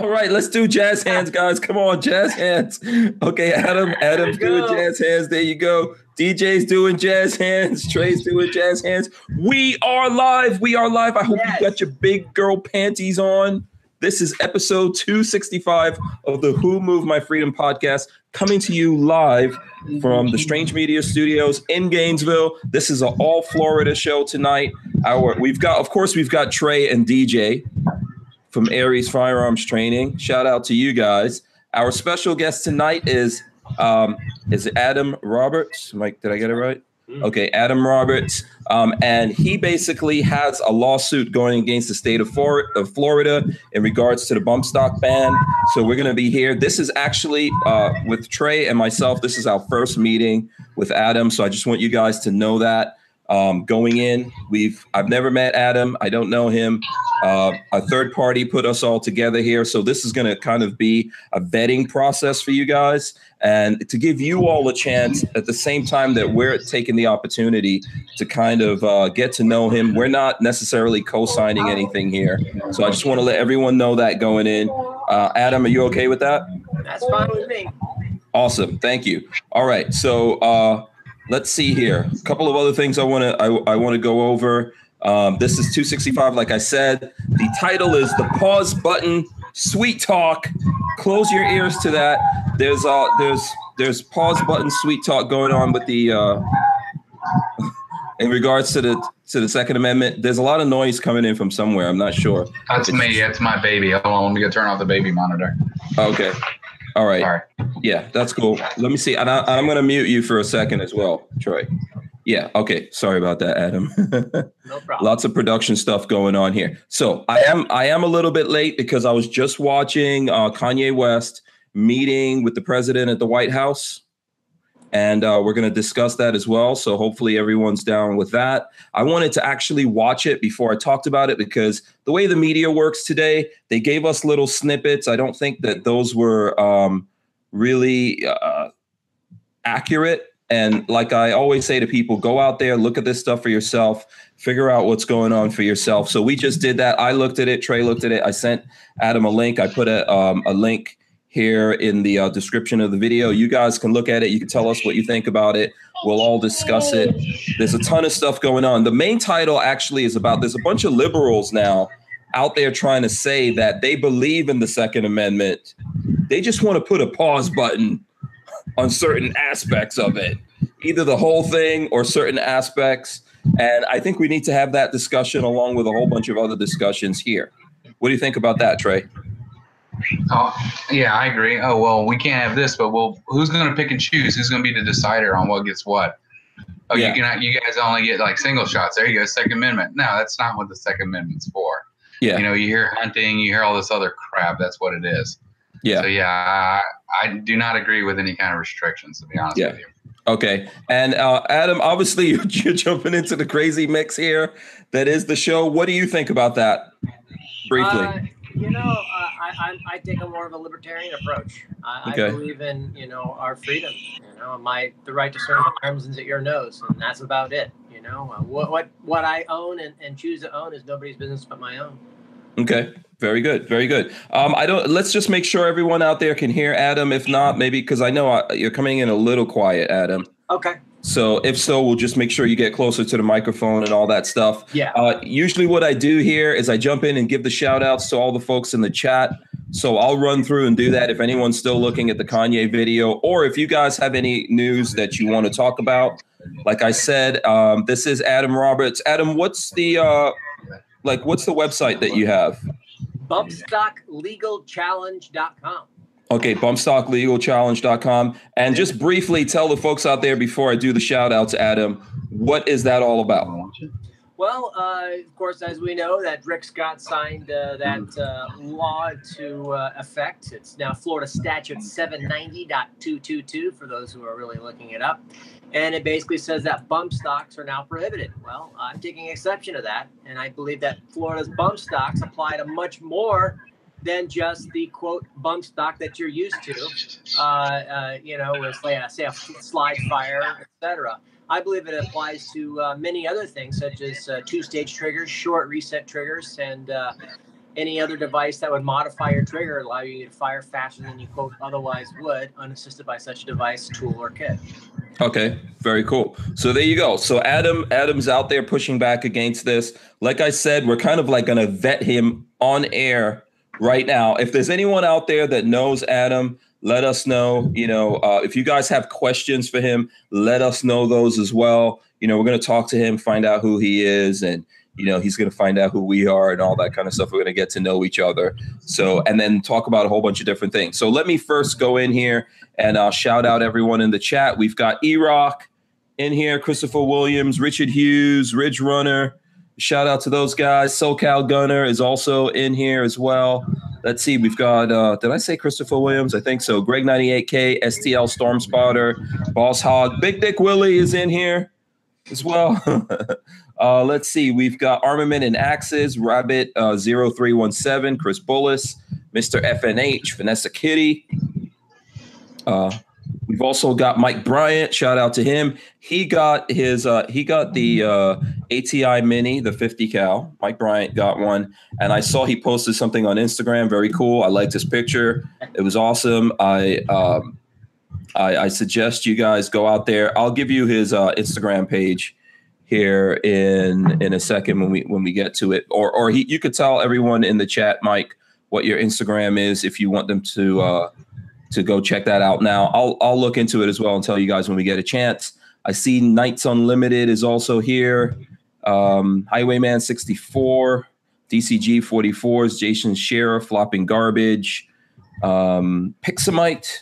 All right, let's do jazz hands, guys. Come on, jazz hands. Okay, Adam, Adam's doing jazz hands. There you go. DJ's doing jazz hands. Trey's doing jazz hands. We are live. We are live. I hope yes. you got your big girl panties on. This is episode 265 of the Who Moved My Freedom podcast, coming to you live from the Strange Media Studios in Gainesville. This is an all Florida show tonight. Our we've got, of course, we've got Trey and DJ from Aries Firearms Training. Shout out to you guys. Our special guest tonight is um, is Adam Roberts. Mike, did I get it right? Mm. Okay, Adam Roberts, um, and he basically has a lawsuit going against the state of, Florida in regards to the bump stock ban. So we're going to be here. This is actually uh, with Trey and myself. This is our first meeting with Adam. So I just want you guys to know that. Um, going in, we've I've never met Adam. I don't know him. Uh, a third party put us all together here, so this is going to kind of be a vetting process for you guys, and to give you all a chance at the same time that we're taking the opportunity to kind of uh, get to know him. We're not necessarily co-signing anything here, so I just want to let everyone know that going in. Uh, Adam, are you okay with that? That's fine with me. Awesome, thank you. All right, so uh, let's see here. A couple of other things I want to I, I want to go over. Um, this is 265, like I said. The title is the pause button. Sweet talk. Close your ears to that. There's uh there's there's pause button sweet talk going on with the uh in regards to the to the Second Amendment. There's a lot of noise coming in from somewhere. I'm not sure. That's me. That's my baby. Hold on, let me go turn off the baby monitor. Okay. All right. Yeah, that's cool. Let me see. And I, am going to mute you for a second as well, Troy. Yeah. Okay. Sorry about that, Adam. no problem. Lots of production stuff going on here. So I am I am a little bit late because I was just watching uh, Kanye West meeting with the president at the White House and uh, we're going to discuss that as well. So hopefully everyone's down with that. I wanted to actually watch it before I talked about it because the way the media works today, they gave us little snippets. I don't think that those were um, really uh, accurate. And like I always say to people, go out there, look at this stuff for yourself, figure out what's going on for yourself. So we just did that. I looked at it. Trey looked at it. I sent Adam a link. I put a, um, a link here in the uh, description of the video. You guys can look at it. You can tell us what you think about it. We'll all discuss it. There's a ton of stuff going on. The main title actually is about there's a bunch of liberals now out there trying to say that they believe in the Second Amendment. They just want to put a pause button on certain aspects of it, either the whole thing or certain aspects. And I think we need to have that discussion along with a whole bunch of other discussions here. What do you think about that, Trey? Oh, yeah, I agree. Oh, well, we can't have this, but well, who's going to pick and choose? Who's going to be the decider on what gets what? Oh, yeah. you can you guys only get like single shots. There you go, Second Amendment. No, that's not what the Second Amendment's for. Yeah. You know, you hear hunting, you hear all this other crap. That's what it is. Yeah. So yeah, I, I do not agree with any kind of restrictions. To be honest yeah. with you. Okay. And uh, Adam, obviously you're, you're jumping into the crazy mix here. That is the show. What do you think about that? Briefly. Uh, you know, uh, I, I, I take a more of a libertarian approach. I, okay. I believe in you know our freedom. You know, my the right to serve the arms at your nose, and that's about it. You know, uh, what what what I own and, and choose to own is nobody's business but my own. Okay. Very good. Very good. Um, I don't. Let's just make sure everyone out there can hear Adam. If not, maybe because I know I, uh, you're coming in a little quiet, Adam. Okay. So if so, we'll just make sure you get closer to the microphone and all that stuff. Yeah. Uh, usually what I do here is I jump in and give the shout outs to all the folks in the chat. So I'll run through and do that if anyone's still looking at the Kanye video, or if you guys have any news that you want to talk about. Like I said, um, this is Adam Roberts. Adam, what's the uh, like? What's the website that you have? Bumpstocklegalchallenge.com. Okay, bumpstocklegalchallenge.com. And just briefly tell the folks out there before I do the shout outs, Adam, what is that all about? Well, uh, of course, as we know, that Rick Scott signed uh, that uh, law to uh, effect. It's now Florida Statute 790.222 for those who are really looking it up. And it basically says that bump stocks are now prohibited. Well, I'm taking exception to that. And I believe that Florida's bump stocks apply to much more than just the quote bump stock that you're used to, uh, uh, you know, with say, a slide fire, etc. I believe it applies to uh, many other things, such as uh, two-stage triggers, short reset triggers, and uh, any other device that would modify your trigger, allow you to fire faster than you quote otherwise would, unassisted by such a device, tool, or kit. Okay, very cool. So there you go. So Adam, Adam's out there pushing back against this. Like I said, we're kind of like to vet him on air right now. If there's anyone out there that knows Adam, let us know. You know, uh, if you guys have questions for him, let us know those as well. You know, we're going to talk to him, find out who he is, and you know he's going to find out who we are and all that kind of stuff we're going to get to know each other so and then talk about a whole bunch of different things so let me first go in here and i'll shout out everyone in the chat we've got e-rock in here christopher williams richard hughes ridge runner shout out to those guys socal gunner is also in here as well let's see we've got uh did i say christopher williams i think so greg 98k stl storm spotter boss hog big dick willie is in here as well Uh, let's see. We've got Armament and Axes, Rabbit uh, 0317, Chris Bullis, Mr. FNH, Vanessa Kitty. Uh, we've also got Mike Bryant. Shout out to him. He got his uh, he got the uh, ATI Mini, the 50 cal. Mike Bryant got one, and I saw he posted something on Instagram. Very cool. I liked his picture. It was awesome. I um, I, I suggest you guys go out there. I'll give you his uh, Instagram page here in in a second when we when we get to it. Or or he, you could tell everyone in the chat, Mike, what your Instagram is if you want them to uh, to go check that out. Now I'll I'll look into it as well and tell you guys when we get a chance. I see Knights Unlimited is also here. Um, Highwayman 64, DCG 44s, Jason Scherer, Flopping Garbage. Um, Pixamite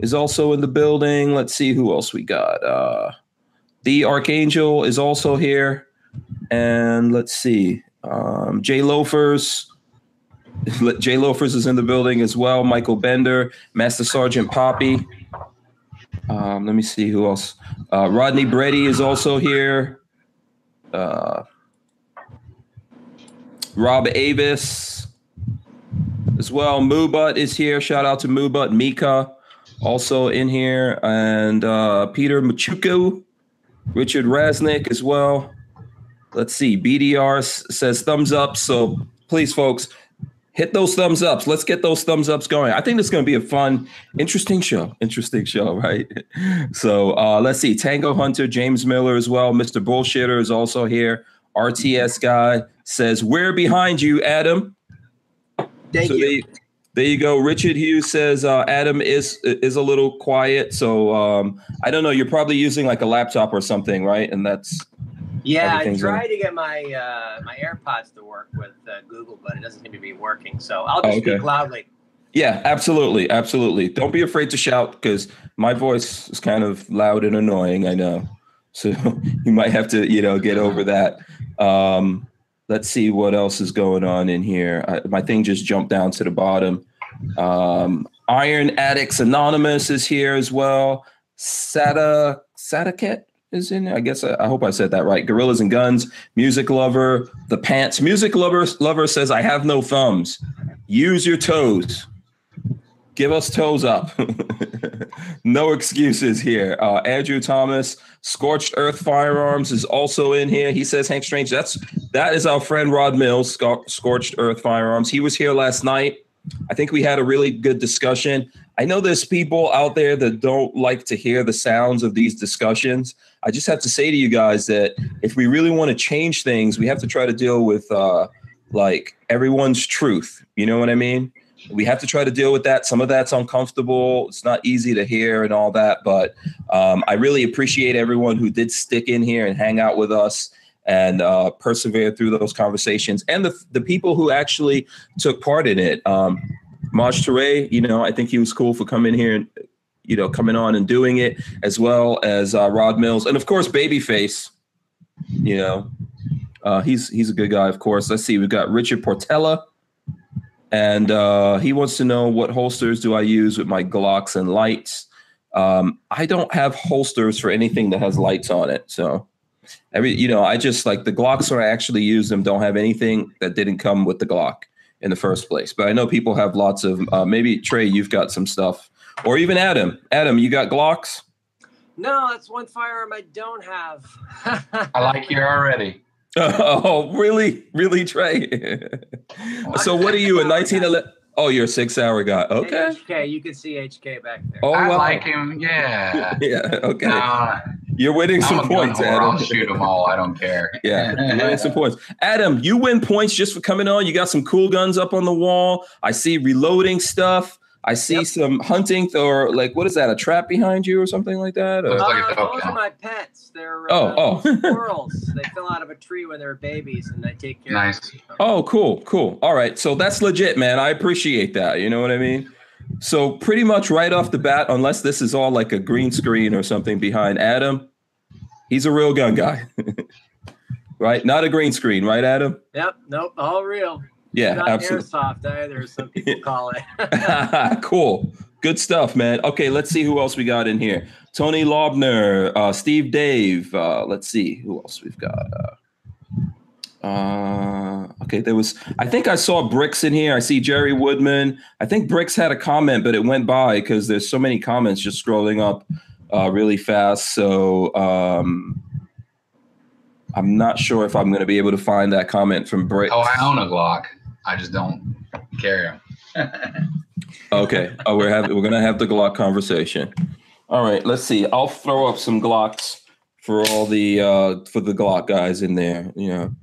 is also in the building. Let's see who else we got. Uh, the Archangel is also here. And let's see. Um, Jay Loafers. Jay Loafers is in the building as well. Michael Bender, Master Sergeant Poppy. Um, let me see who else. Uh, Rodney Brady is also here. Uh, Rob Avis as well. Moobut is here. Shout out to Moobut. Mika also in here. And uh, Peter Machuco Richard Rasnick as well. Let's see. BDR says thumbs up. So please, folks, hit those thumbs ups. Let's get those thumbs ups going. I think it's going to be a fun, interesting show. Interesting show, right? So uh, let's see. Tango Hunter, James Miller as well. Mr. Bullshitter is also here. RTS guy says, We're behind you, Adam. Thank so you. They, there you go. Richard Hughes says uh, Adam is is a little quiet, so um, I don't know. You're probably using like a laptop or something, right? And that's yeah. I tried to get my uh, my AirPods to work with uh, Google, but it doesn't seem to be working. So I'll just oh, okay. speak loudly. Yeah, absolutely, absolutely. Don't be afraid to shout because my voice is kind of loud and annoying. I know, so you might have to, you know, get over that. Um, let's see what else is going on in here. I, my thing just jumped down to the bottom. Um, Iron Addicts Anonymous is here as well. Sata Sataket is in. I guess I, I, hope I said that right. Gorillas and Guns, Music Lover, The Pants. Music Lover Lover says, "I have no thumbs. Use your toes. Give us toes up. no excuses here." Uh, Andrew Thomas, Scorched Earth Firearms is also in here. He says, "Hank Strange, that's that is our friend Rod Mills, Scorched Earth Firearms. He was here last night." I think we had a really good discussion. I know there's people out there that don't like to hear the sounds of these discussions. I just have to say to you guys that if we really want to change things, we have to try to deal with uh, like everyone's truth. You know what I mean? We have to try to deal with that. Some of that's uncomfortable. It's not easy to hear and all that. But um, I really appreciate everyone who did stick in here and hang out with us and uh, persevere through those conversations and the, the people who actually took part in it. Um, Maj Toure, you know, I think he was cool for coming here and, you know, coming on and doing it, as well as uh, Rod Mills. And of course, Babyface, you know, uh, he's he's a good guy, of course. Let's see, we've got Richard Portella. And uh, he wants to know what holsters do I use with my Glocks and lights. Um, I don't have holsters for anything that has lights on it. So every you know i just like the glocks where i actually use them don't have anything that didn't come with the glock in the first place but i know people have lots of uh, maybe trey you've got some stuff or even adam adam you got glocks no that's one firearm i don't have i like you already Oh, really? Really, Trey? so what are you, a 1911? Oh, you're a SIG Sauer guy. Okay. HK, you can see HK back there. Oh, I wow. like him. Yeah. Yeah, okay. Uh, You're winning some I'm points, whore. Adam. I'll shoot them all. I don't care. Yeah, you're winning some points. Adam, you win points just for coming on. You got some cool guns up on the wall. I see reloading stuff. I see Yep. some hunting or like what is that? A trap behind you or something like that? Or- Looks like a Uh, those are my pets. They're Oh, uh, oh. squirrels. they fell out of a tree when they were babies, and I take care Nice. of them. Oh, cool, cool. All right, so that's legit, man. I appreciate that. You know what I mean? So pretty much right off the bat, unless this is all like a green screen or something behind Adam, he's a real gun guy, right? Not a green screen, right, Adam? Yep. Nope. All real. Yeah, Not absolutely. airsoft either. Some people call it. cool. Good stuff, man. Okay, let's see who else we got in here. Tony Lobner, uh, Steve Dave. Uh, let's see who else we've got. Uh, uh, okay, there was. I think I saw Bricks in here. I see Jerry Woodman. I think Bricks had a comment, but it went by because there's so many comments just scrolling up uh, really fast. So um, I'm not sure if I'm going to be able to find that comment from Bricks. Oh, I own a Glock. I just don't carry them. Okay. Oh, we're having we're gonna have the Glock conversation. All right. Let's see. I'll throw up some Glocks for all the uh for the Glock guys in there. You know,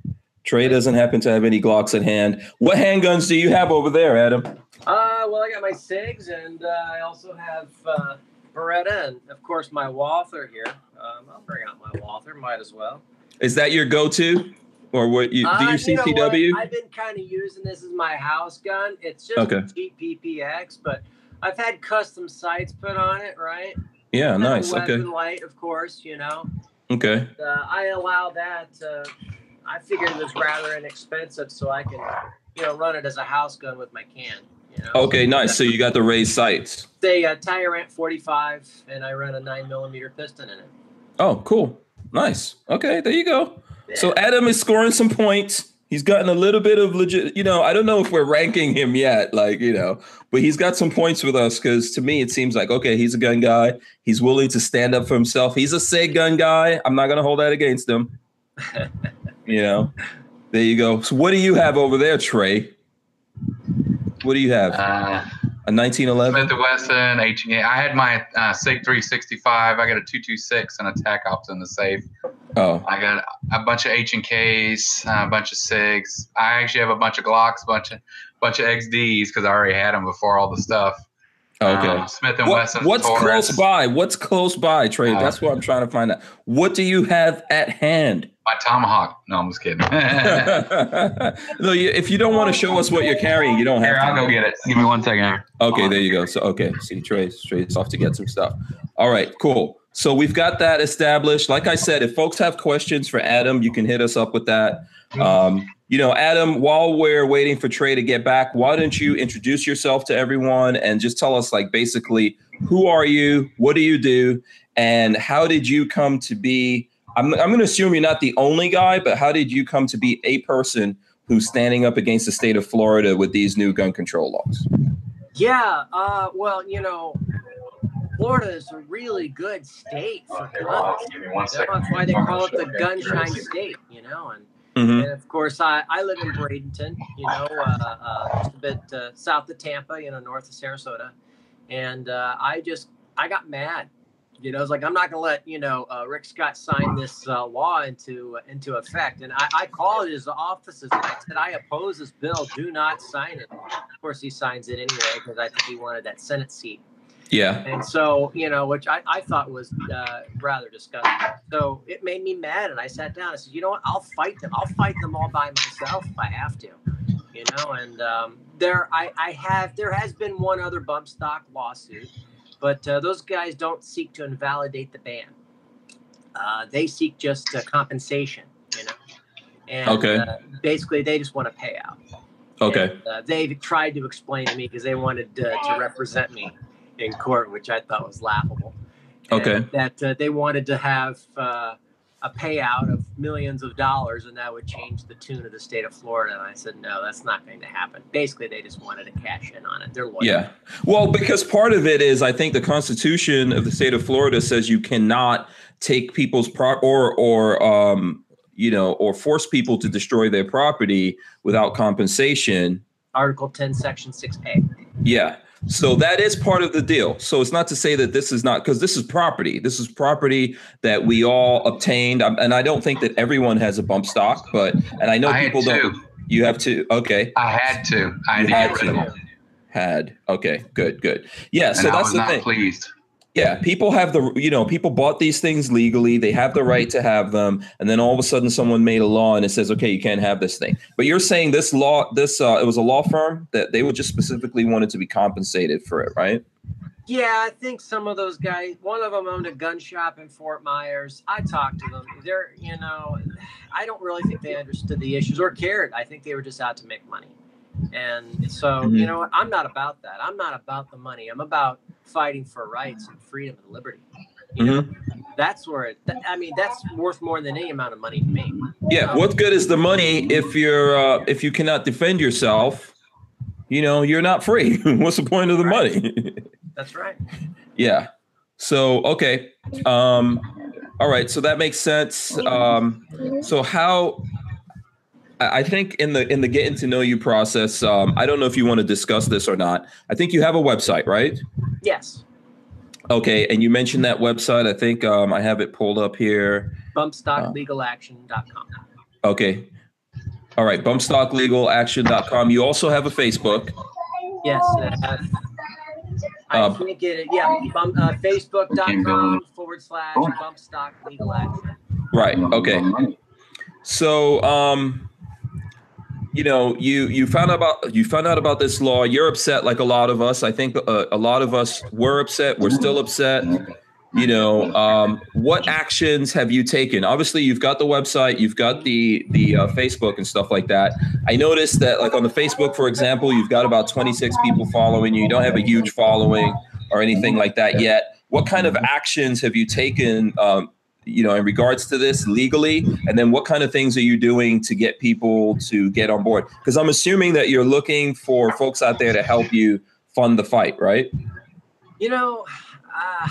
Trey doesn't happen to have any Glocks at hand. What handguns do you have over there, Adam? Uh, well, I got my SIGs, and uh, I also have uh, Beretta, and of course my Walther here. Um, I'll bring out my Walther. Might as well. Is that your go-to, or what you do? Uh, You know what? CCW? I've been kind of using this as my house gun. It's just Okay. a cheap PPX, but I've had custom sights put on it, right? yeah, And nice. Okay. Light, of course. You know, Okay. uh, I allow that. I figured it was rather inexpensive, so I can, you know, run it as a house gun with my can. You know. Okay. Nice. So you got the raised sights. They uh, Tyrant 45, and I run a nine millimeter piston in it. Oh, cool. Nice. Okay. There you go. So Adam is scoring some points. He's gotten a little bit of legit, you know, I don't know if we're ranking him yet, like, you know, but he's got some points with us because to me, it seems like, okay, he's a gun guy. He's willing to stand up for himself. He's a SIG gun guy. I'm not going to hold that against him. you know, there you go. So, what do you have over there, Trey? What do you have? Uh, A 1911? Smith & Wesson, H&A. I had my uh, SIG 365. I got a 226 and a TAC Ops in the safe. Oh, I got a bunch of H and Ks, a bunch of Sigs. I actually have a bunch of Glocks, a bunch of bunch of XDs because I already had them before all the stuff. okay. Um, Smith and What- Wesson. what's Taurus. close by? What's close by, Trey? Uh, That's what I'm trying to find out. What do you have at hand? My Tomahawk. No, I'm just kidding. no, you, if you don't want to show us what you're carrying, you don't have Here, to. I'll go get it. Give me one second. Here. Okay, there you go. So okay, see Trey's Trey's off to get some stuff. All right, cool. So we've got that established. Like I said, if folks have questions for Adam, you can hit us up with that. Um, you know, Adam, while we're waiting for Trey to get back, why don't you introduce yourself to everyone and just tell us like basically who are you, what do you do, and how did you come to be I'm I'm going to assume you're not the only guy, but how did you come to be a person who's standing up against the state of Florida with these new gun control laws? Yeah, uh, well, you know, Florida is a really good state for guns. Give me one That's why they call it the gunshine state, you know. And, Mhm. and of course, I, I live in Bradenton, you know, uh, uh, just a bit uh, south of Tampa, you know, north of Sarasota. And uh, I just, I got mad. You know, it's like I'm not going to let you know uh, Rick Scott sign this uh, law into into effect, and I, I called his offices and I said I oppose this bill. Do not sign it. Of course, he signs it anyway because I think he wanted that Senate seat. Yeah. And so, you know, which I, I thought was uh, rather disgusting. So it made me mad. And I sat down. I said, you know what? I'll fight them. I'll fight them all by myself if I have to. You know, and um, there, I, I have, there has been one other bump stock lawsuit, but uh, those guys don't seek to invalidate the ban. Uh, they seek just uh, compensation, you know. And Okay. uh, basically, they just want a payout. Okay. And, uh, they tried to explain to me because they wanted uh, to represent me in court, which I thought was laughable. Okay. That uh, they wanted to have uh, a payout of millions of dollars, and that would change the tune of the state of Florida. And I said, no, that's not going to happen. Basically, they just wanted to cash in on it. They're lawyers. Yeah. Well, because part of it is I think the Constitution of the state of Florida says you cannot take people's pro or or um you know, or force people to destroy their property without compensation. Article 10, Section 6A. Yeah. So that is part of the deal. So it's not to say that this is not because this is property. This is property that we all obtained, and I don't think that everyone has a bump stock, but and I know I people don't. You have to. Okay. I had to. I had to had get rid of to. Had. Okay. Good. Good. Yeah. And So I that's was the not thing. pleased. Yeah, people have the you know people bought these things legally. They have the right to have them, and then all of a sudden someone made a law and it says, okay, you can't have this thing. But you're saying this law, this uh, it was a law firm that they would just specifically wanted to be compensated for it, right? Yeah, I think some of those guys, one of them owned a gun shop in Fort Myers. I talked to them. They're, you know, I don't really think they understood the issues or cared. I think they were just out to make money. And so, Mhm. you know. I'm not about that. I'm not about the money. I'm about fighting for rights and freedom and liberty. You know, that's where it, that, I mean, that's worth more than any amount of money to me. Yeah. What good is the money if you're uh, if you cannot defend yourself? You know, you're not free. What's the point of the money? That's right. Yeah. So okay. Um all right, so that makes sense. Um so how I think in the in the getting to know you process, um, I don't know if you want to discuss this or not. I think you have a website, right? Yes. Okay, and you mentioned that website. I think um, I have it pulled up here. Bumpstocklegalaction.com. Okay. All right, bumpstocklegalaction.com. You also have a Facebook. Yes. uh, I Um, can't get it. Yeah. Bump, uh, Facebook.com forward slash Oh. bump stock legal action. Right. Okay. So, um, you know, you you found out about you found out about this law. You're upset, like a lot of us. I think uh, a lot of us were upset. We're still upset. You know, um, what actions have you taken? Obviously, you've got the website, you've got the the uh, Facebook and stuff like that. I noticed that, like on the Facebook, for example, you've got about 26 people following you. You don't have a huge following or anything like that yet. What kind of actions have you taken? Um, you know, in regards to this legally, and then what kind of things are you doing to get people to get on board? Because I'm assuming that you're looking for folks out there to help you fund the fight, right? You know, uh,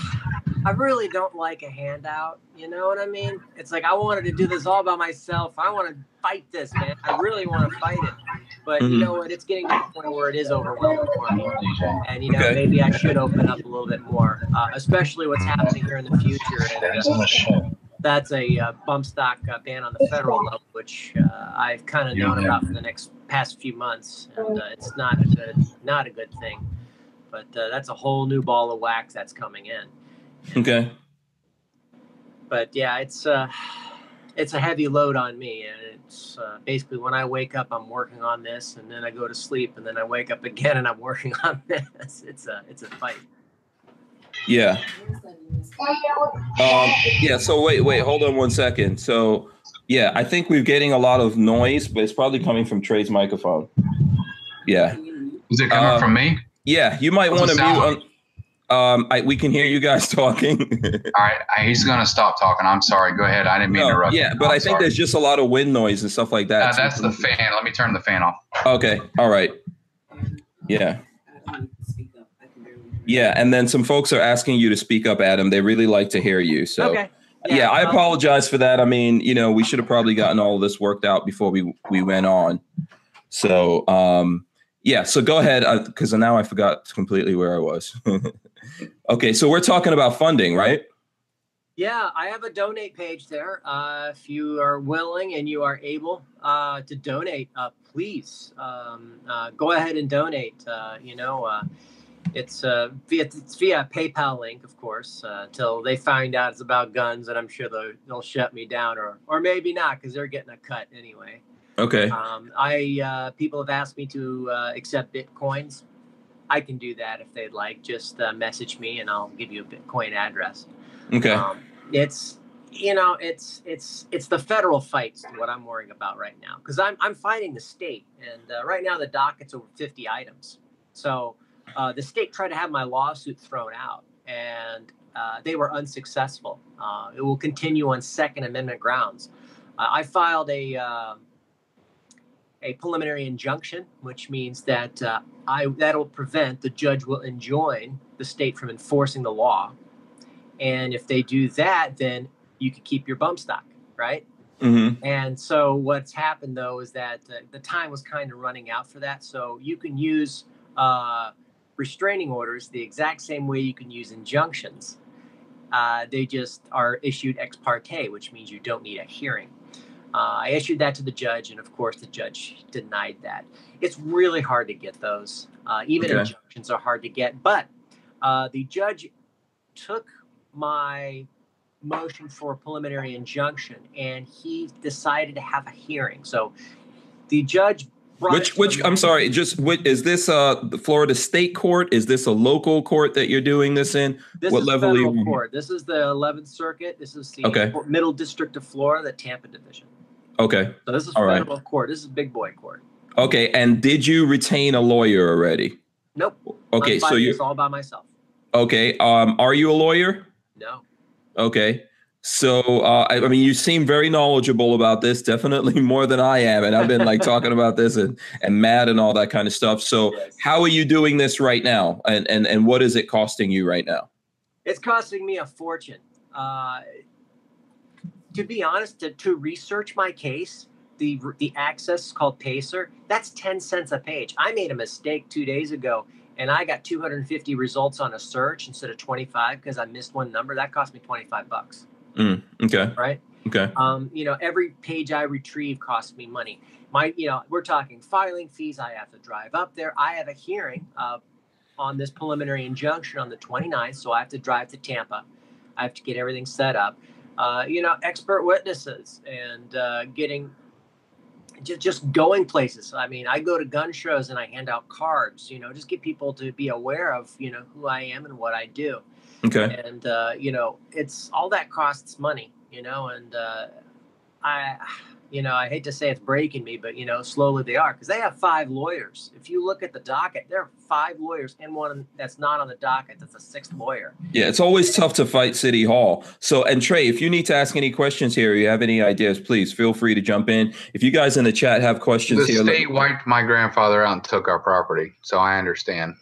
I really don't like a handout. You know what I mean? It's like I wanted to do this all by myself. I want to fight this, man. I really want to fight it. But you Mhm. know what? It's getting to the point where it is overwhelming for me. And you know, Okay. maybe I should open up a little bit more, uh, especially what's happening here in the future. And, uh, that's a uh, bump stock uh, ban on the federal level, which uh, I've kind of known about for the next past few months, and uh, it's not a good, not a good thing. But uh, that's a whole new ball of wax that's coming in. Okay. But yeah, it's uh, it's a heavy load on me, and it's uh, basically when I wake up, I'm working on this, and then I go to sleep, and then I wake up again, and I'm working on this. It's a it's a fight. Yeah. Um, yeah. So wait, wait, hold on one second. So yeah, I think we're getting a lot of noise, but it's probably coming from Trey's microphone. Yeah. Is it coming Uh, from me? Yeah. You might want to the mute. Sound? On, um, I, we can hear you guys talking. All right, he's gonna stop talking. I'm sorry. Go ahead. I didn't mean to interrupt. yeah, you. but I'm I think sorry. there's just a lot of wind noise and stuff like Uh, that. that's the fan. Let me turn the fan off. Okay. All right. Yeah. Yeah. And then some folks are asking you to speak up, Adam. They really like to hear you. So okay. yeah, I well, apologize for that. I mean, you know, we should have probably gotten all of this worked out before we we went on. So um yeah, so go ahead because now I forgot completely where I was. okay, so we're talking about funding, right? Yeah, I have a donate page there. Uh, if you are willing and you are able uh, to donate, uh, please um, uh, go ahead and donate. Uh, you know, uh, it's uh, via it's via PayPal link, of course. Uh, till they find out it's about guns, and I'm sure they'll, they'll shut me down, or or maybe not, because they're getting a cut anyway. Okay. Um, I uh, people have asked me to uh, accept bitcoins. I can do that if they'd like. Just uh, message me, and I'll give you a Bitcoin address. Okay. Um, it's you know it's it's it's the federal fights what I'm worrying about right now because I'm I'm fighting the state and uh, right now the docket's over 50 items. So uh, the state tried to have my lawsuit thrown out and uh, they were unsuccessful. Uh, it will continue on Second Amendment grounds. Uh, I filed a uh, a preliminary injunction, which means that uh, I that'll prevent the judge will enjoin the state from enforcing the law. And if they do that, then you could keep your bump stock, right? Mm-hmm. And so what's happened though is that uh, the time was kind of running out for that. So you can use uh, restraining orders the exact same way you can use injunctions. Uh, they just are issued ex parte, which means you don't need a hearing. Uh, I issued that to the judge, and of course, the judge denied that. It's really hard to get those. Uh, even okay. injunctions are hard to get. But uh, the judge took my motion for a preliminary injunction, and he decided to have a hearing. So the judge which which I'm sorry, just what is this uh the Florida State Court? Is this a local court that you're doing this in? This what is level federal you... court. This is the 11th Circuit. This is the okay. Middle District of Florida, the Tampa Division. Okay. So this is All federal right. court. This is big boy court. Okay, and did you retain a lawyer already? Nope. Okay, so you're all by myself. Okay. Um, are you a lawyer? No. Okay. So, uh, I, I, mean, you seem very knowledgeable about this, definitely more than I am. And I've been like talking about this and, and mad and all that kind of stuff. So, yes. how are you doing this right now? And, and, and what is it costing you right now? It's costing me a fortune. Uh, to be honest, to, to research my case, the the access called Pacer, that's 10 cents a page. I made a mistake two days ago and I got 250 results on a search instead of 25 because I missed one number. That cost me 25 bucks. Mm, okay. Right. Okay. Um, you know, every page I retrieve costs me money. My, you know, we're talking filing fees. I have to drive up there. I have a hearing uh, on this preliminary injunction on the 29th, so I have to drive to Tampa. I have to get everything set up. Uh, you know, expert witnesses and uh, getting just just going places. I mean, I go to gun shows and I hand out cards. You know, just get people to be aware of you know who I am and what I do. Okay. And uh, you know, it's all that costs money, you know, and uh, I you know, I hate to say it's breaking me, but you know, slowly they are because they have five lawyers. If you look at the docket, there are five lawyers and one that's not on the docket. That's a sixth lawyer. Yeah, it's always tough to fight City Hall. So, and Trey, if you need to ask any questions here, or you have any ideas, please feel free to jump in. If you guys in the chat have questions the here, state wiped my grandfather out and took our property, so I understand.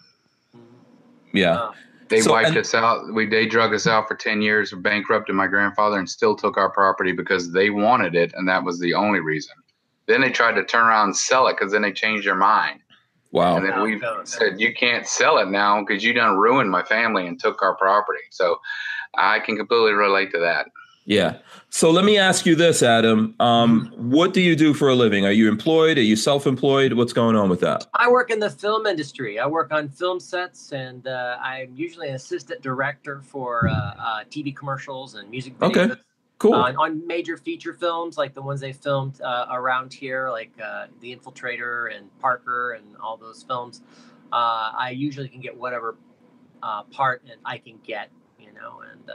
Yeah. Uh, they so, wiped and, us out. We they drug us out for ten years, bankrupted my grandfather, and still took our property because they wanted it, and that was the only reason. Then they tried to turn around and sell it because then they changed their mind. Wow. And then we said you can't sell it now because you done ruined my family and took our property. So I can completely relate to that. Yeah. So let me ask you this, Adam. Um, mm-hmm. what do you do for a living? Are you employed? Are you self-employed? What's going on with that? I work in the film industry. I work on film sets, and uh, I'm usually an assistant director for uh, uh, TV commercials and music videos. Okay. Cool. On, on major feature films like the ones they filmed uh, around here, like uh, The Infiltrator and Parker and all those films, uh, I usually can get whatever part I can get, you know, and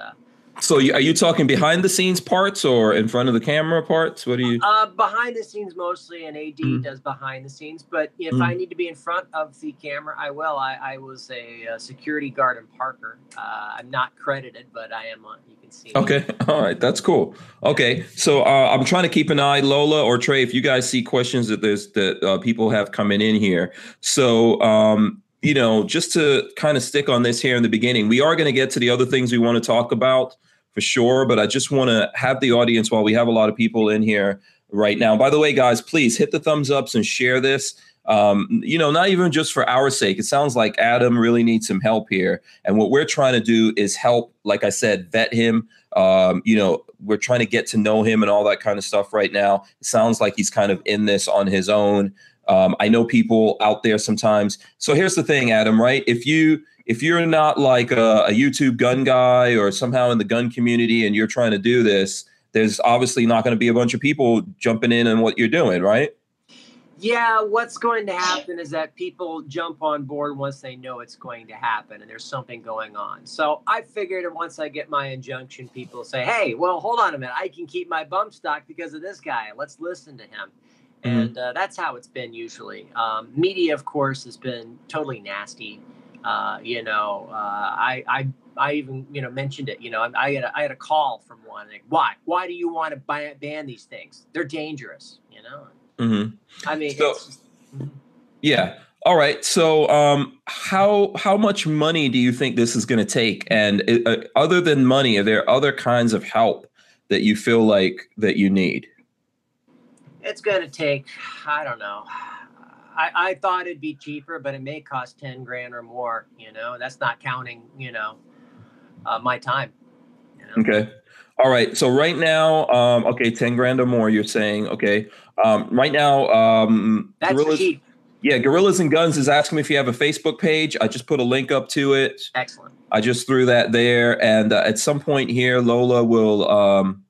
so are you talking behind the scenes parts or in front of the camera parts? What do you? Uh, behind the scenes mostly, and AD mm. does behind the scenes. But if mm. I need to be in front of the camera, I will. I, I was a, a, security guard in Parker. Uh, I'm not credited, but I am on. You can see. Okay, me. all right, that's cool. Okay, so uh, I'm trying to keep an eye, Lola or Trey, if you guys see questions that there's that uh, people have coming in here. So. Um, you know, just to kind of stick on this here in the beginning, we are going to get to the other things we want to talk about for sure. But I just want to have the audience while we have a lot of people in here right now. By the way, guys, please hit the thumbs ups and share this. Um, you know, not even just for our sake. It sounds like Adam really needs some help here. And what we're trying to do is help, like I said, vet him. Um, you know, we're trying to get to know him and all that kind of stuff right now. It sounds like he's kind of in this on his own. Um, I know people out there sometimes. So here's the thing, Adam, right? If you if you're not like a, a YouTube gun guy or somehow in the gun community and you're trying to do this, there's obviously not going to be a bunch of people jumping in on what you're doing, right? Yeah, what's going to happen is that people jump on board once they know it's going to happen and there's something going on. So I figured once I get my injunction, people say, hey, well, hold on a minute. I can keep my bump stock because of this guy. Let's listen to him. Mm-hmm. And uh, that's how it's been usually. Um, media, of course, has been totally nasty. Uh, you know, uh, I, I, I even, you know, mentioned it, you know, I, I, had, a, I had a call from one, like, why, why do you want to ban, ban these things? They're dangerous, you know? Mm-hmm. I mean, so, mm-hmm. yeah. All right. So, um, how how much money do you think this is going to take? And uh, other than money, are there other kinds of help that you feel like that you need? it's going to take, I don't know. I, I thought it'd be cheaper, but it may cost 10 grand or more. You know, that's not counting, you know, uh, my time. You know? Okay. All right. So right now, um, okay, 10 grand or more, you're saying, okay. Um, right now, um, that's Gorillas, cheap. Yeah, Gorillas and Guns is asking me if you have a Facebook page. I just put a link up to it. Excellent. I just threw that there, and uh, at some point here, Lola will um,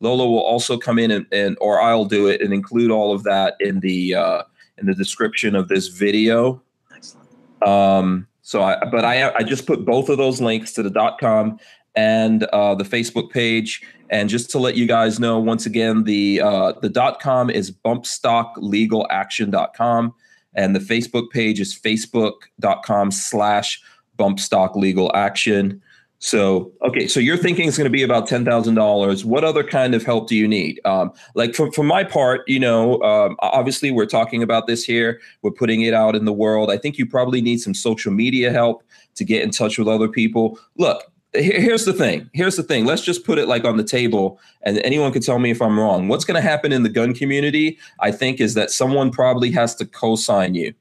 Lola will also come in and, and or I'll do it and include all of that in the uh, in the description of this video. Excellent. Um, so I, but I I just put both of those links to the dot com and uh, the Facebook page. And just to let you guys know, once again, the uh, the dot com is bumpstocklegalaction.com and the Facebook page is facebook.com slash bumpstocklegalaction. So, okay, so you're thinking it's going to be about ten thousand dollars. What other kind of help do you need? Um, like for for my part, you know, um, obviously we're talking about this here. We're putting it out in the world. I think you probably need some social media help to get in touch with other people. Look, here's the thing. Here's the thing. Let's just put it like on the table, and anyone can tell me if I'm wrong. What's going to happen in the gun community? I think is that someone probably has to co-sign you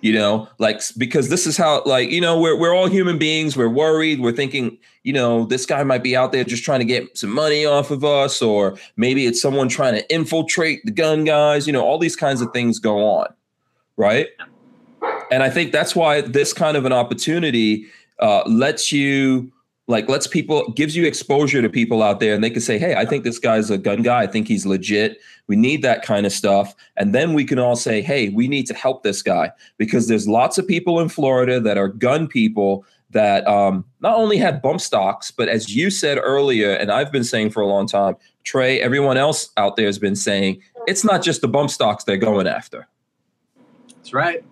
you know like because this is how like you know we're, we're all human beings. We're worried. We're thinking you know this guy might be out there just trying to get some money off of us or maybe it's someone trying to infiltrate the gun guys. You know all these kinds of things go on right? And i think that's why this kind of an opportunity uh, lets you like lets people gives you exposure to people out there and they can say hey i think this guy's a gun guy. I think he's legit. We need that kind of stuff. And then we can all say hey we need to help this guy. Because there's lots of people in florida that are gun people that um, not only have bump stocks but as you said earlier and i've been saying for a long time trey everyone else out there has been saying it's not just the bump stocks they're going after. That's right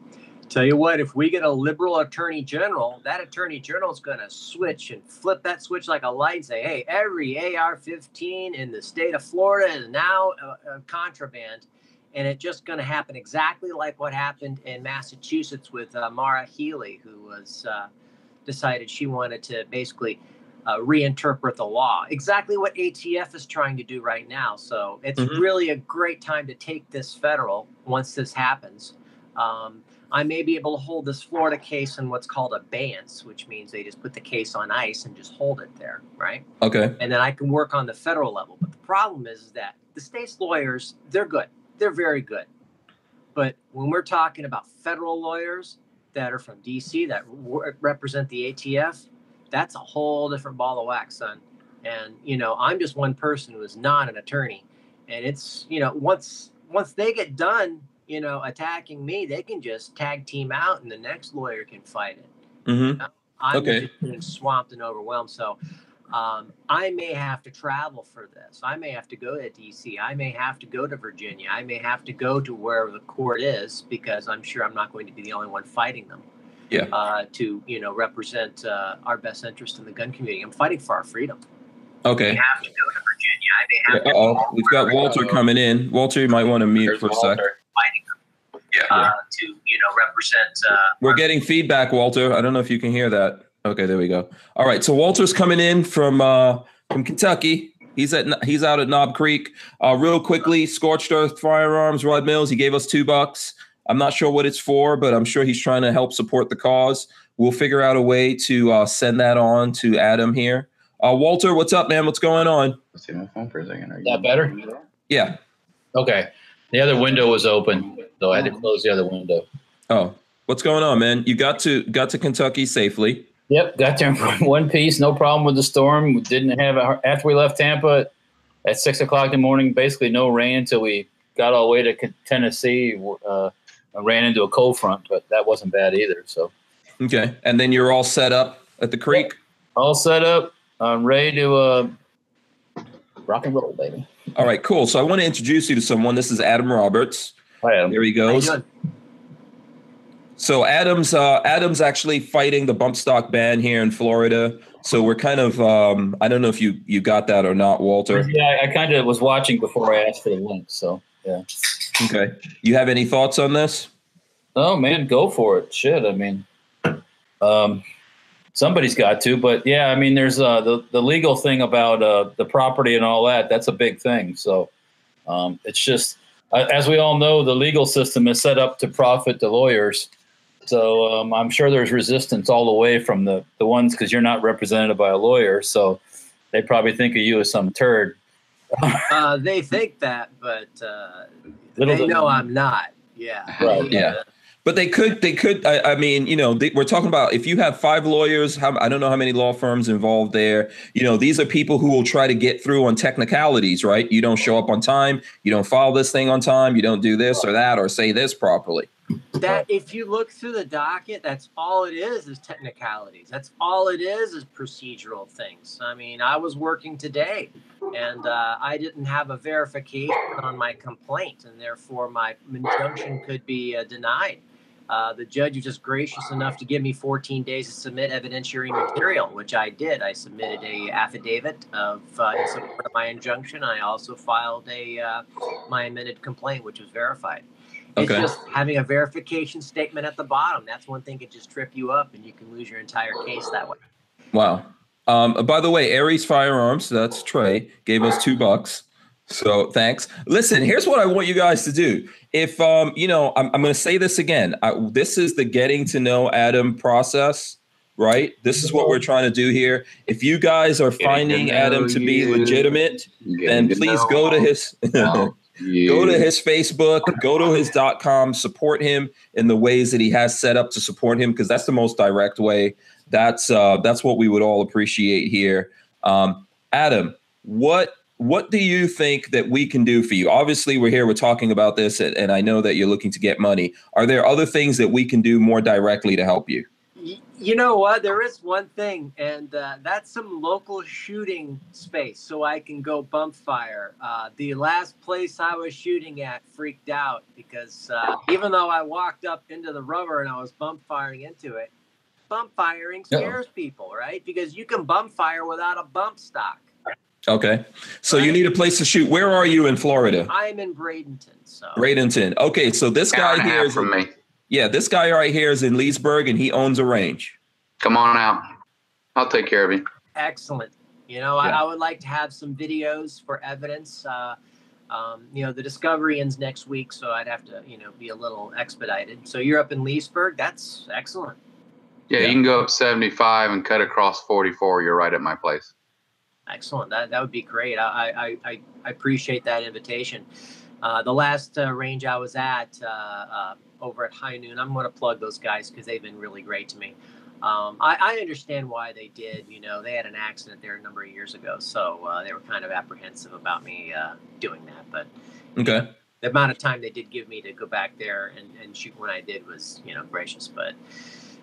Tell you what, if we get a liberal attorney general, that attorney general is going to switch and flip that switch like a light and say, hey, every AR 15 in the state of Florida is now a, a contraband. And it's just going to happen exactly like what happened in Massachusetts with uh, Maura Healey, who was uh, decided she wanted to basically uh, reinterpret the law. Exactly what ATF is trying to do right now. So it's mm-hmm. really a great time to take this federal once this happens. Um, I may be able to hold this Florida case in what's called abeyance, which means they just put the case on ice and just hold it there, right? Okay. And then I can work on the federal level. But the problem is, that the state's lawyers, they're good. They're very good. But when we're talking about federal lawyers that are from DC that re- represent the ATF, that's a whole different ball of wax, son. And you know, I'm just one person who is not an attorney. And it's, you know, once once they get done you know, attacking me, they can just tag team out and the next lawyer can fight it. Mm-hmm. You know? I'm okay. just swamped and overwhelmed. So um, I may have to travel for this. I may have to go to DC. I may have to go to Virginia. I may have to go to where the court is because I'm sure I'm not going to be the only one fighting them. Yeah. Uh, to you know represent uh, our best interest in the gun community. I'm fighting for our freedom. Okay. We have to go to Virginia. I may have yeah, oh, we've got Walter coming in. Walter, you might want to mute for a sec fighting them yeah. uh, to you know represent. Uh, We're getting feedback, Walter. I don't know if you can hear that. Okay, there we go. All right, so Walter's coming in from uh, from Kentucky. He's at he's out at Knob Creek. Uh, real quickly, Scorched Earth Firearms, Rod Mills. He gave us two bucks. I'm not sure what it's for, but I'm sure he's trying to help support the cause. We'll figure out a way to uh, send that on to Adam here. Uh, Walter, what's up, man? What's going on? Let's see my phone for a second. Are you that better? Yeah. Okay. The other window was open, so I had to oh. close the other window. Oh, what's going on, man? You got to got to Kentucky safely. Yep, got there in one piece, no problem with the storm. We didn't have after we left Tampa at six o'clock in the morning. Basically, no rain until we got all the way to Tennessee. Uh, I ran into a cold front, but that wasn't bad either. So, okay, and then you're all set up at the creek. Yep. All set up. I'm ready to uh, rock and roll, baby. All right, cool. So I want to introduce you to someone. This is Adam Roberts. Hi, Adam. There he goes. So Adam's uh, Adam's actually fighting the bump stock ban here in Florida. So we're kind of um, I don't know if you you got that or not, Walter. Yeah, I kind of was watching before I asked for the link. So yeah. Okay. You have any thoughts on this? Oh man, go for it. Shit. I mean, um, somebody's got to. But yeah, I mean, there's uh, the the legal thing about uh, the property and all that. That's a big thing. So Um, it's just, uh, as we all know, the legal system is set up to profit the lawyers. So um, I'm sure there's resistance all the way from the, the ones because you're not represented by a lawyer. So they probably think of you as some turd. uh, they think that, but uh, they bit- know I'm not. Yeah. Right, yeah. But they could, they could. I, I mean, you know, they, we're talking about if you have five lawyers. How I don't know how many law firms involved there. You know, these are people who will try to get through on technicalities, right? You don't show up on time. You don't file this thing on time. You don't do this or that or say this properly. that if you look through the docket, that's all it is is technicalities. That's all it is is procedural things. I mean, I was working today, and uh, I didn't have a verification on my complaint, and therefore my injunction could be uh, denied. Uh, the judge was just gracious enough to give me 14 days to submit evidentiary material, which I did. I submitted a affidavit of uh, in support of my injunction. I also filed a uh, my amended complaint, which was verified. It's Okay. just having a verification statement at the bottom. That's one thing could just trip you up, and you can lose your entire case that way. Wow. Um, by the way, Aries Firearms, that's Trey, gave us two bucks. So thanks. Listen, here's what I want you guys to do. If um, you know, I'm, I'm going to say this again. I, this is the getting to know Adam process, right? This is what we're trying to do here. If you guys are Getting to finding Adam to be you. legitimate, then to please know go to his go to his Facebook, go to his dot com, support him in the ways that he has set up to support him because that's the most direct way. That's uh, that's what we would all appreciate here. Um, Adam, what what do you think that we can do for you? Obviously, we're here, we're talking about this, and, and I know that you're looking to get money. Are there other things that we can do more directly to help you? You know what? There is one thing, and uh, that's some local shooting space so I can go bump fire. Uh, the last place I was shooting at freaked out because uh, even though I walked up into the rubber and I was bump firing into it, bump firing Uh-oh. scares people, right? Because you can bump fire without a bump stock. Okay, so you need a place to shoot. Where are you in Florida? I'm in Bradenton, so Bradenton. Okay, so this Hour guy and here half is from me. yeah, this guy right here is in Leesburg, and he owns a range. Come on out. I'll take care of you. excellent. You know, Yeah. I, I would like to have some videos for evidence. Uh, um, you know, the discovery ends next week, so I'd have to, you know, be a little expedited. So you're up in Leesburg. That's excellent. Yeah, Yeah. you can go up 75 and cut across 44. You're right at my place. Excellent. That that would be great. I I, I, I appreciate that invitation. Uh, the last uh, range I was at uh, uh, over at High Noon, I'm going to plug those guys because they've been really great to me. Um, I, I understand why they did. You know, they had an accident there a number of years ago, so uh, they were kind of apprehensive about me uh, doing that. But Okay. the amount of time they did give me to go back there and, and shoot when I did was, you know, gracious. But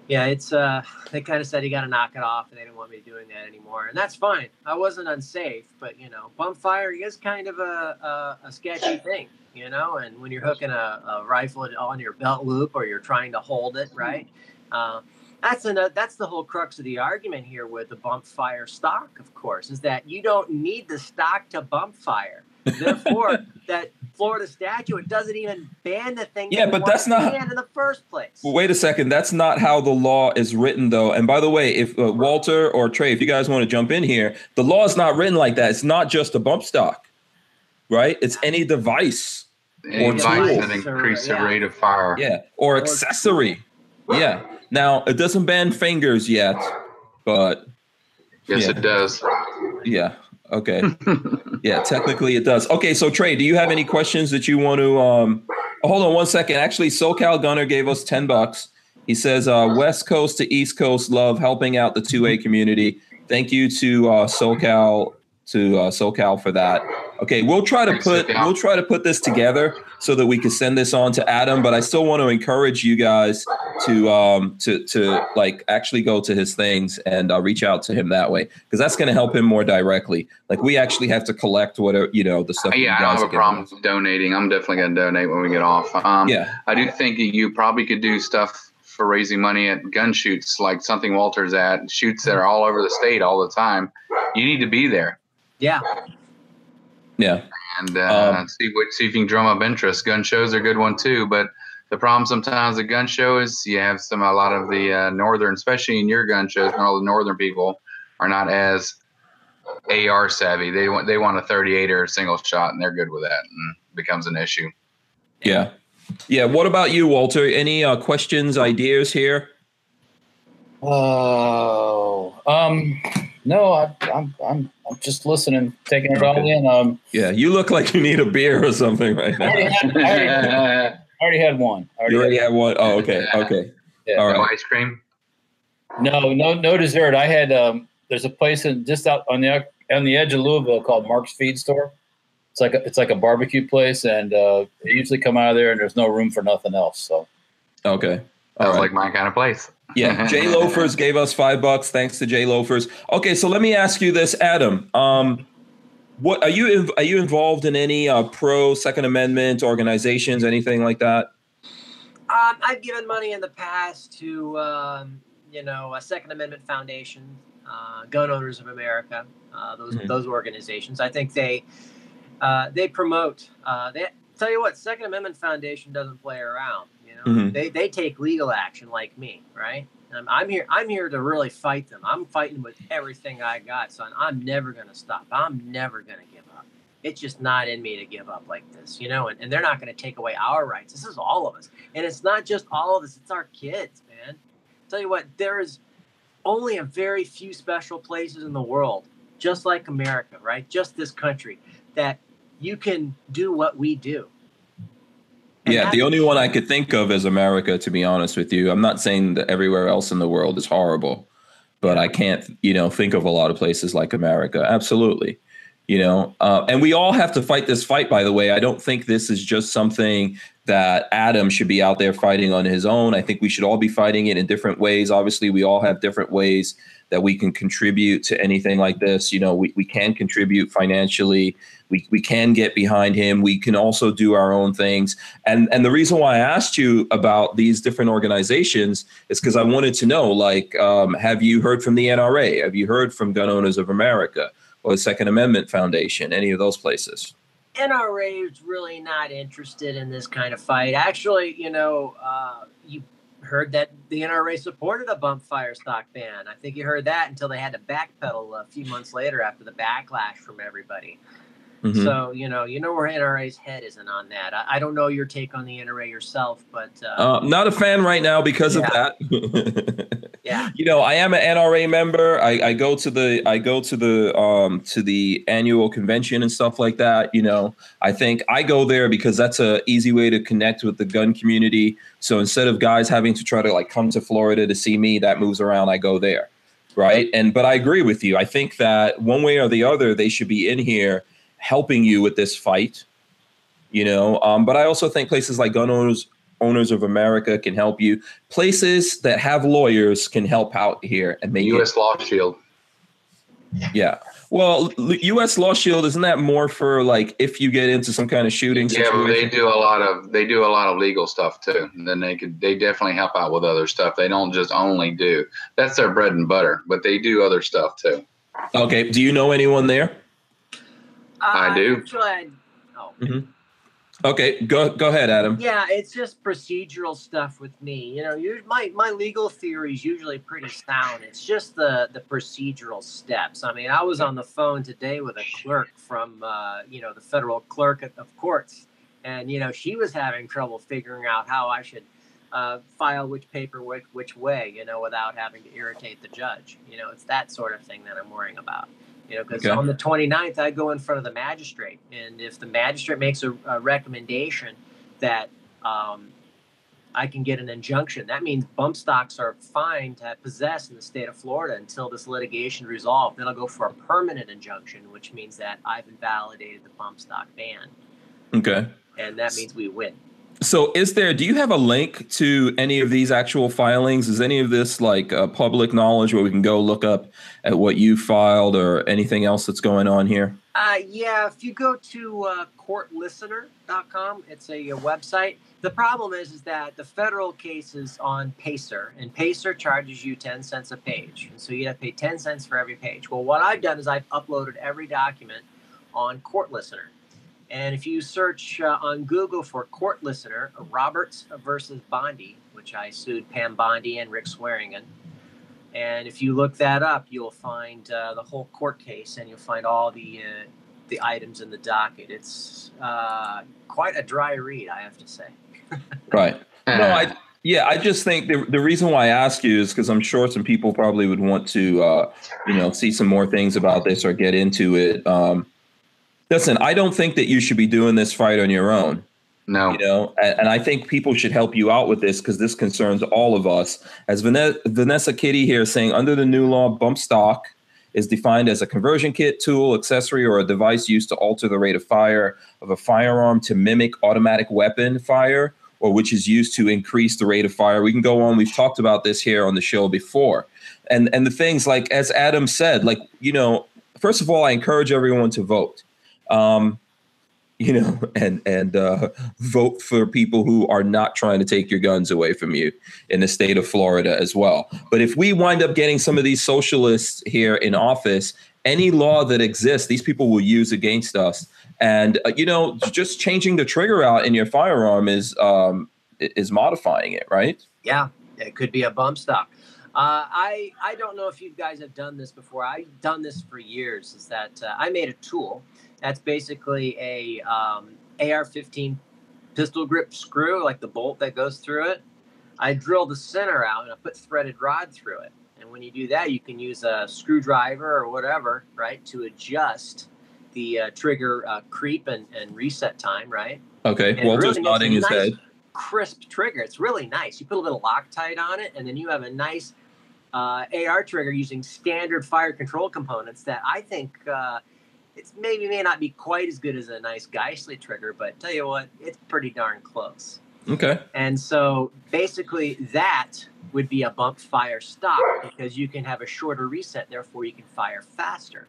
yeah, it's uh they kind of said you got to knock it off, and they didn't want me doing that anymore, and that's fine. I wasn't unsafe, but you know, bump fire is kind of a a, a sketchy thing, you know. And when you're hooking a, a rifle on your belt loop or you're trying to hold it, right? Uh, that's an, that's the whole crux of the argument here with the bump fire stock, of course, is that you don't need the stock to bump fire. Therefore, that Florida statute It doesn't even ban the thing. Yeah, that but that's not- banned in the first place. Well, wait a second. That's not how the law is written, though. And by the way, if uh, Walter or Trey, if you guys want to jump in here, the law is not written like that. It's not just a bump stock, right? It's any device, Any Or device tool. that increase the Yeah. rate of fire. yeah, or accessory, yeah. Now it doesn't ban fingers yet, but Yes, Yeah. it does. yeah, okay, yeah. Technically, it does. Okay, so Trey, do you have any questions that you want to? Um, oh, hold on one second. Actually, SoCal Gunner gave us ten bucks. He says, uh, "West Coast to East Coast, love helping out the two A community. Thank you to uh, SoCal to uh, SoCal for that. Okay, we'll try to put we'll try to put this together so that we can send this on to Adam. But I still want to encourage you guys to um to to like actually go to his things and uh, reach out to him that way because that's going to help him more directly. Like we actually have to collect whatever you know the stuff. yeah, you I don't have a problem us. donating. I'm definitely going to donate when we get off. Um, Yeah, I do think you probably could do stuff for raising money at gun shoots, like something Walter's at, shoots that are all over the state all the time. You need to be there Yeah, yeah. and uh, Um, see what see if you can drum up interest. Gun shows are a good one too, but the problem sometimes at gun show is you have some a lot of the uh, northern, especially in your gun shows, and all the northern people are not as AR savvy. They want they want a 38 or a single shot, and they're good with that, and becomes an issue. Yeah, yeah. What about you, Walter? Any uh, questions, ideas here? Oh, um, no, I, I'm I'm I'm just listening, taking it all in. Um, Yeah, you look like you need a beer or something right I already now. Had, I already, had one. I You already had- have one. Oh, okay, okay. Yeah. All No ice cream. No, no, no dessert. I had um. There's a place in just out on the on the edge of Louisville called Mark's Feed Store. It's like a, it's like a barbecue place, and uh, they usually come out of there, and there's no room for nothing else. So Okay. All Sounds right. like my kind of place. Yeah, J Loafers gave us five bucks. Thanks to J Loafers. Okay, so let me ask you this, Adam. Um, what are you are you involved in any uh, pro Second Amendment organizations, anything like that? Um, I've given money in the past to, um, you know, a Second Amendment Foundation, uh, Gun Owners of America, uh, those Mhm. those organizations. I think they uh, they promote. Uh, they tell you what, Second Amendment Foundation doesn't play around. You know, Mhm. they they take legal action like me, right? Um, I'm here. I'm here to really fight them. I'm fighting with everything I got, son. I'm never gonna stop. I'm never gonna give up. It's just not in me to give up like this, you know. And, and they're not to take away our rights. This is all of us, and it's not just all of us. It's our kids, man. Tell you what, there is only a very few special places in the world, just like America, right? Just this country that you can do what we do. And Yeah, the only one I could think of is America. To be honest with you, I'm not saying that everywhere else in the world is horrible, but I can't, you know, think of a lot of places like America. Absolutely, you know, uh, and we all have to fight this fight. By the way, I don't think this is just something that Adam should be out there fighting on his own. I think we should all be fighting it in different ways. Obviously, we all have different ways that we can contribute to anything like this. You know, we, we can contribute financially. We, we can get behind him. We can also do our own things. And and the reason why I asked you about these different organizations is because I wanted to know, like, um, have you heard from the NRA? Have you heard from Gun Owners of America or the Second Amendment Foundation? Any of those places? NRA is really not interested in this kind of fight. Actually, you know, uh, you heard that the NRA supported a bump fire stock ban. I think you heard that until they had to backpedal a few months later after the backlash from everybody. Mhm. So you know, you know where NRA's head isn't on that. I, I don't know your take on the NRA yourself, but uh, Uh, not a fan right now because of that. yeah, you know, I am an NRA member. I, I go to the I go to the um to the annual convention and stuff like that. You know, I think I go there because that's a easy way to connect with the gun community. So instead of guys having to try to like come to Florida to see me, that moves around. I go there, right? And but I agree with you. I think that one way or the other, they should be in here helping you with this fight. You know, um, but I also think places like Gun Owners Owners of America can help you. Places that have lawyers can help out here and make U.S. Law Shield. Yeah. Well, U.S. Law Shield isn't that more for like if you get into some kind of shooting Yeah, but they do a lot of they do a lot of legal stuff too. And then they could they definitely help out with other stuff. They don't just only do that's their bread and butter, but they do other stuff too. Okay. Do you know anyone there? I do. Actually, I, oh, Okay. Go go ahead, Adam. Yeah, it's just procedural stuff with me. You know, you, my my legal theory is usually pretty sound. It's just the the procedural steps. I mean, I was on the phone today with a clerk from uh, you know the federal clerk of, of courts, and you know she was having trouble figuring out how I should uh, file which paper which, which way. You know, without having to irritate the judge. You know, it's that sort of thing that I'm worrying about. You know, because Okay. on the 29th, I go in front of the magistrate. And if the magistrate makes a, a recommendation that um, I can get an injunction, that means bump stocks are fine to possess in the state of Florida until this litigation resolved. Then I'll go for a permanent injunction, which means that I've invalidated the bump stock ban. Okay. And that means we win. So, is there? Do you have a link to any of these actual filings? Is any of this like uh, public knowledge where we can go look up at what you filed or anything else that's going on here? Uh, yeah, if you go to uh, courtlistener.com, it's a, a website. The problem is, is that the federal case is on Pacer, and Pacer charges you 10 cents a page. And so you have to pay 10 cents for every page. Well, what I've done is I've uploaded every document on Court Listener. And if you search uh, on Google for Court Listener, Roberts versus Bondi, which I sued Pam Bondi and Rick Swearingen, And if you look that up, you'll find uh, the whole court case, and you'll find all the uh, the items in the docket. It's uh, quite a dry read, I have to say. right. No, I yeah, I just think the the reason why I ask you is because I'm sure some people probably would want to uh, you know see some more things about this or get into it. Um, listen, I don't think that you should be doing this fight on your own. No. You know, and, and I think people should help you out with this because this concerns all of us. As Vanessa, Vanessa Kitty here saying, under the new law, bump stock is defined as a conversion kit, tool, accessory, or a device used to alter the rate of fire of a firearm to mimic automatic weapon fire, or which is used to increase the rate of fire. We can go on. We've talked about this here on the show before. And and the things like as Adam said, like, you know, first of all, I encourage everyone to vote. Um, you know, and and uh, vote for people who are not trying to take your guns away from you in the state of Florida as well. But if we wind up getting some of these socialists here in office, any law that exists, these people will use against us. And uh, you know, just changing the trigger out in your firearm is um, is modifying it, right? Yeah, it could be a bump stock. Uh, I I don't know if you guys have done this before. I've done this for years. Is that uh, I made a tool that's basically a um, AR-15 pistol grip screw, like the bolt that goes through it. I drill the center out and I put threaded rod through it. And when you do that, you can use a screwdriver or whatever, right, to adjust the uh, trigger uh, creep and, and reset time, right? Okay, and Walter's really nodding his nice, head. Crisp trigger. It's really nice. You put a little Loctite on it, and then you have a nice uh, AR trigger using standard fire control components that I think it's maybe may not be quite as good as a nice Geissele trigger, but tell you what, it's pretty darn close. Okay. And so basically, that would be a bump fire stock because you can have a shorter reset, therefore you can fire faster.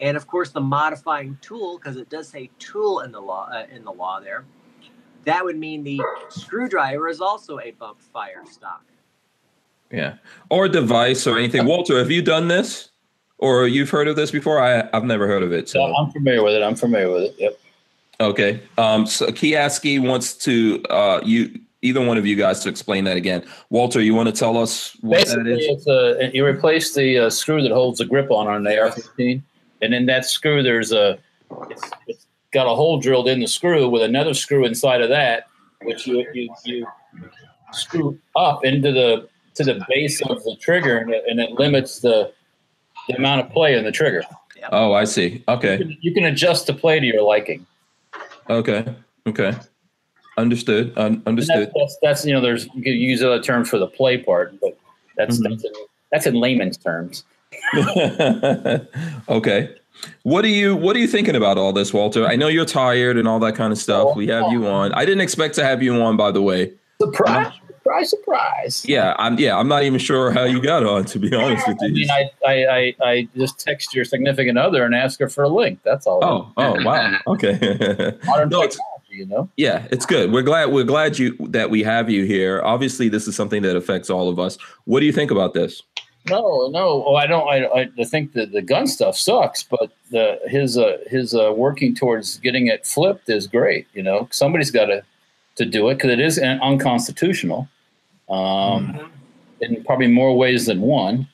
And of course, the modifying tool, because it does say tool in the law uh, in the law there, that would mean the screwdriver is also a bump fire stock. Yeah, or device or anything. Walter, have you done this? Or you've heard of this before? I I've never heard of it. So I'm familiar with it. I'm familiar with it. Yep. Okay. Um. So Kiaski wants to uh you either one of you guys to explain that again. Walter, you want to tell us what Basically, that is? It's a, you replace the uh, screw that holds the grip on on the AR-15, and in that screw there's a it's, it's got a hole drilled in the screw with another screw inside of that, which you you, you screw up into the to the base of the trigger, and it, and it limits the the amount of play in the trigger. Yep. Oh, I see. Okay. You can, you can, adjust the play to your liking. Okay. Okay. Understood. Un- understood. That's, that's, that's, you know, there's you can use other terms for the play part, but that's mm-hmm. that's, in, that's in layman's terms. okay. What are you What are you thinking about all this, Walter? I know you're tired and all that kind of stuff. Oh, we have you on. I didn't expect to have you on, by the way. Surprise! Surprise, surprise. Yeah, I'm. Yeah, I'm not even sure how you got on. To be honest with you, I mean, I, I, I, I just text your significant other and ask her for a link. That's all. Oh, oh, wow. Okay. Modern no, technology, you know. Yeah, it's good. We're glad. We're glad you that we have you here. Obviously, this is something that affects all of us. What do you think about this? No, no. Oh, I don't. I, I think that the gun stuff sucks, but the his uh, his uh, working towards getting it flipped is great. You know, somebody's got to to do it because it is unconstitutional um, mm-hmm. in probably more ways than one.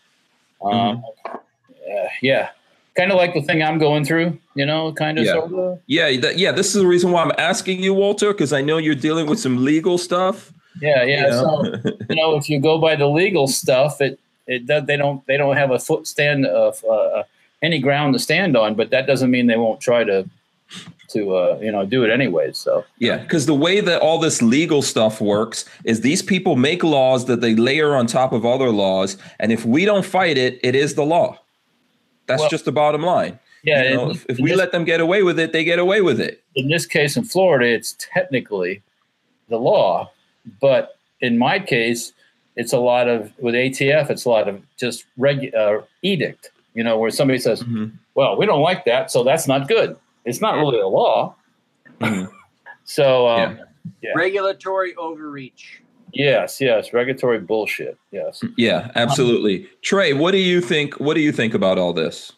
Um, mm-hmm. uh, yeah, kind of like the thing I'm going through, you know, kind of yeah. sort of. Yeah, that, yeah. This is the reason why I'm asking you, Walter, because I know you're dealing with some legal stuff. Yeah, yeah. You know? So you know, if you go by the legal stuff, it it does, they don't they don't have a foot stand of uh, any ground to stand on, but that doesn't mean they won't try to to uh, you know do it anyway. So yeah, because the way that all this legal stuff works is these people make laws that they layer on top of other laws, and if we don't fight it, it is the law. That's well, just the bottom line. Yeah, you know, if, if we this, let them get away with it, they get away with it. In this case, in Florida, it's technically the law, but in my case, it's a lot of with ATF. It's a lot of just reg uh, edict. You know, where somebody says, mm-hmm. "Well, we don't like that, so that's not good." It's not really a law. Mm-hmm. so, um, yeah. Yeah. regulatory overreach. Yes, yes, regulatory bullshit. Yes. Yeah, absolutely. Um, Trey, what do you think? What do you think about all this?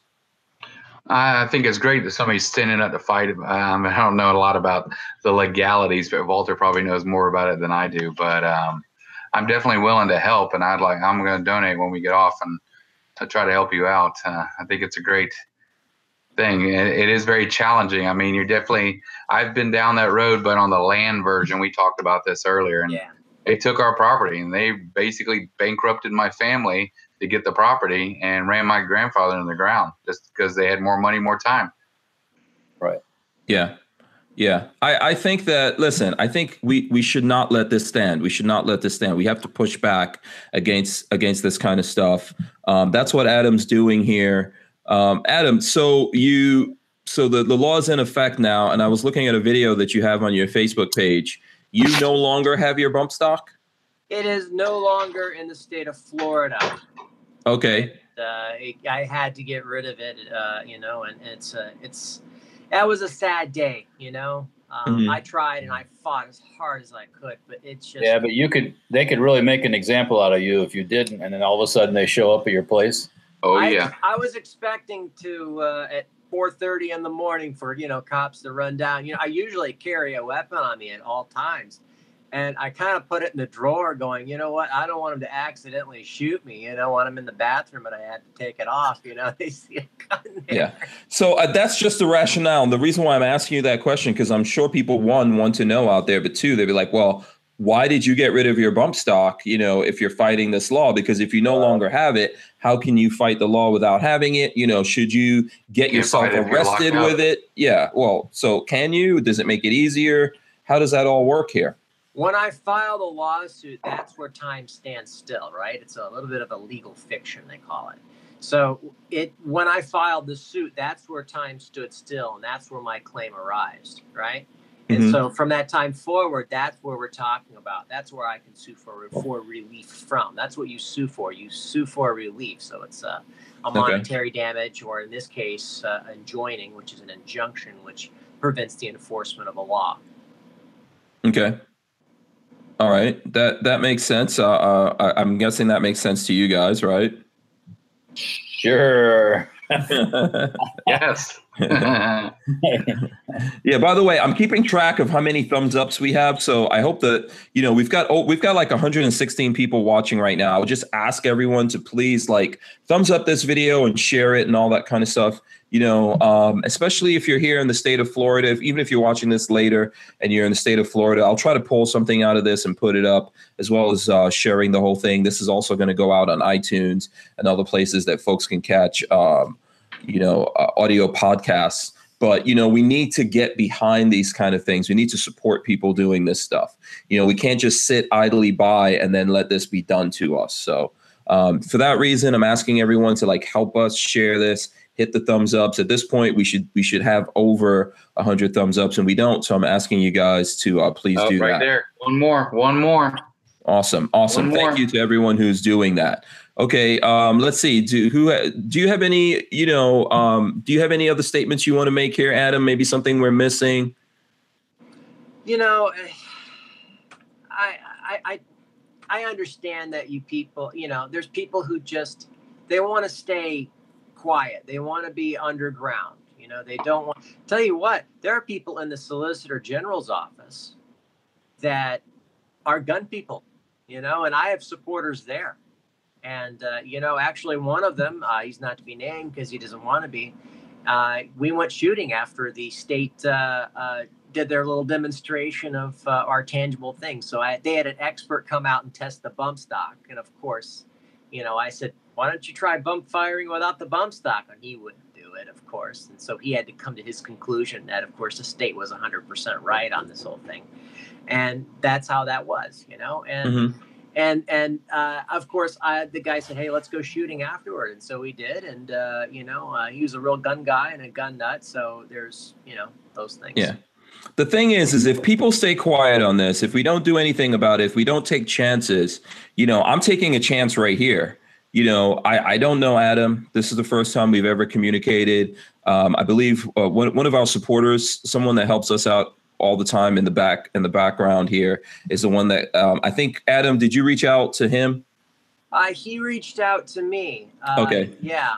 I think it's great that somebody's standing up to fight. Um, I don't know a lot about the legalities, but Walter probably knows more about it than I do. But um, I'm definitely willing to help, and I'd like I'm going to donate when we get off, and to try to help you out. Uh, I think it's a great thing. It, it is very challenging. I mean, you're definitely. I've been down that road, but on the land version, we talked about this earlier, and Yeah. they took our property and they basically bankrupted my family to get the property and ran my grandfather in the ground just because they had more money, more time. Right. Yeah. Yeah. I, I think that listen, I think we we should not let this stand. We should not let this stand. We have to push back against against this kind of stuff. Um, that's what Adam's doing here. Um, Adam, so you so the, the law is in effect now, and I was looking at a video that you have on your Facebook page. You no longer have your bump stock? It is no longer in the state of Florida. Okay. Uh, it, I had to get rid of it, uh, you know, and it's uh, it's that was a sad day, you know. Um, Mhm. I tried and I fought as hard as I could, but it's just Yeah, but you could they could really make an example out of you if you didn't, and then all of a sudden they show up at your place. Oh I, yeah, I was expecting to uh, at 4:30 in the morning for you know cops to run down. You know, I usually carry a weapon on me at all times, and I kind of put it in the drawer, going, you know what? I don't want them to accidentally shoot me. You know, when I'm in the bathroom and I had to take it off. You know, they see a gun there. Yeah. So uh, that's just the rationale. And the reason why I'm asking you that question, because I'm sure people, one, want to know out there, but two, they'd be like, well, why did you get rid of your bump stock, you know, if you're fighting this law? Because if you no longer have it, how can you fight the law without having it? You know, should you get You yourself fight if you're locked arrested with it? Yeah. Well, so can you? Does it make it easier? How does that all work here? When I filed a lawsuit, that's where time stands still, right? It's a little bit of a legal fiction, they call it. So it when I filed the suit, that's where time stood still, and that's where my claim arised, right? And Mhm. so from that time forward, that's where we're talking about. That's where I can sue for for relief from. That's what you sue for. You sue for relief. So it's a, a Okay. monetary damage, or in this case, uh, enjoining, which is an injunction, which prevents the enforcement of a law. Okay. All right. That that makes sense. Uh, uh, I'm guessing that makes sense to you guys, right? Sure. yes. Yeah. By the way, I'm keeping track of how many thumbs ups we have. So I hope that you know we've got oh we've got like 116 people watching right now. I'll just ask everyone to please like thumbs up this video and share it and all that kind of stuff. You know, um, especially if you're here in the state of Florida. If, even if you're watching this later and you're in the state of Florida, I'll try to pull something out of this and put it up as well as uh, sharing the whole thing. This is also going to go out on iTunes and other places that folks can catch. Um, you know, uh, audio podcasts but you know we need to get behind these kind of things we need to support people doing this stuff you know we can't just sit idly by and then let this be done to us so um, for that reason i'm asking everyone to like help us share this hit the thumbs ups at this point we should we should have over 100 thumbs ups and we don't so i'm asking you guys to uh, please oh, do right that there. One more. One more. Awesome awesome. Thank you to everyone who's doing that. Okay um, let's see do who do you have any you know um, do you have any other statements you want to make here adam? Maybe something we're missing? You know I, I i i understand that you people you know there's people who just they want to stay quiet. They want to be underground you know they don't want tell you what there are people in the solicitor general's office that are gun people you know and i have supporters there and uh, you know actually one of them uh, he's not to be named because he doesn't want to be uh, we went shooting after the state uh, uh, did their little demonstration of uh, our tangible things. So I, they had an expert come out and test the bump stock, and of course, you know, I said, "Why don't you try bump firing without the bump stock?" And he wouldn't do it, of course. And so he had to come to his conclusion that, of course, the state was 100% right on this whole thing, and that's how that was, you know. And Mhm. and and uh, of course, I, the guy said, "Hey, let's go shooting afterward," and so we did. And uh, you know, uh, he was a real gun guy and a gun nut. So there's you know those things. Yeah. The thing is, is if people stay quiet on this, if we don't do anything about it, if we don't take chances, you know, I'm taking a chance right here. You know, I, I don't know Adam. This is the first time we've ever communicated. Um, I believe uh, one, one of our supporters, someone that helps us out all the time in the back in the background here, is the one that um, I think Adam. Did you reach out to him? Uh, he reached out to me. Uh, Okay. Yeah.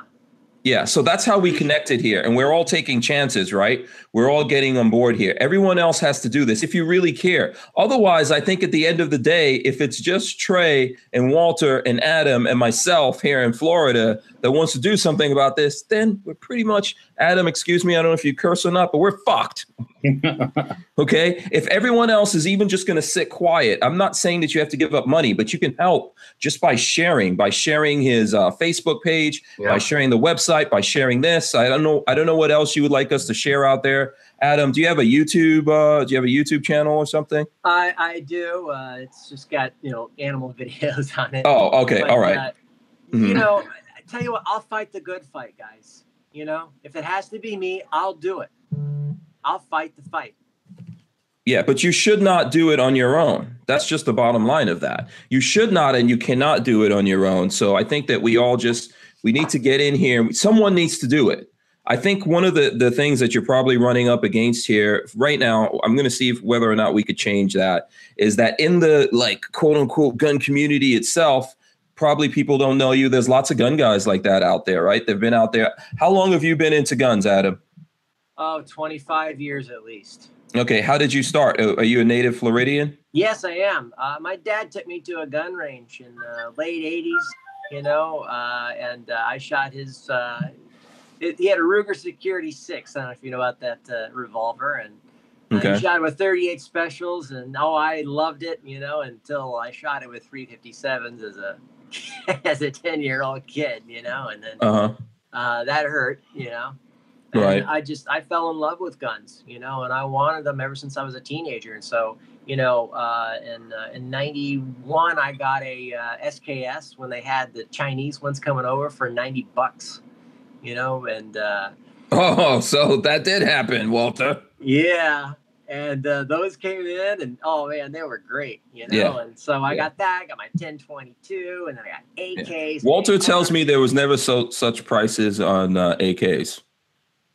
Yeah, so that's how we connected here. And we're all taking chances, right? We're all getting on board here. Everyone else has to do this if you really care. Otherwise, I think at the end of the day, if it's just Trey and Walter and Adam and myself here in Florida, that wants to do something about this, then we're pretty much Adam. Excuse me, I don't know if you curse or not, but we're fucked. okay, if everyone else is even just going to sit quiet, I'm not saying that you have to give up money, but you can help just by sharing, by sharing his uh, Facebook page, Yeah. by sharing the website, by sharing this. I don't know. I don't know what else you would like us to share out there. Adam, do you have a YouTube? Uh, do you have a YouTube channel or something? I I do. Uh, it's just got you know animal videos on it. Oh, okay, But, all right. uh, Mhm. You know, I tell you what, I'll fight the good fight, guys. You know, if it has to be me, I'll do it. I'll fight the fight. Yeah, but you should not do it on your own. That's just the bottom line of that. You should not and you cannot do it on your own. So I think that we all just we need to get in here. Someone needs to do it. I think one of the the things that you're probably running up against here right now, I'm going to see if, whether or not we could change that is that in the like quote unquote gun community itself, probably people don't know you. There's lots of gun guys like that out there, right? They've been out there. How long have you been into guns, Adam? Oh, 25 years at least. Okay, how did you start? Uh, Are you a native Floridian? Yes, I am. Uh, my dad took me to a gun range in the late 80s, you know, uh, and uh, I shot his. Uh, it, he had a Ruger Security 6. I don't know if you know about that uh, revolver. And Okay. he shot it with 38 specials. And oh, I loved it, you know, until I shot it with 357s as a. As a 10 year old kid, you know, and then Uh huh. uh, that hurt, you know. And Right. I just I fell in love with guns, you know, and I wanted them ever since I was a teenager. And so, you know, uh, in uh, in '91, I got a uh, SKS when they had the Chinese ones coming over for 90 bucks, you know, and uh, Oh, so that did happen, Walter. yeah. And uh, those came in, and oh man, they were great, you know. Yeah. And so I Yeah. got that, got my 1022, and then I got AKs. Walter tells me there was never so such prices on uh, AKs.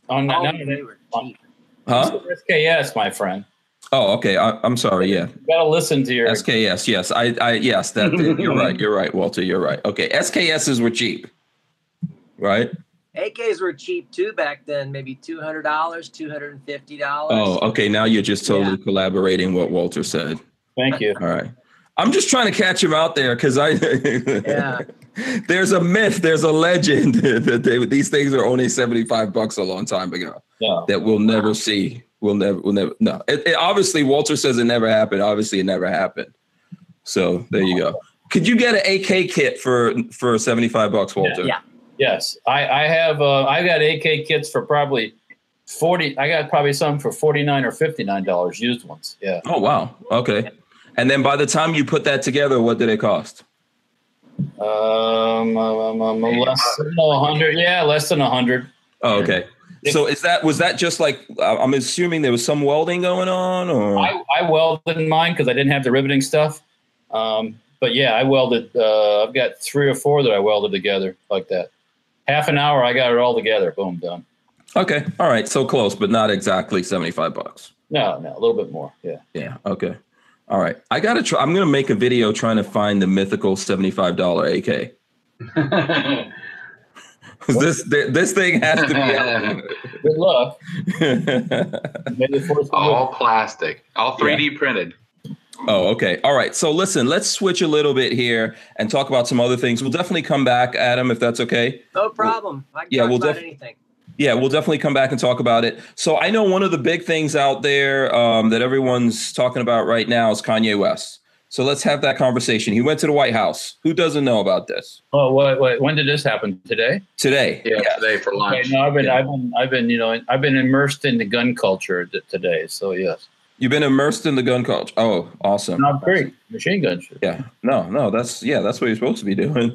Oh, no, oh, no, they were cheap. Huh? SKS, my friend. Oh, okay. I, I'm sorry. Yeah, You gotta listen to your. SKS. Yes, I. I yes, that. you're right. You're right, Walter. You're right. Okay, SKSs were cheap, right? AKs were cheap too back then, maybe two hundred dollars, two hundred and fifty dollars. Oh, okay. Now you're just totally collaborating what Walter said. Thank you. All right. I'm just trying to catch him out there because I. Yeah. There's a myth. There's a legend that they, these things are only 75 bucks a long time ago. Yeah. that we'll never see. We'll never, we'll never. No, it, it- obviously Walter says it never happened. Obviously, it never happened. So there you go. Could you get an AK kit for for seventy five bucks, Walter? Yeah. Yes, I, I have. Uh, I got AK kits for probably forty. I got probably some for forty nine or fifty nine dollars used ones. Yeah. Oh wow. Okay. And then by the time you put that together, what did it cost? Um, um, um, less than a hundred. Yeah, less than a hundred. Oh, okay. So is that was that just like I'm assuming there was some welding going on, or I, I welded mine because I didn't have the riveting stuff. Um, but yeah, I welded. Uh, I've got three or four that I welded together like that. Half an hour, I got it all together. Boom, done. okay, all right, so close, but not exactly seventy five bucks. No, no, a little bit more. Yeah. Yeah. Okay. All right. I gotta try. I'm gonna make a video trying to find the mythical seventy five dollar AK. this this thing has to be out. Good luck. May the force be with all plastic, all 3D printed. Oh, okay. All right. So listen, let's switch a little bit here and talk about some other things. We'll definitely come back, Adam, if that's okay. No problem. I can yeah, talk we'll about def- anything. Yeah, we'll definitely come back and talk about it. So I know one of the big things out there um, that everyone's talking about right now is Kanye West. So let's have that conversation. He went to the White House. Who doesn't know about this? Oh, wait, wait. When did this happen? Today? Today. Yeah, Yeah. today for Okay, lunch. no, I've been, Yeah. I've been, I've been, you know, I've been immersed in the gun culture today. So yes, You've been immersed in the gun culture. Oh, awesome. not great machine gun shit. Yeah, no, no, that's yeah, that's what you're supposed to be doing.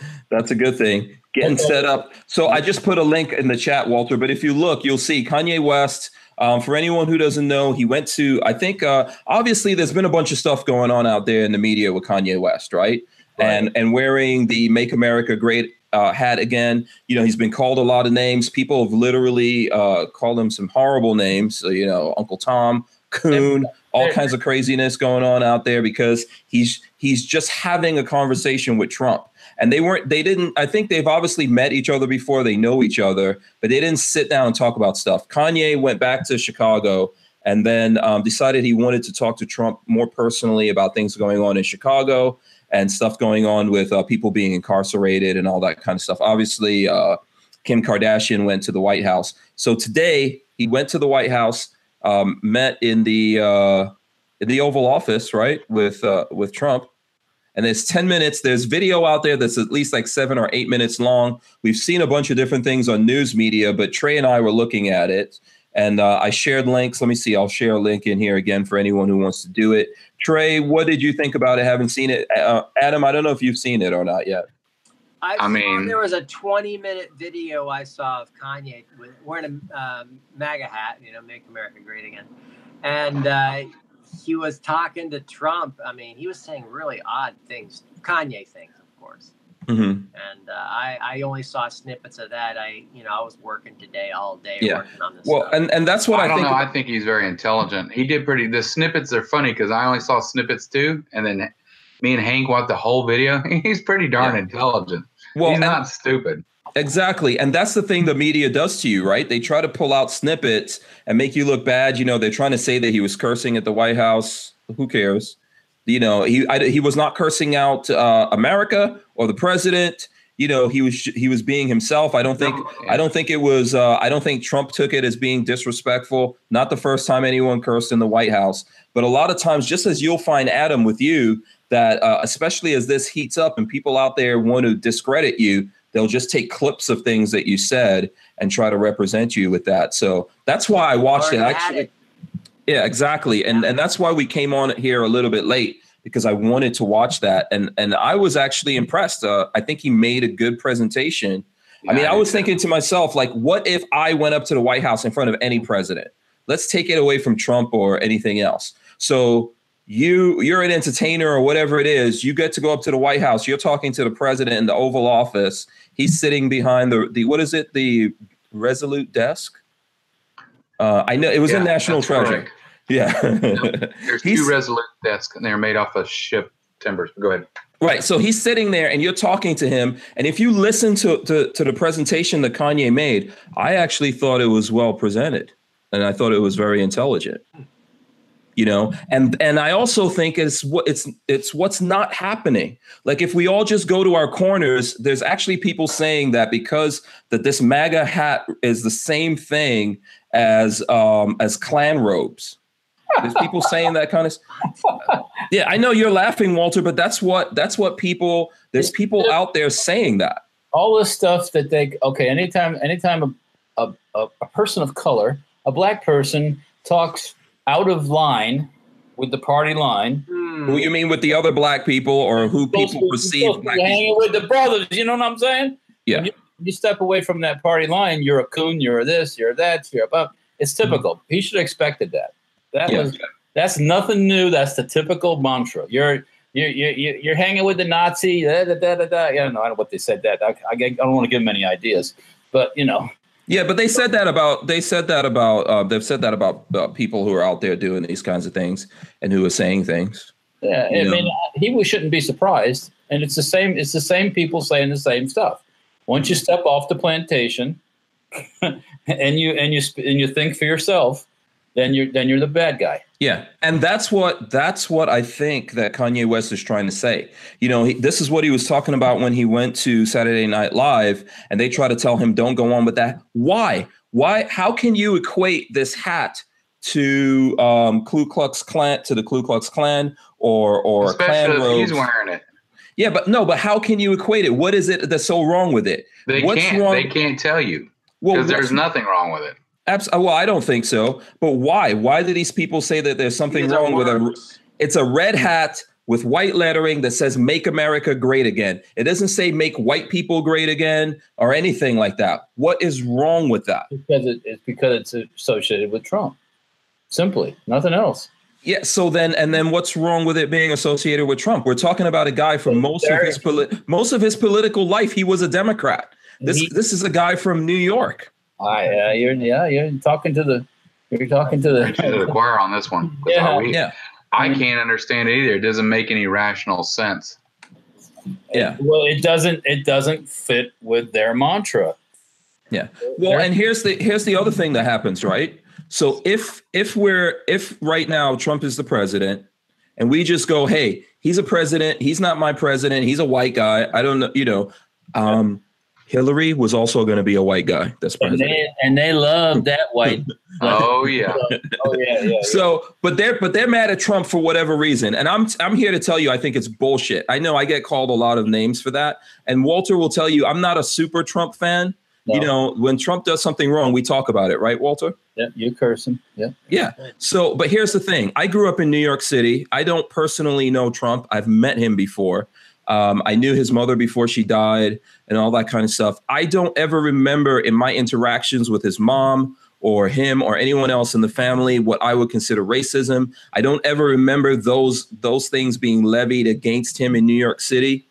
that's a good thing. Getting set up. So I just put a link in the chat, Walter. But if you look, you'll see Kanye West. Um, for anyone who doesn't know, he went to. I think uh, obviously there's been a bunch of stuff going on out there in the media with Kanye West, right? And and wearing the "Make America Great" uh, hat again. You know, he's been called a lot of names. People have literally uh, called him some horrible names. So, you know, Uncle Tom, Coon, all kinds of craziness going on out there because he's he's just having a conversation with Trump. And they weren't they didn't I think they've obviously met each other before, they know each other, but they didn't sit down and talk about stuff. Kanye went back to Chicago and then um, decided he wanted to talk to Trump more personally about things going on in Chicago. and stuff going on with uh, people being incarcerated and all that kind of stuff. Obviously, uh, Kim Kardashian went to the White House. So today he went to the White House, um, met in the uh, in the Oval Office, right, with uh, with Trump. And there's 10 minutes. There's video out there that's at least like seven or eight minutes long. We've seen a bunch of different things on news media, but Trey and I were looking at it. And uh, I shared links. Let me see. I'll share a link in here again for anyone who wants to do it. Trey, what did you think about it? Haven't seen it. Uh, Adam, I don't know if you've seen it or not yet. I, I mean- there was a 20 minute video I saw of Kanye with, wearing a um, MAGA hat, you know, make America great again. And uh, he was talking to Trump. I mean, he was saying really odd things, Kanye things, of course. Mm-hmm. And uh, I, I only saw snippets of that. I, you know, I was working today all day Yeah. working on this. Well, stuff. and, and that's what I, I, don't think. know. I think he's very intelligent. He did pretty. The snippets are funny because I only saw snippets too, and then me and Hank watched the whole video. He's pretty darn Yeah. intelligent. well, he's not stupid. Exactly. And that's the thing the media does to you, right? They try to pull out snippets and make you look bad. You know, they're trying to say that he was cursing at the White House. Who cares? You know, he I, he was not cursing out uh, America or the president. You know, he was he was being himself. I don't think I don't think it was uh, I don't think Trump took it as being disrespectful. Not the first time anyone cursed in the White House, but a lot of times, just as you'll find Adam with you, that uh, especially as this heats up and people out there want to discredit you, they'll just take clips of things that you said and try to represent you with that. So that's why I watched it. Actually, it. yeah, exactly. And and that's why we came on here a little bit late because I wanted to watch that. And and I was actually impressed. Uh, I think he made a good presentation. I mean, I was thinking to myself, like, what if I went up to the White House in front of any president? Let's take it away from Trump or anything else. So you you're an entertainer or whatever it is. You get to go up to the White House. You're talking to the president in the Oval Office. He's sitting behind the the what is it? The Resolute desk. Uh, I know it was Yeah, in National Treasure. correct. Yeah. There's He's- two resolute desks, and they're made off of ship timbers. Go ahead. Right. So he's sitting there and you're talking to him. And if you listen to, to, to the presentation that Kanye made, I actually thought it was well presented. And I thought it was very intelligent. You know, and and I also think it's what it's it's what's not happening. Like if we all just go to our corners, there's actually people saying that because that this MAGA hat is the same thing as um as Klan robes. There's people saying that kind of yeah, I know you're laughing, Walter, but that's what that's what people. There's people out there saying that. all this stuff that they okay anytime anytime a, a, a, a person of color a black person talks out of line with the party line Hmm. Who you mean with the other black people, or who supposed people to- perceive supposed to black be people? hanging with the brothers you know what i'm saying Yeah. You, you step away from that party line you're a coon you're this you're that you're above it's typical he should have expected that that Yeah. was that's nothing new that's the typical mantra you're you're, you're, you're hanging with the Nazi. Da, da, da, da, da. I don't know, I don't know what they said that. I, I, I don't want to give them any ideas, but you know, Yeah, but they said that about they said that about uh, they've said that about uh, people who are out there doing these kinds of things and who are saying things. Yeah, I You mean, he we shouldn't be surprised, and it's the same. It's the same people saying the same stuff. Once you step off the plantation, and you and you and you think for yourself, then you're then you're the bad guy. Yeah, and that's what that's what I think that Kanye West is trying to say. You know, he, this is what he was talking about when he went to Saturday Night Live, and they try to tell him, "Don't go on with that." Why? Why? How can you equate this hat to um, Ku Klux Klan to the Ku Klux Klan or or Klan Especially if he's wearing it. Yeah, but no, but how can you equate it? What is it that's so wrong with it? They What's can't. wrong- They can't tell you Well, because there's nothing wrong with it. Abs- uh, well, I don't think so. But why? Why do these people say that there's something wrong with a? It's a red hat with white lettering that says "Make America Great Again." It doesn't say "Make white people great again" or anything like that. What is wrong with that? Because it, it's because it's associated with Trump. Simply, nothing else. Yeah. So then, and then, what's wrong with it being associated with Trump? We're talking about a guy for most of his most of his political life. He was a Democrat. This He- this is a guy from New York. I, uh, you're yeah, you're talking to the you're talking to Preaching to the the choir on this one. Yeah. we- Yeah. I can't understand it either. It doesn't make any rational sense. Yeah. well, it doesn't it doesn't fit with their mantra. Yeah. Well, and here's the here's the other thing that happens, right? So if if we're if right now Trump is the president and we just go, hey, he's a president. He's not my president. He's a white guy. I don't know, you know. Um, Hillary was also going to be a white guy. That's And they, and they love that white. Oh yeah. oh yeah, yeah. So, but they're but they're mad at Trump for whatever reason, and I'm I'm here to tell you I think it's bullshit. I know I get called a lot of names for that, and Walter will tell you I'm not a super Trump fan. You know, when Trump does something wrong, we talk about it, right, Walter? yeah, you curse him. Yeah. Yeah. So, but here's the thing: I grew up in New York City. I don't personally know Trump. I've met him before. Um, I knew his mother before she died, and all that kind of stuff. I don't ever remember in my interactions with his mom or him or anyone else in the family what I would consider racism. I don't ever remember those those things being levied against him in New York City.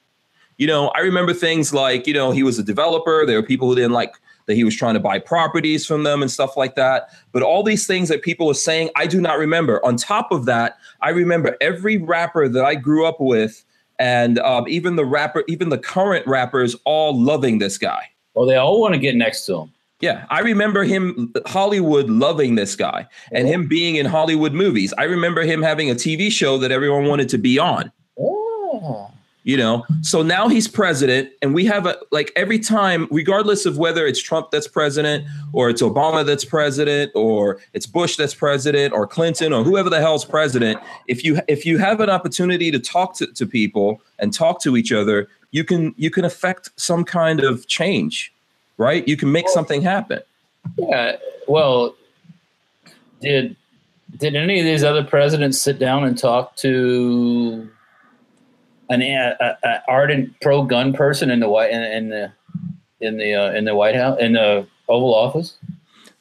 You know, I remember things like you know he was a developer. There were people who didn't like that he was trying to buy properties from them and stuff like that. But all these things that people are saying, I do not remember. On top of that, I remember every rapper that I grew up with, and um, even the rapper, even the current rappers, all loving this guy. Well, they all want to get next to him. Yeah, I remember him, Hollywood loving this guy and him being in Hollywood movies. I remember him having a TV show that everyone wanted to be on Oh. You know so now he's president and we have a like every time regardless of whether it's trump that's president or it's obama that's president or it's bush that's president or clinton or whoever the hell's president if you if you have an opportunity to talk to, to people and talk to each other you can you can affect some kind of change right you can make something happen Yeah. Well, did did any of these other presidents sit down and talk to an a, a, a ardent pro gun person in the white in, in the in the uh, in the White House in the Oval Office?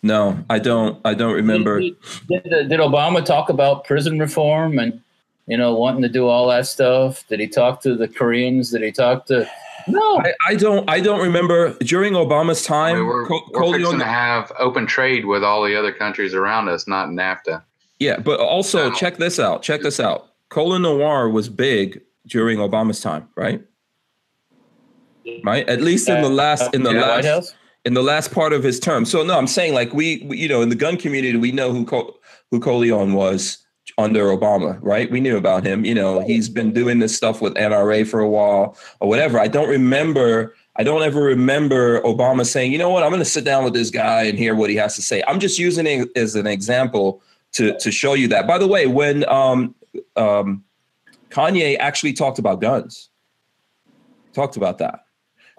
no i don't i don't remember Did, did, did Obama talk about prison reform and you know wanting to do all that stuff? Did he talk to the Koreans? Did he talk to? No. I, I don't i don't remember during obama's I time mean, we're, Co- we're fixing to have open trade with all the other countries around us, not NAFTA. Yeah, but also Wow. check this out. Check this out. Colion Noir was big during Obama's time, right? Right. At least in the last in the Uh, Yeah, last in the last part of his term. So no, I'm saying like we, we you know in the gun community we know who Col- who Colion was under Obama, right? We knew about him. You know, he's been doing this stuff with NRA for a while or whatever. I don't remember. I don't ever remember Obama saying, you know what, I'm going to sit down with this guy and hear what he has to say. I'm just using it as an example to to show you that. By the way, when um, um, Kanye actually talked about guns, talked about that.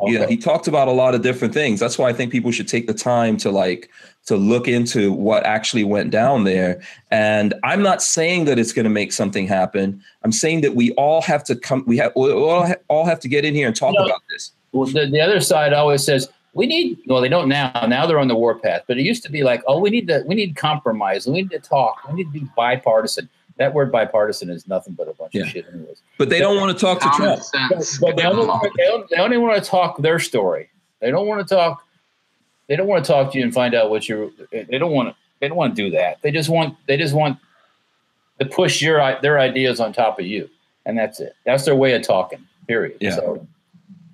Yeah, he talked about a lot of different things. That's why I think people should take the time to like to look into what actually went down there. And I'm not saying that it's going to make something happen. I'm saying that we all have to come. We have we all, all have to get in here and talk No. about this. Well, the, the other side always says we need. Well, they don't now. Now they're on the warpath. But it used to be like, oh, we need to we need compromise. We need to talk. We need to be bipartisan. That word bipartisan is nothing but a bunch Yeah. of shit, anyways. But they don't want to talk to Trump. sense. But they only, want- they, only, they only want to talk their story. They don't want to talk. They don't want to talk to you and find out what you. They don't want to. They don't want to do that. They just want. They just want to push your their ideas on top of you, and that's it. That's their way of talking. Period. Yeah. So,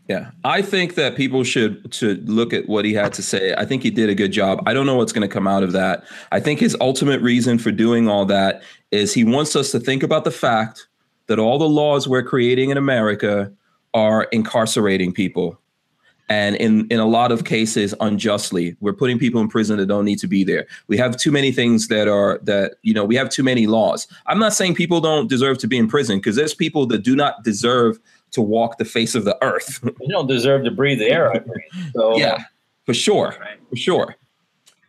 Yeah, I think that people should should look at what he had to say. I think he did a good job. I don't know what's going to come out of that. I think his ultimate reason for doing all that is he wants us to think about the fact that all the laws we're creating in America are incarcerating people. And in, in a lot of cases, unjustly, we're putting people in prison that don't need to be there. We have too many things that are that you know. We have too many laws. I'm not saying people don't deserve to be in prison because there's people that do not deserve to walk the face of the earth. you don't deserve to breathe the air I breathe. So yeah, for sure, Right. for sure.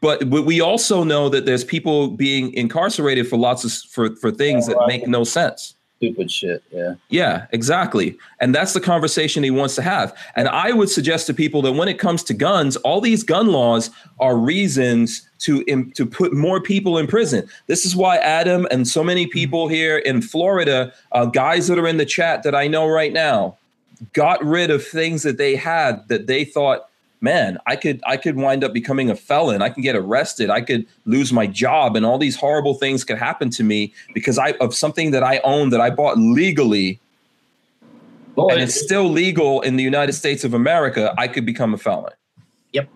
But we- we also know that there's people being incarcerated for lots of for for things that make no sense. Stupid shit. Yeah. Yeah, exactly. And that's the conversation he wants to have. And I would suggest to people that when it comes to guns, all these gun laws are reasons to im- to put more people in prison. This is why Adam and so many people here in Florida, uh, guys that are in the chat that I know right now, got rid of things that they had that they thought, man, I could I could wind up becoming a felon. I can get arrested. I could lose my job, and all these horrible things could happen to me because I of something that I own that I bought legally, and it- it's still legal in the United States of America. I could become a felon. Yep.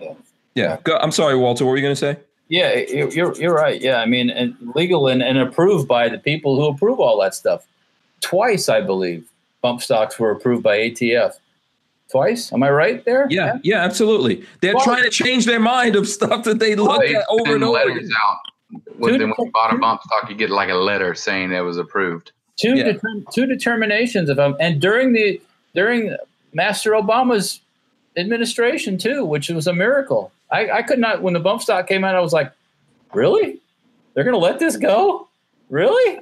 Yeah. Yeah. Go, I'm sorry, Walter. What were you going to say? Yeah, you're you're right. Yeah, I mean, and legal and, and approved by the people who approve all that stuff. Twice, I believe, bump stocks were approved by ATF. Twice, am I right there? Yeah, yeah, absolutely. They're well, trying to change their mind of stuff that they look at over and over. Letters out. When, then when you bought a bump stock, you get like a letter saying it was approved. Two yeah. two determinations of them, and during the during Master Obama's administration too, which was a miracle. I, I could not when the bump stock came out. I was like, really? They're gonna let this go? Really?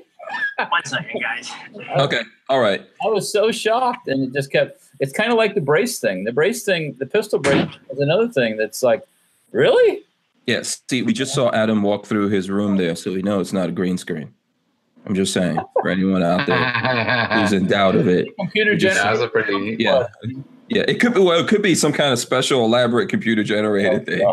One second, guys. Okay. All right. I was so shocked, and it just kept. It's kind of like the brace thing. The brace thing, the pistol brace, is another thing that's like, really? Yes. See, we just saw Adam walk through his room there, so we know it's not a green screen. I'm just saying for anyone out there who's in doubt of it. Computer generated. pretty yeah. Yeah, it could be. Well, it could be some kind of special, elaborate computer generated oh, thing.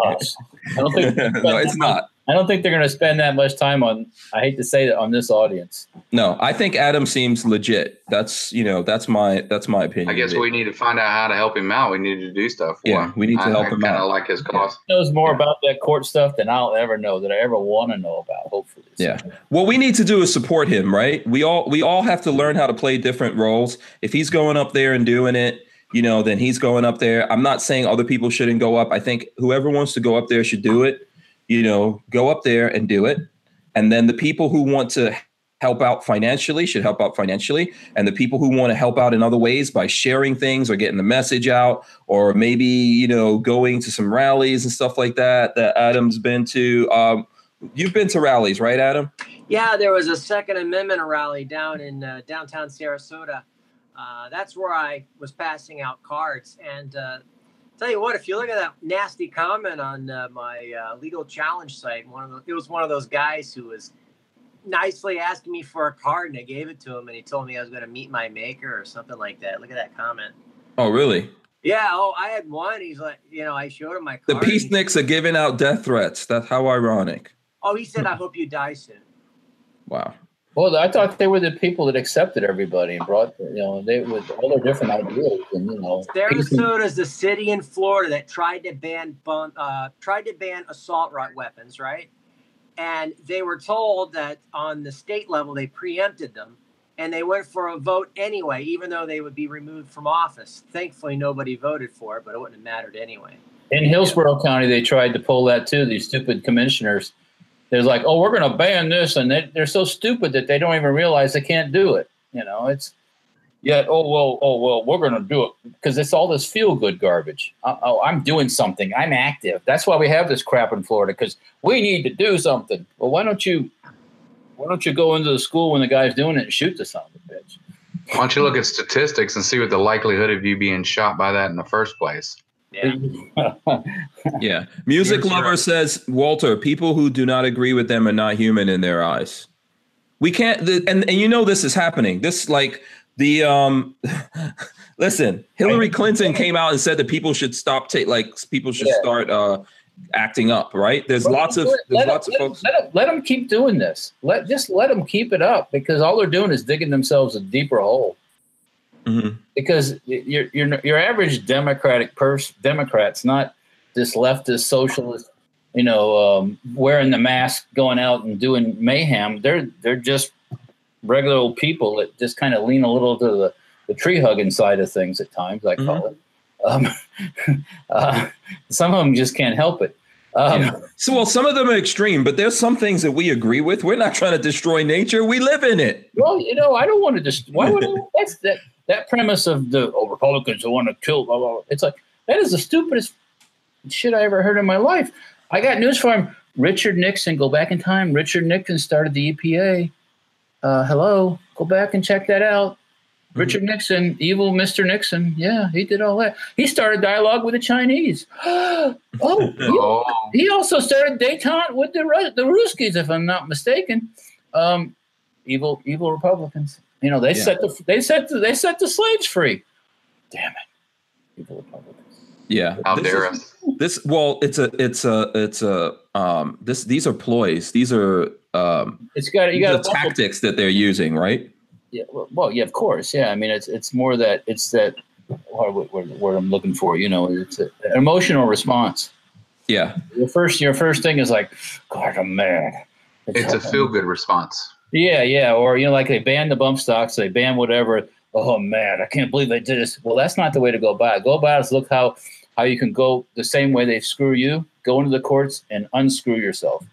I don't think no, it's not. I don't think they're going to spend that much time on. I hate to say that on this audience. No, I think Adam seems legit. That's you know that's my that's my opinion. I guess we need to find out how to help him out. We need to do stuff. yeah, him. we need to I, help I him out. Kind of like his cause. He knows more about that court stuff than I'll ever know. That I ever want to know about. Hopefully. So. Yeah. What we need to do is support him. Right. We all we all have to learn how to play different roles. If he's going up there and doing it you know, then he's going up there. I'm not saying other people shouldn't go up. I think whoever wants to go up there should do it you know, go up there and do it. And then the people who want to help out financially should help out financially. And the people who want to help out in other ways by sharing things or getting the message out, or maybe, you know, going to some rallies and stuff like that that Adam's been to. Um, you've been to rallies, right, Adam? Yeah, there was a Second Amendment rally down in uh, downtown Sarasota. Uh, that's where I was passing out cards. And uh, Tell you what, if you look at that nasty comment on uh, my uh, legal challenge site, one of the, it was one of those guys who was nicely asking me for a card, and I gave it to him, and he told me I was going to meet my maker or something like that. Look at that comment. Oh, really? Yeah. Oh, I had one. He's like, you know, I showed him my card. The peaceniks are giving out death threats. That's how ironic. Oh, he said, "I hope you die soon." Wow. Well, I thought they were the people that accepted everybody and brought, you know, they with all their different ideas, and you know. Sarasota is the city in Florida that tried to ban uh, tried to ban assault weapons, right? And they were told that on the state level they preempted them, and they went for a vote anyway, even though they would be removed from office. Thankfully, nobody voted for it, but it wouldn't have mattered anyway. In Hillsborough yeah. County, they tried to pull that too. These stupid commissioners they're like, oh, we're going to ban this, and they, they're so stupid that they don't even realize they can't do it. You know, it's yet, oh well, oh well, we're going to do it because it's all this feel good garbage. Uh, oh, I'm doing something. I'm active. That's why we have this crap in Florida because we need to do something. Well, why don't you? Why don't you go into the school when the guy's doing it and shoot the son of a bitch? Why don't you look at statistics and see what the likelihood of you being shot by that in the first place? Yeah. yeah. Music lover right. says, Walter, people who do not agree with them are not human in their eyes. We can't, and, and you know, this is happening. This, like, the, um, listen, Hillary Clinton came out and said that people should stop, take, like, people should yeah. start, uh, acting up, right? There's lots of there's let lots of folks. Let them, let them keep doing this. Let just let them keep it up because all they're doing is digging themselves a deeper hole. Mm-hmm. Because your, your your average Democratic person, Democrats, not this leftist socialist, you know, um, wearing the mask, going out and doing mayhem. They're they're just regular old people that just kind of lean a little to the, the tree hugging side of things at times. I call mm-hmm. it. Um, uh, some of them just can't help it. Um, yeah. So, well, some of them are extreme, but there's some things that we agree with. We're not trying to destroy nature; we live in it. Well, you know, I don't want to just. Why would I, that's that? That premise of the oh, Republicans who want to kill, blah, blah, blah, it's like that is the stupidest shit I ever heard in my life. I got news for him. Richard Nixon, go back in time. Richard Nixon started the EPA. Uh, hello, go back and check that out. Mm-hmm. Richard Nixon, evil Mr. Nixon. Yeah, he did all that. He started dialogue with the Chinese. oh, oh. He, he, also started detente with the the Ruskies, if I'm not mistaken. Um, evil, evil Republicans. You know, they yeah. set the they set the, they set the slaves free. Damn it, people Republicans. Yeah, how dare us? This well, it's a it's a it's a um this these are ploys. These are um. It's got you got tactics that they're using, right? Yeah. Well, well, yeah, of course. Yeah, I mean, it's it's more that it's that what, what, what I'm looking for. You know, it's a, an emotional response. Yeah. Your first your first thing is like, God, I'm mad. It's a feel good response. Yeah, yeah. Or you know, like they ban the bump stocks, they ban whatever. Oh man, I can't believe they did this. Well, that's not the way to go about it. Go about it is look how how you can go the same way they screw you, go into the courts and unscrew yourself.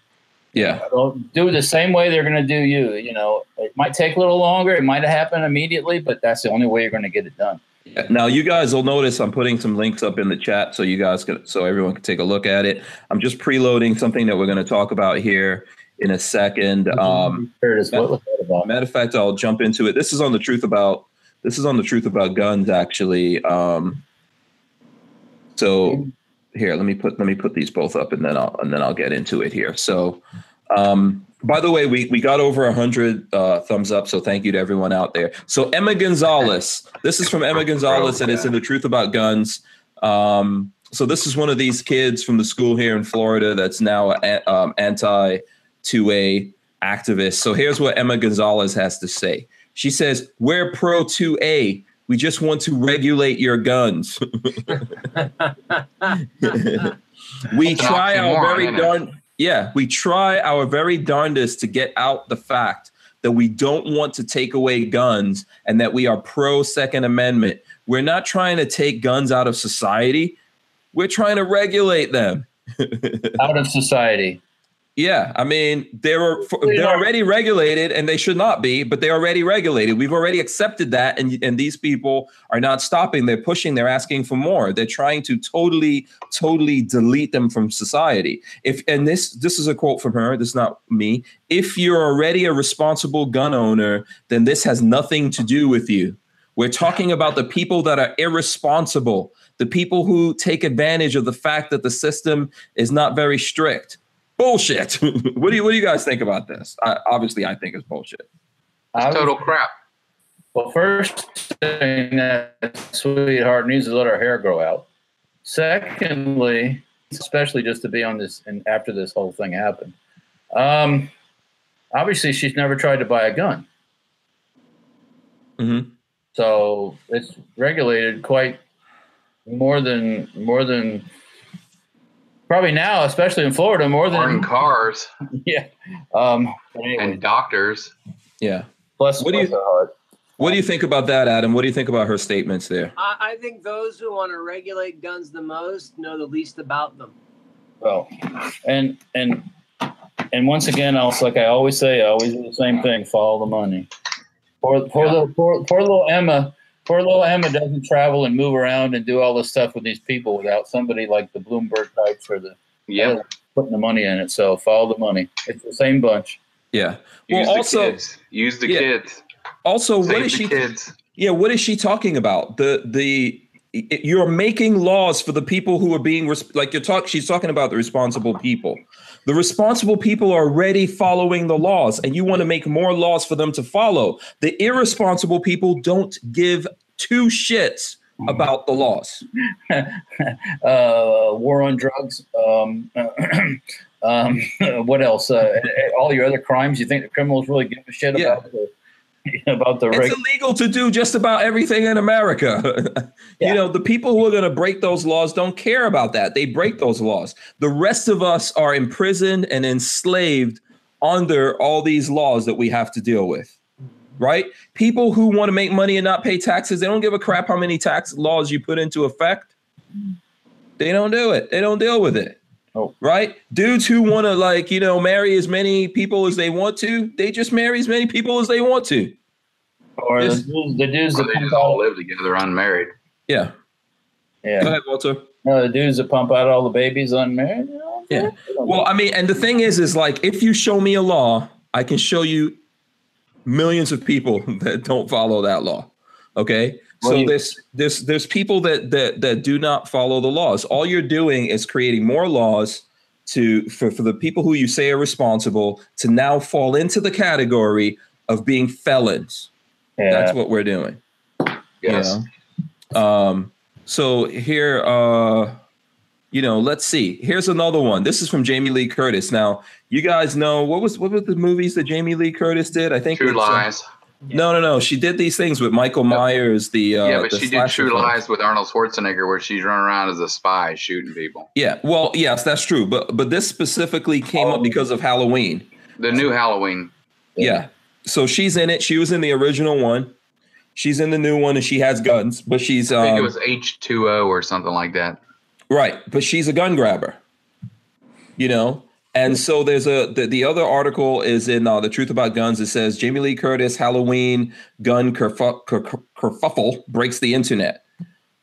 Yeah. Don't do the same way they're gonna do you. You know, it might take a little longer, it might happen immediately, but that's the only way you're gonna get it done. Now you guys will notice I'm putting some links up in the chat so you guys can so everyone can take a look at it. I'm just preloading something that we're going to talk about here in a second. Um, Curtis, what was about? matter of fact, I'll jump into it. This is on the truth about this is on the truth about guns actually. Um, so here, let me put let me put these both up and then I'll and then I'll get into it here. So um, by the way, we, we got over 100 uh, thumbs up, so thank you to everyone out there. So Emma Gonzalez, this is from Emma Gonzalez, and it's in the Truth About Guns. Um, so this is one of these kids from the school here in Florida that's now a, um, anti 2A activist. So here's what Emma Gonzalez has to say. She says, "We're pro 2A. We just want to regulate your guns. we It's try our very darn yeah, we try our very darndest to get out the fact that we don't want to take away guns and that we are pro Second Amendment. We're not trying to take guns out of society. We're trying to regulate them. Out of society. Yeah, I mean they're they're already regulated and they should not be, but they're already regulated. We've already accepted that, and and these people are not stopping. They're pushing. They're asking for more. They're trying to totally, totally delete them from society. If and this this is a quote from her. This is not me. If you're already a responsible gun owner, then this has nothing to do with you. We're talking about the people that are irresponsible, the people who take advantage of the fact that the system is not very strict bullshit. what do you what do you guys think about this? I, obviously, I think it's bullshit. It's total crap. Well, first thing that sweetheart needs to let her hair grow out. Secondly, especially just to be on this and after this whole thing happened. Um, obviously, she's never tried to buy a gun, Mm-hmm. so it's regulated quite more than more than probably now, especially in Florida, more Foreign than cars yeah. Um, anyway, and doctors. Yeah. plus, what do you- heart. What do you think about that, Adam? What do you think about her statements there? I, I think those who want to regulate guns the most know the least about them. Well, and and and once again, I was like I always say, I always do the same thing: follow the money. Poor, poor, Yeah. little, poor, poor little Emma. Poor little Emma doesn't travel and move around and do all this stuff with these people without somebody like the Bloomberg types or the Yep. putting the money in it. So follow the money. It's the same bunch. Yeah. Use Well, the also, kids. Use the Yeah. kids. also, what Save is the she? kids. Yeah, what is she talking about? The the you're making laws for the people who are being res- like you're talk. She's talking about the responsible people. The responsible people are already following the laws, and you want to make more laws for them to follow. The irresponsible people don't give two shits about the laws. uh, war on drugs. Um, um, what else? Uh, all your other crimes. You think the criminals really give a shit Yeah. about the about the It's illegal to do just about everything in America. Yeah. You know, the people who are going to break those laws don't care about that. They break those laws. The rest of us are imprisoned and enslaved under all these laws that we have to deal with. Right? People who want to make money and not pay taxes, they don't give a crap how many tax laws you put into effect. They don't do it. They don't deal with it. Oh. Right? Dudes who want to like, you know, marry as many people as they want to, they just marry as many people as they want to. or the dudes, the dudes Or that they just all live together unmarried. Yeah. Yeah. Go yeah, ahead, Walter. no, the dudes that pump out all the babies unmarried. You know, Yeah. Well, I mean, and the thing is, is like if you show me a law, I can show you millions of people that don't follow that law. Okay. So you- there's there's there's people that that that do not follow the laws. All you're doing is creating more laws to for, for the people who you say are responsible to now fall into the category of being felons. yeah. That's what we're doing. Yes. You know? Um, so here, uh, you know, let's see. Here's another one. This is from Jamie Lee Curtis. Now, you guys know what was what were the movies that Jamie Lee Curtis did? I think True it's, uh, lies. No, no, no. She did these things with Michael Myers. The uh, yeah, but the she did True films. Lies with Arnold Schwarzenegger, where she's running around as a spy shooting people. Yeah, well, yes, that's true. But but this specifically came up because of Halloween. The new Halloween. Yeah. So she's in it. She was in the original one. She's in the new one, and she has guns. But she's I think it um, was H two O or something like that. right. But she's a gun grabber. You know. And so there's a the, the other article is in uh, the Truth About Guns. It says Jamie Lee Curtis Halloween gun ker- ker- kerfuffle breaks the internet.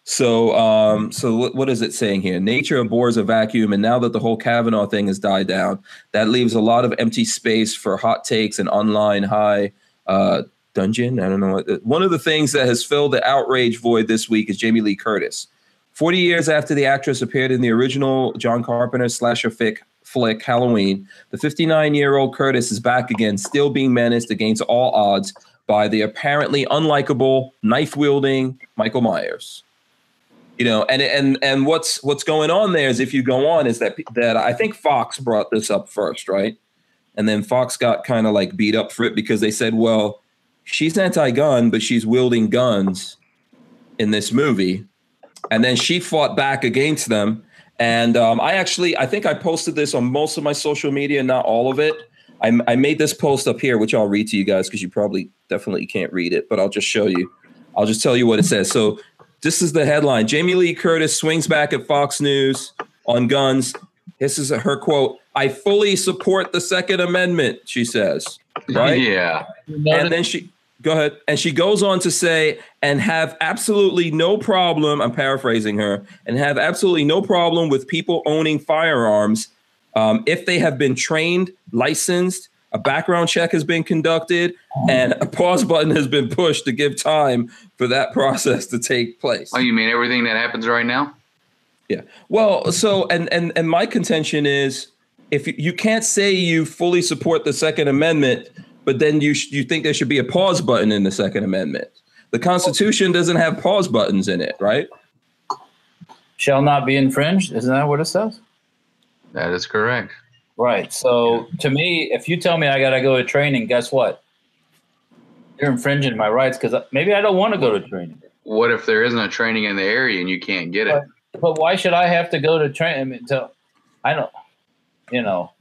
So um so what, is it saying here? Nature abhors a vacuum, and now that the whole Kavanaugh thing has died down, that leaves a lot of empty space for hot takes and online high uh, dungeon. I don't know. One of the things that has filled the outrage void this week is Jamie Lee Curtis. 40 years after the actress appeared in the original John Carpenter slasher fic, flick Halloween, the 59 year old Curtis is back again, still being menaced against all odds by the apparently unlikable, knife wielding Michael Myers. You know, and and and what's what's going on there is if you go on is that that I think Fox brought this up first, right? And then Fox got kind of like beat up for it because they said, well, she's anti-gun, but she's wielding guns in this movie, and then she fought back against them. And um, I actually, I think I posted this on most of my social media, not all of it. I, I made this post up here, which I'll read to you guys because you probably definitely can't read it, but I'll just show you. I'll just tell you what it says. So this is the headline: Jamie Lee Curtis swings back at Fox News on guns. This is her quote: "I fully support the Second Amendment," she says. Right? Yeah. and then she go ahead and she goes on to say and have absolutely no problem i'm paraphrasing her and have absolutely no problem with people owning firearms um, if they have been trained licensed a background check has been conducted and a pause button has been pushed to give time for that process to take place Oh, you mean everything that happens right now? yeah. Well, so and and and my contention is if you, you can't say you fully support the Second Amendment, but then you sh- you think there should be a pause button in the Second Amendment. The Constitution doesn't have pause buttons in it, right? Shall not be infringed. Isn't that what it says? That is correct. Right. So to me, if you tell me I got to go to training, guess what? You're infringing my rights because maybe I don't want to go to training. What if there isn't a training in the area and you can't get it? But why should I have to go to training? I mean, to, I don't. You know,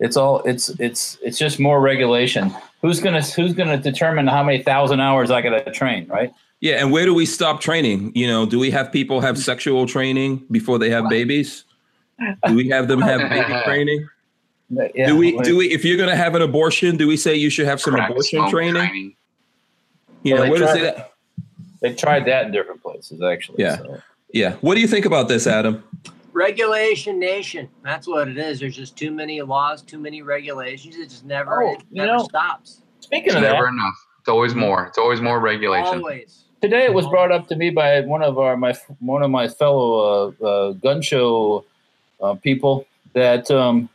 it's all it's it's it's just more regulation. Who's gonna Who's gonna determine how many thousand hours I got to train? Right. Yeah, and where do we stop training? You know, do we have people have sexual training before they have babies? Do we have them have baby training? Yeah, do we like- do we if you're going to have an abortion, do we say you should have some Crack abortion smoke training? Yeah, Well, know, they what is it? They've tried that in different places, actually. Yeah. so. Yeah. What do you think about this, Adam? Regulation nation. That's what it is. There's just too many laws, too many regulations. It just never, Oh, it never know- stops. Speaking It's of that, never enough. It's always more. It's always more regulation. Always. today it was brought up to me by one of our my one of my fellow uh, uh, gun show uh, people that um,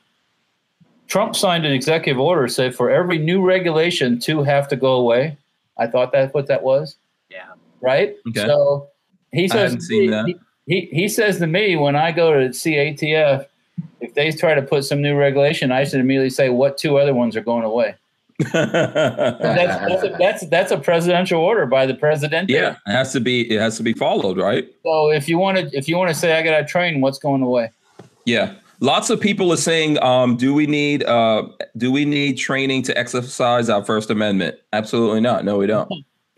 Trump signed an executive order said for every new regulation two have to go away. I thought that's what that was, Yeah. right? Okay. So he says hadn't seen that. He, he he says to me when I go to CATF, if they try to put some new regulation, I should immediately say what two other ones are going away. That's that's a, that's, that's a presidential order by the president. yeah, it has to be. It has to be followed, right? So if you want to, if you want to say I got to train, what's going away? Yeah. Lots of people are saying, um, "Do we need? Uh, do we need training to exercise our First Amendment?" Absolutely not. No, we don't.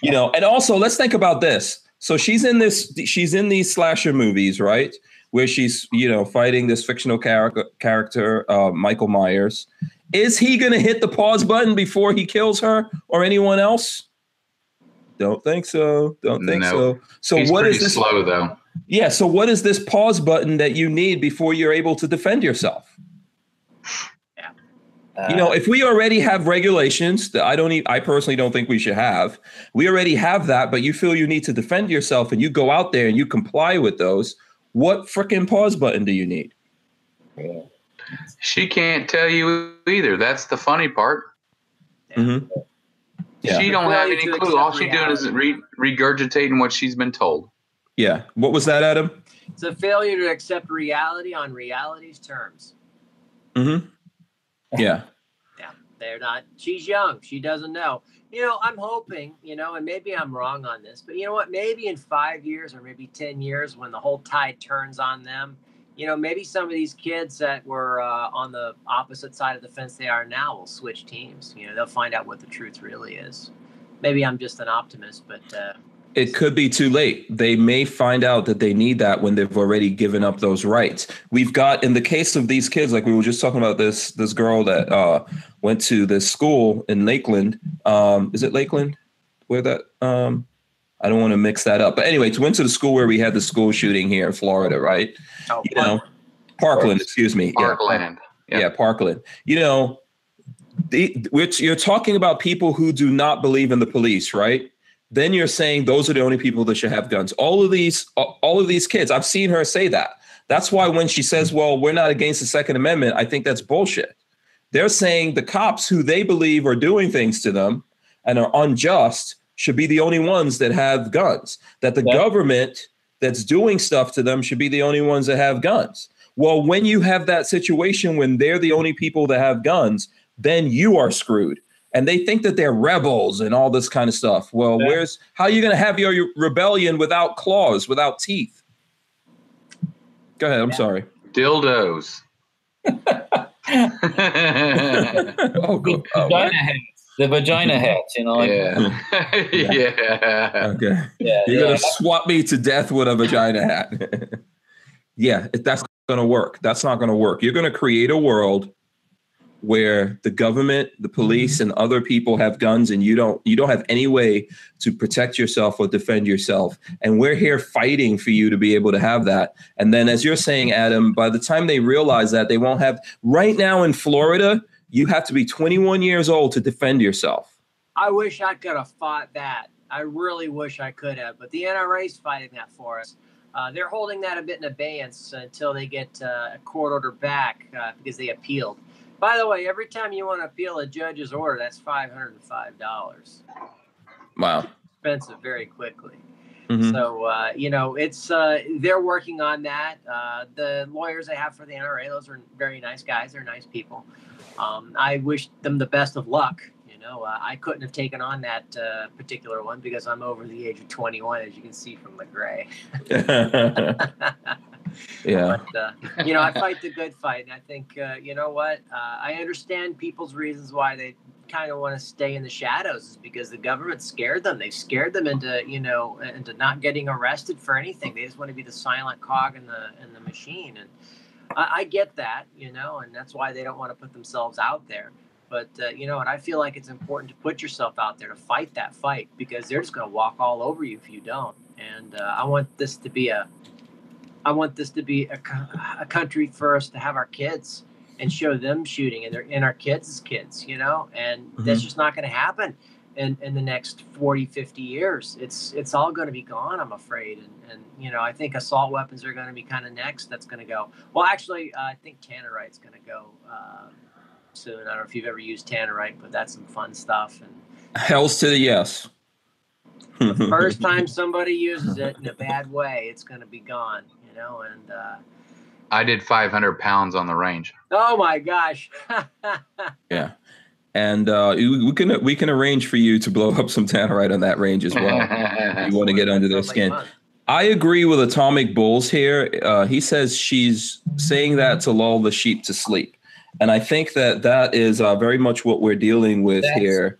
you know, and also let's think about this. So she's in this. She's in these slasher movies, right? Where she's, you know, fighting this fictional character, character, uh, Michael Myers. Is he going to hit the pause button before he kills her or anyone else? Don't think so. Don't think No. so. So He's what is this? slow though. Yeah. So what is this pause button that you need before you're able to defend yourself? You know, if we already have regulations that I don't, I personally don't think we should have. We already have that, but you feel you need to defend yourself, and you go out there and you comply with those. What freaking pause button do you need? She can't tell you either. That's the funny part. Mm-hmm. Yeah. She don't have any clue. All accept she's doing is re- regurgitating what she's been told. Yeah. What was that, Adam? It's a failure to accept reality on reality's terms. Mm-hmm. Yeah. Yeah. They're not. She's young. She doesn't know. You know, I'm hoping. You know, and maybe I'm wrong on this, but you know what? Maybe in five years or maybe ten years, when the whole tide turns on them, you know, maybe some of these kids that were uh, on the opposite side of the fence they are now will switch teams. You know, they'll find out what the truth really is. Maybe I'm just an optimist, but uh, it could be too late. They may find out that they need that when they've already given up those rights. We've got in the case of these kids, like we were just talking about this this girl that uh, went to this school in Lakeland. Um, is it Lakeland? Where that? Um, I don't want to mix that up. But anyway, went to the school where we had the school shooting here in Florida, right? oh, You know, Parkland. Excuse me. Yeah, Parkland. yeah, Yeah. Parkland. You know, the, which you're talking about people who do not believe in the police, right? Then you're saying those are the only people that should have guns. All of these, all of these kids, I've seen her say that. That's why when she says, "Well, we're not against the Second Amendment," I think that's bullshit. They're saying the cops who they believe are doing things to them and are unjust should be the only ones that have guns. That the Yeah. government that's doing stuff to them should be the only ones that have guns. Well, when you have that situation when they're the only people that have guns, then you are screwed. And they think that they're rebels and all this kind of stuff. Well, Yeah. where's how are you going to have your, your rebellion without claws, without teeth? Go ahead. I'm Yeah. sorry. Dildos. oh, go, oh, vagina hats. The vagina hats, you know. Like, yeah. yeah. Okay. yeah, You're yeah. gonna swap me to death with a vagina hat. yeah, if that's gonna work. That's not gonna work. You're gonna create a world where the government, the police, and other people have guns, and you don't. You don't have any way to protect yourself or defend yourself. And we're here fighting for you to be able to have that. And then, as you're saying, Adam, by the time they realize that, they won't have. Right now in Florida, you have to be 21 years old to defend yourself. I wish I could have fought that. I really wish I could have, but the NRA's fighting that for us. Uh, they're holding that a bit in abeyance until they get uh, a court order back uh, because they appealed. By the way, every time you want to appeal a judge's order, that's five hundred and five dollars. Wow. Expensive very quickly. Mhm. So uh, you know, it's uh, they're working on that. Uh, the lawyers I have for the NRA, those are very nice guys. They're nice people. Um, I wish them the best of luck. You know, uh, I couldn't have taken on that uh, particular one because I'm over the age of 21, as you can see from the gray. yeah. But uh, you know, I fight the good fight, and I think uh, you know what? Uh, I understand people's reasons why they kind of want to stay in the shadows is because the government scared them. They scared them into you know into not getting arrested for anything. They just want to be the silent cog in the in the machine, and I, I get that, you know, and that's why they don't want to put themselves out there. But uh, you know, and I feel like it's important to put yourself out there to fight that fight because they're just going to walk all over you if you don't. And uh, I want this to be a I want this to be a, a country for us to have our kids and show them shooting and their and our kids kids, you know, and that's just not going to happen in, in the next 40, 50 years. It's it's all going to be gone, I'm afraid. And, and you know, I think assault weapons are going to be kind of next. That's going to go. Well, actually, uh, I think Tannerite's going to go uh, soon. I don't know if you've ever used Tannerite, but that's some fun stuff. And Hells to the yes. first time somebody uses it in a bad way, it's going to be gone, know, and. Uh, I did 500 pounds on the range. Oh my gosh. yeah. And uh, we we can we can arrange for you to blow up some tannerite on that range as well. you want to get under their skin. fun. I agree with Atomic Bulls here. Uh, he says she's saying that to lull the sheep to sleep, and I think that that is uh, very much what we're dealing with That's- here.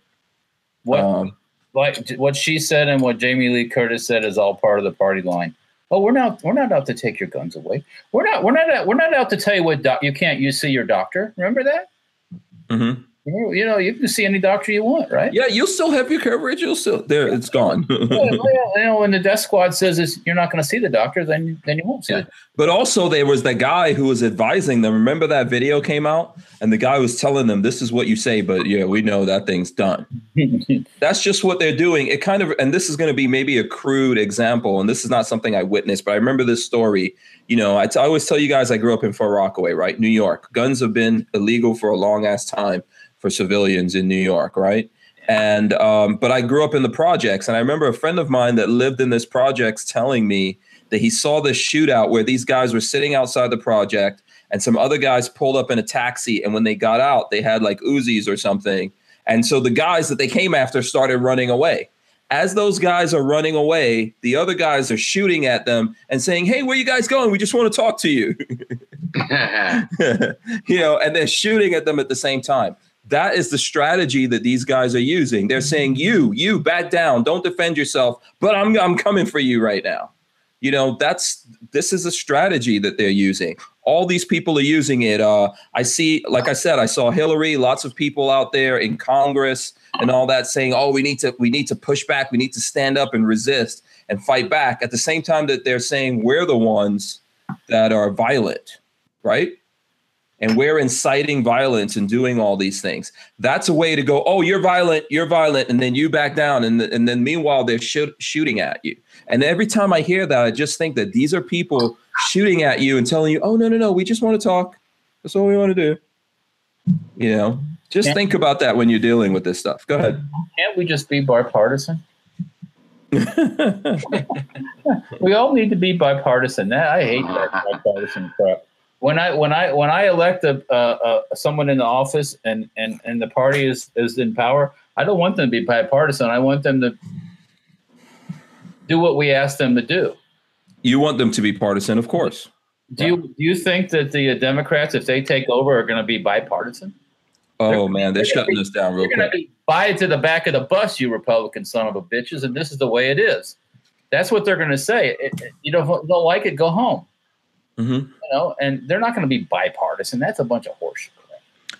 What Um, like what she said and what Jamie Lee Curtis said is all part of the party line. Oh, we're not we're not out to take your guns away. We're not we're not out, we're not out to tell you what doc, you can't you see your doctor. Remember that? mhm. You know you can see any doctor you want, right? Yeah, you'll still have your coverage. You'll still there. It's gone. Well, well, you know when the death squad says it's, you're not going to see the doctor, then then you won't see Yeah. it. But also, there was the guy who was advising them. Remember that video came out, and the guy was telling them, "This is what you say," but yeah, we know that thing's done. That's just what they're doing. It kind of, and this is going to be maybe a crude example, and this is not something I witnessed, but I remember this story. You know, I, t- I always tell you guys I grew up in Far Rockaway, right, New York. Guns have been illegal for a long ass time for civilians in New York, right? And um, but I grew up in the projects, and I remember a friend of mine that lived in this projects telling me that he saw this shootout where these guys were sitting outside the project and some other guys pulled up in a taxi. And when they got out, they had like Uzis or something. And so the guys that they came after started running away. As those guys are running away, the other guys are shooting at them and saying, Hey, where you guys going? We just want to talk to you. you know, and they're shooting at them at the same time. That is the strategy that these guys are using. They're saying, "You, you, back down. Don't defend yourself." But I'm, I'm coming for you right now. You know, that's this is a strategy that they're using. All these people are using it. Uh, I see, like I said, I saw Hillary. Lots of people out there in Congress and all that saying, "Oh, we need to, we need to push back. We need to stand up and resist and fight back." At the same time that they're saying we're the ones that are violent, right? And we're inciting violence and doing all these things. That's a way to go, oh, you're violent, you're violent, and then you back down. And, and then meanwhile, they're sh- shooting at you. And every time I hear that, I just think that these are people shooting at you and telling you, oh, no, no, no, we just want to talk. That's all we want to do. You know, just can't think about that when you're dealing with this stuff. Go ahead. Can't we just be bipartisan? we all need to be bipartisan. I hate that bipartisan crap when I when I when I elect a, uh, uh, someone in the office and, and and the party is is in power, I don't want them to be bipartisan. I want them to do what we ask them to do. You want them to be partisan, of course. Do you do you think that the Democrats, if they take over, are going to be bipartisan? Oh they're, man, they're, they're shutting be, this down real quick. Be, buy it to the back of the bus, you Republican son of a bitches, and this is the way it is. That's what they're going to say. It, it, you don't don't like it, go home. Mm-hmm. You know, and they're not going to be bipartisan. That's a bunch of horseshit.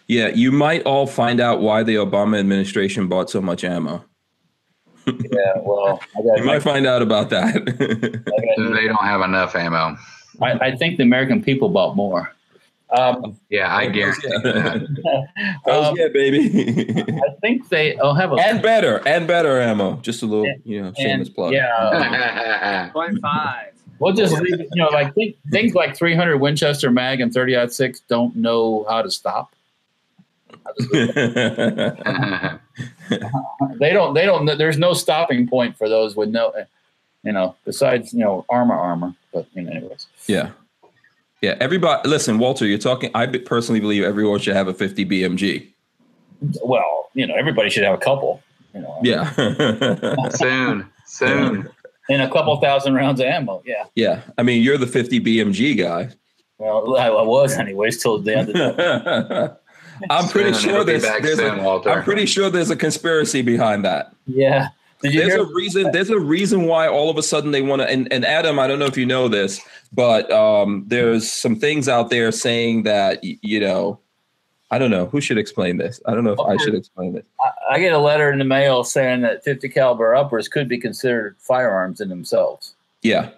Yeah, you might all find out why the Obama administration bought so much ammo. yeah, well, you might find out about that. they don't have enough ammo. I, I, think the American people bought more. Um, yeah, I guarantee yeah. that. um, yeah, baby. I think they. will have a and better and better ammo. Just a little, you know, shameless plug. Yeah, point five. We'll just leave it, you know, like think, things like 300 Winchester mag and 30 six don't know how to stop. they don't. They don't. There's no stopping point for those with no, you know, besides you know armor, armor. But you know, anyways. Yeah. Yeah. Everybody, listen, Walter. You're talking. I personally believe everyone should have a 50 BMG. Well, you know, everybody should have a couple. You know. Yeah. soon. Soon and a couple thousand rounds of ammo. Yeah. Yeah. I mean, you're the 50 BMG guy. Well, I, I was anyways till the end of the I'm pretty soon, sure there's, there's soon, a, I'm pretty sure there's a conspiracy behind that. Yeah. there's hear- a reason. There's a reason why all of a sudden they want to. And, and Adam, I don't know if you know this, but um, there's some things out there saying that you know I don't know who should explain this. I don't know if I should explain this. I get a letter in the mail saying that 50 caliber uppers could be considered firearms in themselves. Yeah.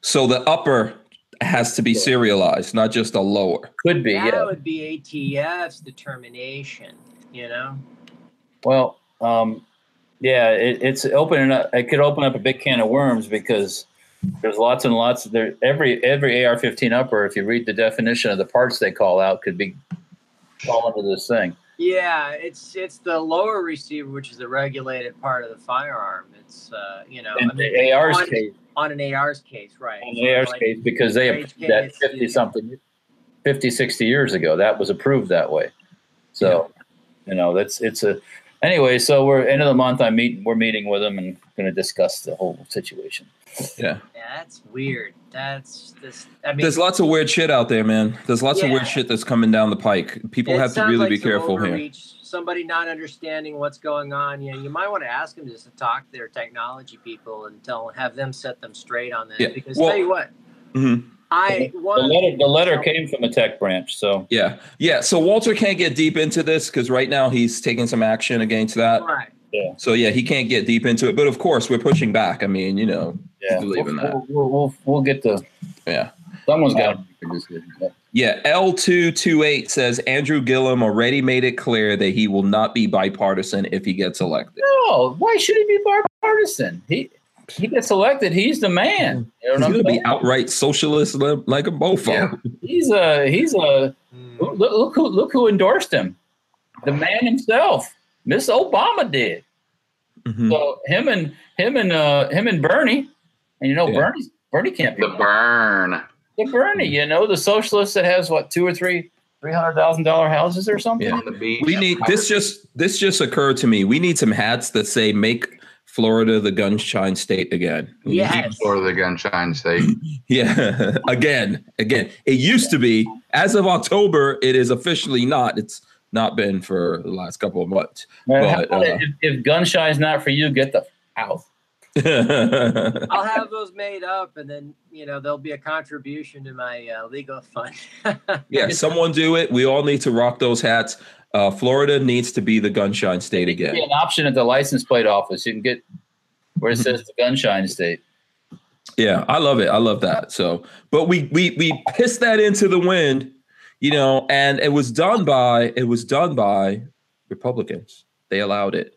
So the upper has to be serialized, not just a lower. Could be. That yeah. would be ATF's determination. You know. Well, um, yeah, it, it's opening up. It could open up a big can of worms because there's lots and lots. There, every every AR-15 upper, if you read the definition of the parts they call out, could be fall into this thing. Yeah, it's it's the lower receiver, which is the regulated part of the firearm. It's uh, you know, in I mean, the AR's on, case, on an AR's case, right? On the AR's like, case, because they have that fifty something, 50, 60 years ago, that was approved that way. So, yeah. you know, that's it's a anyway. So we're end of the month. I'm meeting. We're meeting with them and going to discuss the whole situation. Yeah. Yeah, that's weird. That's this. I mean, there's lots of weird shit out there, man. There's lots yeah. of weird shit that's coming down the pike. People have to really like be careful overreach, here. Somebody not understanding what's going on. You know, you might want to ask them just to talk to their technology people and tell have them set them straight on this. Yeah. Because well, tell you what. Mm-hmm. I the letter, the letter came from the tech branch, so yeah, yeah. So Walter can't get deep into this because right now he's taking some action against that. Right. Yeah. So yeah, he can't get deep into it, but of course we're pushing back. I mean, you know, yeah, believe we'll, in that. We'll, we'll, we'll get the yeah. Someone's got. Yeah, L228 says Andrew Gillum already made it clear that he will not be bipartisan if he gets elected. No, why should he be bipartisan? He he gets elected, he's the man. Mm-hmm. You know he's going to be outright socialist like a mofo. Yeah. He's a he's a hmm. look, look who look who endorsed him. The man himself. Miss Obama did. Mm-hmm. So him and him and uh him and Bernie, and you know yeah. Bernie Bernie can't be the burn. the Bernie, you know, the socialist that has what two or three three hundred thousand dollar houses or something. Yeah. on the beach. We need this just this just occurred to me. We need some hats that say make Florida the gunshine state again. Yes. Florida the gunshine state. Yeah. again. Again. It used to be. As of October, it is officially not. It's not been for the last couple of months. Man, how But, about uh, if, if gunshine's not for you, get the f- out. I'll have those made up, and then you know there'll be a contribution to my uh, legal fund. yeah, someone do it. We all need to rock those hats. Uh, Florida needs to be the gunshine state again. Be an option at the license plate office. You can get where it says the gunshine state. Yeah, I love it. I love that. So, but we we we pissed that into the wind, you know, and it was done by it was done by Republicans. They allowed it.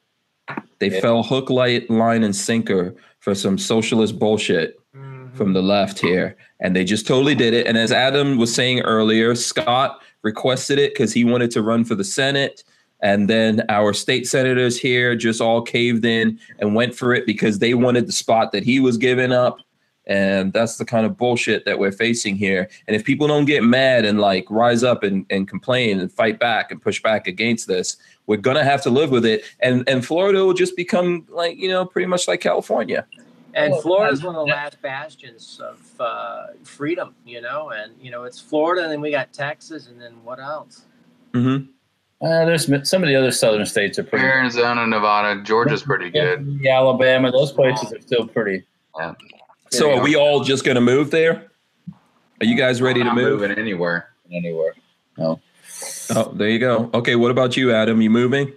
They Yeah. fell hook, light, line, and sinker for some socialist bullshit Mhm. from the left here, and they just totally did it. And as Adam was saying earlier, Scott requested it because he wanted to run for the Senate. And then our state senators here just all caved in and went for it because they wanted the spot that he was giving up. And that's the kind of bullshit that we're facing here. And if people don't get mad and like rise up and, and complain and fight back and push back against this, we're gonna have to live with it. And and Florida will just become like, you know, pretty much like California. And Florida is one of the last bastions of uh, freedom, you know. And you know, it's Florida, and then we got Texas, and then what else? Mm-hmm. Uh, there's some of the other southern states are pretty. Arizona, Nevada, Georgia's pretty good. Alabama, those places are still pretty. So are we all just gonna move there? Are you guys ready I'm to not move? moving anywhere. Anywhere. No. Oh, there you go. Okay, what about you, Adam? You moving?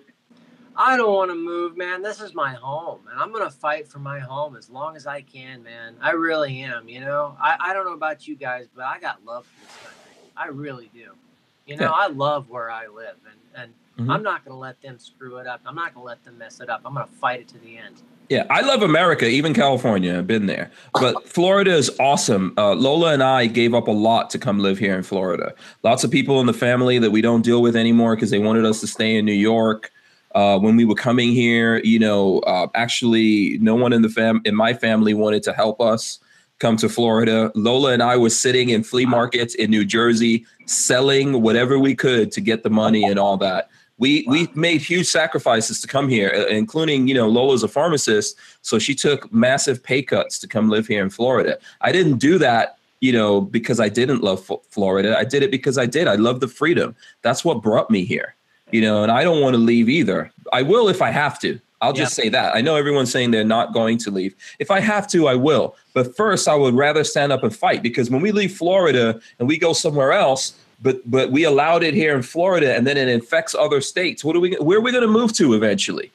I don't want to move, man. This is my home, and I'm gonna fight for my home as long as I can, man. I really am. You know, I, I don't know about you guys, but I got love for this country. I really do. You know, Yeah. I love where I live, and and Mhm. I'm not gonna let them screw it up. I'm not gonna let them mess it up. I'm gonna fight it to the end. Yeah, I love America, even California. I've been there, but Florida is awesome. Uh, Lola and I gave up a lot to come live here in Florida. Lots of people in the family that we don't deal with anymore because they wanted us to stay in New York. Uh, when we were coming here, you know, uh, actually, no one in the fam in my family wanted to help us come to Florida. Lola and I were sitting in flea markets in New Jersey, selling whatever we could to get the money and all that. We we made huge sacrifices to come here, uh, including you know Lola's a pharmacist, so she took massive pay cuts to come live here in Florida. I didn't do that, you know, because I didn't love F- Florida. I did it because I did. I love the freedom. That's what brought me here, you know. And I don't want to leave either. I will if I have to. I'll just say that. I know everyone's saying they're not going to leave. If I have to, I will. But first, I would rather stand up and fight because when we leave Florida and we go somewhere else, but but we allowed it here in Florida and then it infects other states. What are we? Where are we going to move to eventually?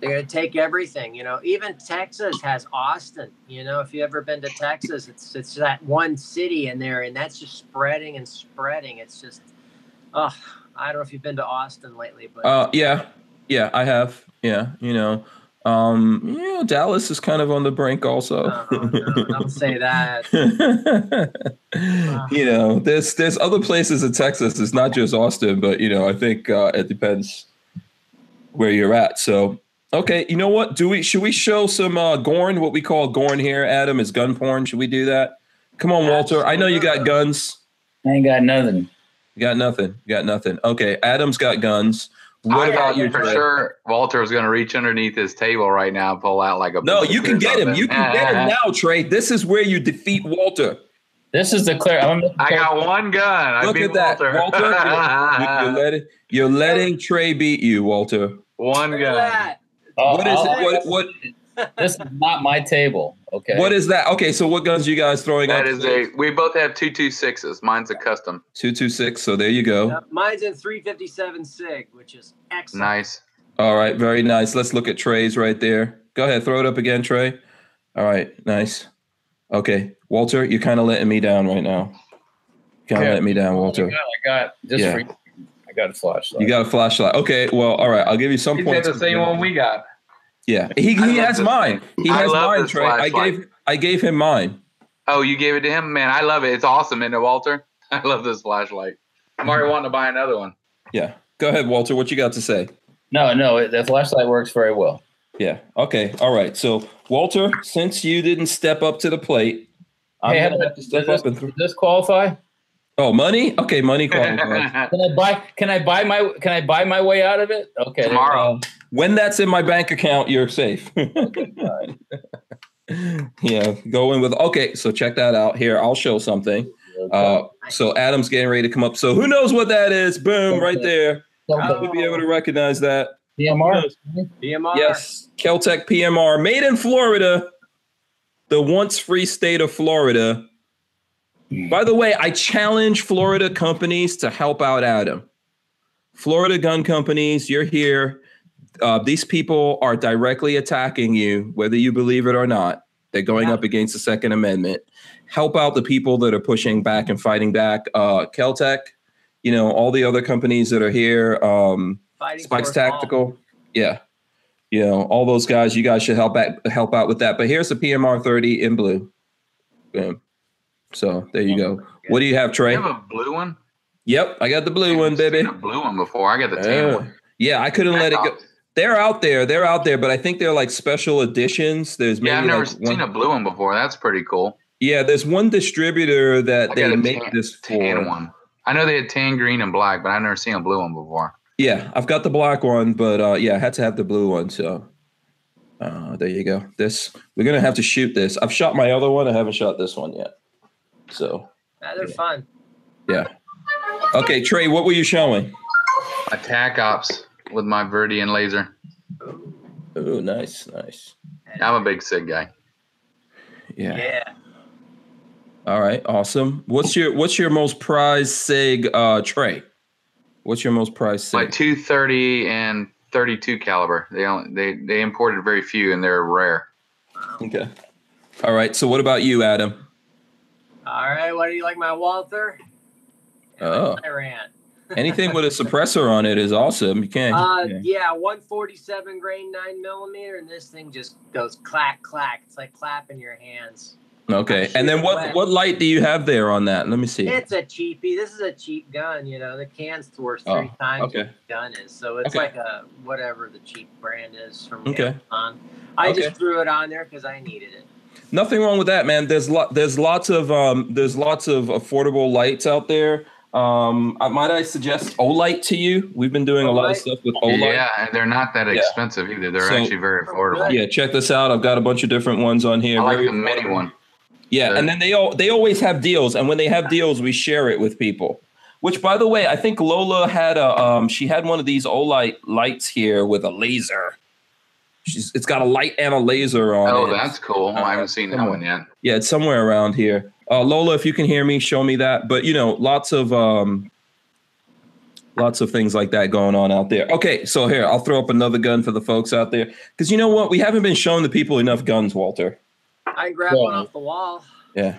They're gonna take everything, you know. Even Texas has Austin. You know, if you ever been to Texas, it's it's that one city in there, and that's just spreading and spreading. It's just, oh, I don't know if you've been to Austin lately, but Uh, yeah, yeah, I have. Yeah, you know, um, you know, Dallas is kind of on the brink also. Oh, no, don't say that. you know, there's there's other places in Texas. It's not just Austin, but you know, I think uh, it depends where you're at. So, okay, you know what? Do we should we show some uh, Gorn? What we call Gorn here, Adam, is gun porn. Should we do that? Come on, Walter. I know you got guns. I ain't got nothing. You got nothing. You got nothing. Okay, Adam's got guns. What I about you? For Trey? sure, Walter is going to reach underneath his table right now, and pull out like a. No, you can get him. You can get him now, Trey. This is where you defeat Walter. This is the clear. I'm I got one gun. I Look beat at that, Walter. Walter. You're, you're letting you're letting Trey beat you, Walter. one gun. that. Oh, What is it? What what This is not my table. Okay. what is that? Okay, so what guns you guys throwing That up? is a. We both have two two sixes. Mine's a custom. two two six. So there you go. Uh, mine's in 357 Sig, which is excellent. Nice. All right, very nice. Let's look at Trey's right there. Go ahead, throw it up again, Trey. All right, nice. Okay, Walter, you're kind of letting me down right now. Kind of Yeah. letting me down, my Walter. I got just Yeah. for you. I got a flashlight. You got a flashlight. Okay, well, all right. I'll give you some He's got points. the same one we got. Yeah, he, he has this mine. He has mine, this Trey. I flashlight. gave I gave him mine. Oh, you gave it to him, man. I love it. It's awesome, isn't it, Walter? I love this flashlight. I'm already wanting to buy another one. Yeah. Go ahead, Walter. What you got to say? no, no, it- the flashlight works very well. Yeah. Okay. All right. So, Walter, since you didn't step up to the plate, I'm gonna have to step does up and this, th- does this qualify? Oh money. Okay, money qualifies. Can I buy? Can I buy my? Can I buy my way out of it? Okay. Tomorrow. Uh, when that's in my bank account, you're safe. yeah, go in with okay. So check that out. Here, I'll show something. Uh, so Adam's getting ready to come up. So who knows what that is? Boom, right there. Something- You'll be able to recognize that. PMR. PMR. Yes, Keltec PMR, made in Florida, the once free state of Florida. By the way, I challenge Florida companies to help out Adam. Florida gun companies, you're here. Uh, these people are directly attacking you, whether you believe it or not. They're going Yeah. up against the Second Amendment. Help out the people that are pushing back and fighting back. Uh, Keltec, you know, all the other companies that are here. Um, Fighting Spikes for us all. Tactical. Yeah. You know, all those guys, you guys should help back help out with that. But here's the PMR 30 in blue. Boom. So there you go. What do you have, Trey? You have a blue one? Yep, I got the blue one, baby. A blue one before. I got the tan Yeah. one. Yeah, I couldn't let it go. They're out there. They're out there, but I think they're like special editions. There's maybe Yeah, I've never like seen one, a blue one before. That's pretty cool. Yeah, there's one distributor that they make tan, this tan one. I know they had tan, green, and black, but I've never seen a blue one before. Yeah, I've got the black one, but uh, yeah, I had to have the blue one. So uh, there you go. This we're gonna have to shoot this. I've shot my other one. I haven't shot this one yet. So Nah, they're fun. yeah. Okay, Trey, what were you showing? Attack ops with my Viridian laser. Oh, nice, nice. I'm a big SIG guy. Yeah. Yeah. All right, awesome. What's your what's your most prized Sig uh Trey? What's your most prized SIG? My Sig? 230 and 32 caliber. They only they they imported very few and they're rare. Okay. All right. So what about you, Adam? All right. What do you like, my Walther? Oh, Iran. anything with a suppressor on it is awesome. You can't. Uh, yeah. yeah, 147 grain, nine millimeter, and this thing just goes clack clack. It's like clapping your hands. Okay. And then what what light do you have there on that? Let me see. It's a cheapie. This is a cheap gun. You know, the can's worth Oh, three times okay. what the gun is. So it's Okay. like a whatever the cheap brand is from Okay. Amazon. I Okay. just threw it on there because I needed it. Nothing wrong with that, man. There's lot there's lots of um there's lots of affordable lights out there. Um I, might I suggest Olight to you? We've been doing a lot of stuff with Olight. Yeah, and they're not that Yeah. expensive either. They're So- actually very affordable. Yeah, check this out. I've got a bunch of different ones on here. I like Very the mini one. Yeah, and then they all they always have deals, and when they have deals, we share it with people. Which, by the way, I think Lola had a um she had one of these Olight lights here with a laser. She's it's got a light and a laser on Oh, it. Oh, that's cool. I haven't seen that one yet. Yeah, it's somewhere around here. Uh, Lola, if you can hear me, show me that. But you know, lots of um, lots of things like that going on out there. Okay, so here I'll throw up another gun for the folks out there because you know what, we haven't been showing the people enough guns, Walter. I can grab Yeah. one off the wall. Yeah,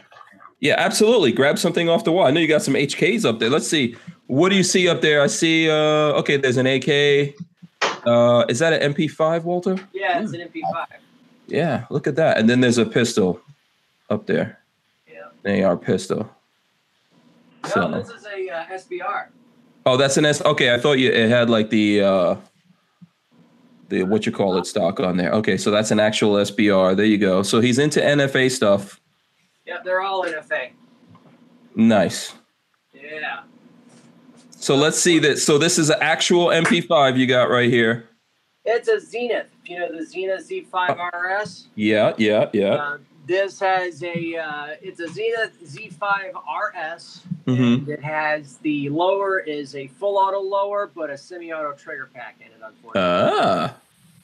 yeah, absolutely. Grab something off the wall. I know you got some HKs up there. Let's see. What do you see up there? I see. Uh, okay, there's an AK. Uh, is that an MP5, Walter? Yeah, it's an MP5. Yeah, look at that. And then there's a pistol up there. Yeah. An AR pistol. So- this is a uh, SBR. Oh, that's an S. Okay, I thought you it had like the uh the what you call it stock on there. Okay, so that's an actual SBR. There you go. So he's into NFA stuff. Yep, they're all NFA. Nice. Yeah. So let's see that. So this is an actual MP5 you got right here. It's a Zenith. If you know the Zenith Z5 RS, Yeah, yeah, yeah. uh, this has a uh, it's a Zenith Z5 RS. hmm And it has the lower is a full auto lower, but a semi-auto trigger pack in it. Unfortunately, Ah, So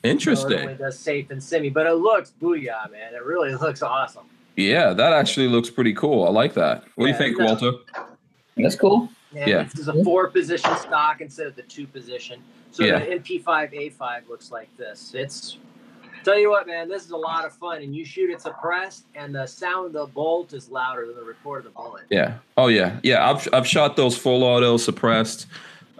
it interesting. only does safe and semi, but it looks booyah, man. It really looks awesome. Yeah, that actually looks pretty cool. I like that. What do you think. Walter? That's cool. And Yeah. This is a four position stock instead of the two position. So Yeah. the MP5A5 looks like this. It's tell you what, man, this is a lot of fun. And you shoot it suppressed, and the sound of the bolt is louder than the report of the bullet. Yeah. Oh yeah. Yeah. I've I've shot those full auto suppressed.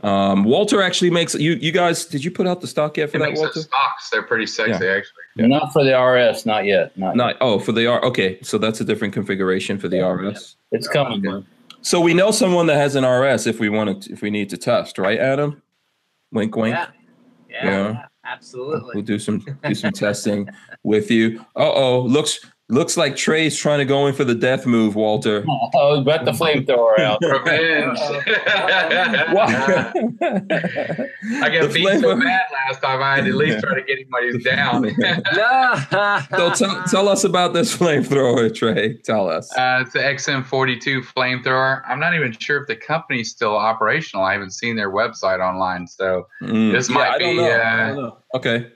Um, Walter actually makes you. You guys, did you put out the stock yet for It that, makes Walter? the stocks. They're pretty sexy, actually. Yeah. Not for the RS, not yet. Not, yet. Not oh for the R. Okay, so that's a different configuration for the RS. It's coming. man. So we know someone that has an RS if we want to, if we need to test, right, Adam? Wink, wink. Yeah. Yeah, Yeah. yeah, absolutely. We'll do some do some testing with you. Uh oh, looks Looks like Trey's trying to go in for the death move, Walter. Oh, got the flamethrower out. Revenge. I got The beat so flavor- bad last time. I had to at least try to get him when he's down. no. so tell, tell us about this flamethrower, Trey. Tell us. Uh, it's the XM42 flamethrower. I'm not even sure if the company's still operational. I haven't seen their website online. So Mm. this might I don't be, know. uh, I don't know. Okay.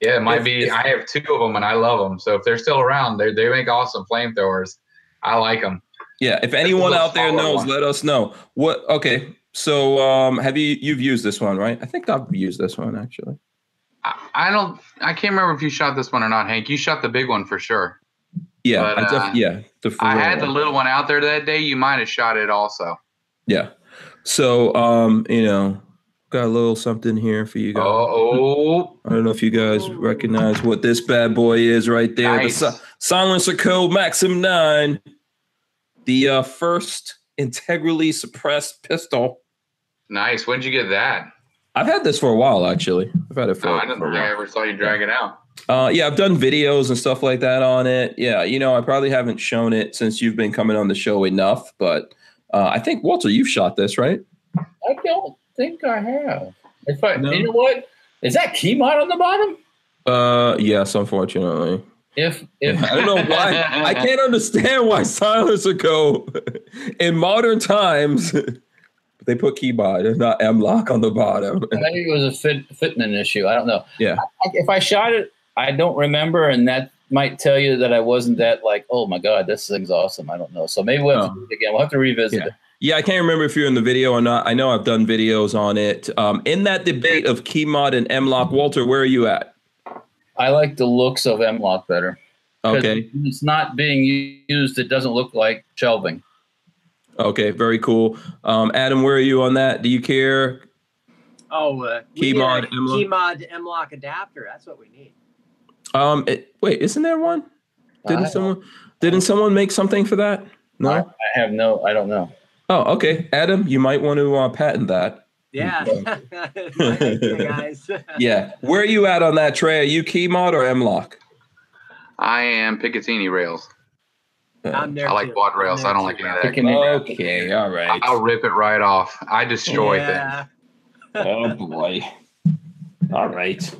Yeah, it might be. I have two of them and I love them. So if they're still around, they they make awesome flamethrowers. I like them. Yeah. If anyone out there knows, one. let us know. What? Okay. So, um, have you you've used this one, right? I think I've used this one actually. I, I don't. I can't remember if you shot this one or not, Hank. You shot the big one for sure. Yeah. But, I def- uh, yeah. The I had the little one out there that day. You might have shot it also. Yeah. So, um, you know, got a little something here for you guys. Oh, I don't know if you guys recognize what this bad boy is right there. Nice. The si- Silencer Co Maxim 9. The uh, first integrally suppressed pistol. nice. When'd you get that? I've had this for a while, actually. I've had it for, Oh, I for didn't a think I while. ever saw you drag it out. Uh, yeah, I've done videos and stuff like that on it. Yeah, you know, I probably haven't shown it since you've been coming on the show enough, but uh, I think Walter, you've shot this, right? I don't think I have. If I, No? you know what? Is that key mod on the bottom? Uh, yes, unfortunately. If if I don't know why. I can't understand why Silencer Co. in modern times they put KeyMod and not M-LOK on the bottom. maybe it was a fit, fitment issue. I don't know. Yeah. I, if I shot it, I don't remember, and that might tell you that I wasn't that like, oh my god, this thing's awesome. I don't know. So maybe we'll have Oh. to do it again. We'll have to revisit Yeah. it. Yeah, I can't remember if you're in the video or not. I know I've done videos on it. Um, in that debate of Keymod and M-LOK, Walter, where are you at? I like the looks of M-LOK better. 'Cause Okay. It's not being used. It doesn't look like shelving. Okay, very cool. Um, Adam, where are you on that? Do you care? Oh, uh, we Key need a mod, key mod M-LOK adapter. That's what we need. Um, it, wait, isn't there one? Didn't I- someone didn't someone make something for that? No. I, I have no. I don't know. Oh, okay. Adam, you might want to uh, patent that. Yeah, yeah guys. Yeah. Where are you at on that Trey? Are you Keymod or M-LOK? I am Picatinny rails. I'm there I like too. quad rails. I don't like any of bro. that. Picking it- Okay, all right. I'll rip it right off. I destroy Yeah. Oh boy. All right.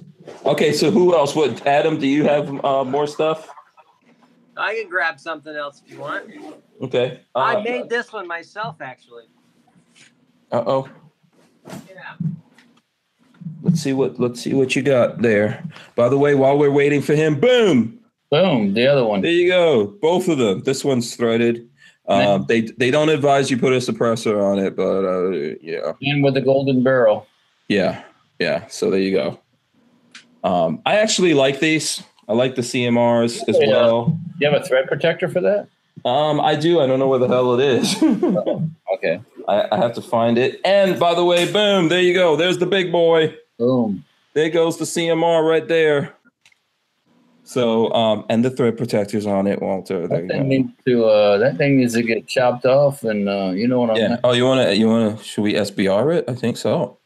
Okay, so who else? What Adam? Do you have uh, more stuff? I can grab something else if you want. Okay. Uh, I made this one myself, actually. Uh oh. Yeah. Let's see what let's see what you got there. By the way, while we're waiting for him, boom. Boom. The other one. There you go. Both of them. This one's threaded. Um, they they don't advise you put a suppressor on it, but uh, yeah, And with the golden barrel. yeah, yeah. So there you go. Um, I actually like these. I like the CMRs as Yeah. well. You have a thread protector for that? Um, I do. I don't know where the hell it is. Okay. I, I have to find it. And by the way, boom, there you go. There's the big boy. Boom. There goes the CMR right there. So, um, and the thread protectors on it, Walter. There That you thing go. needs to. Uh, that thing needs to get chopped off, and uh, you know what I'm. Yeah. Oh, you want to? You want to? Should we SBR it? I think so.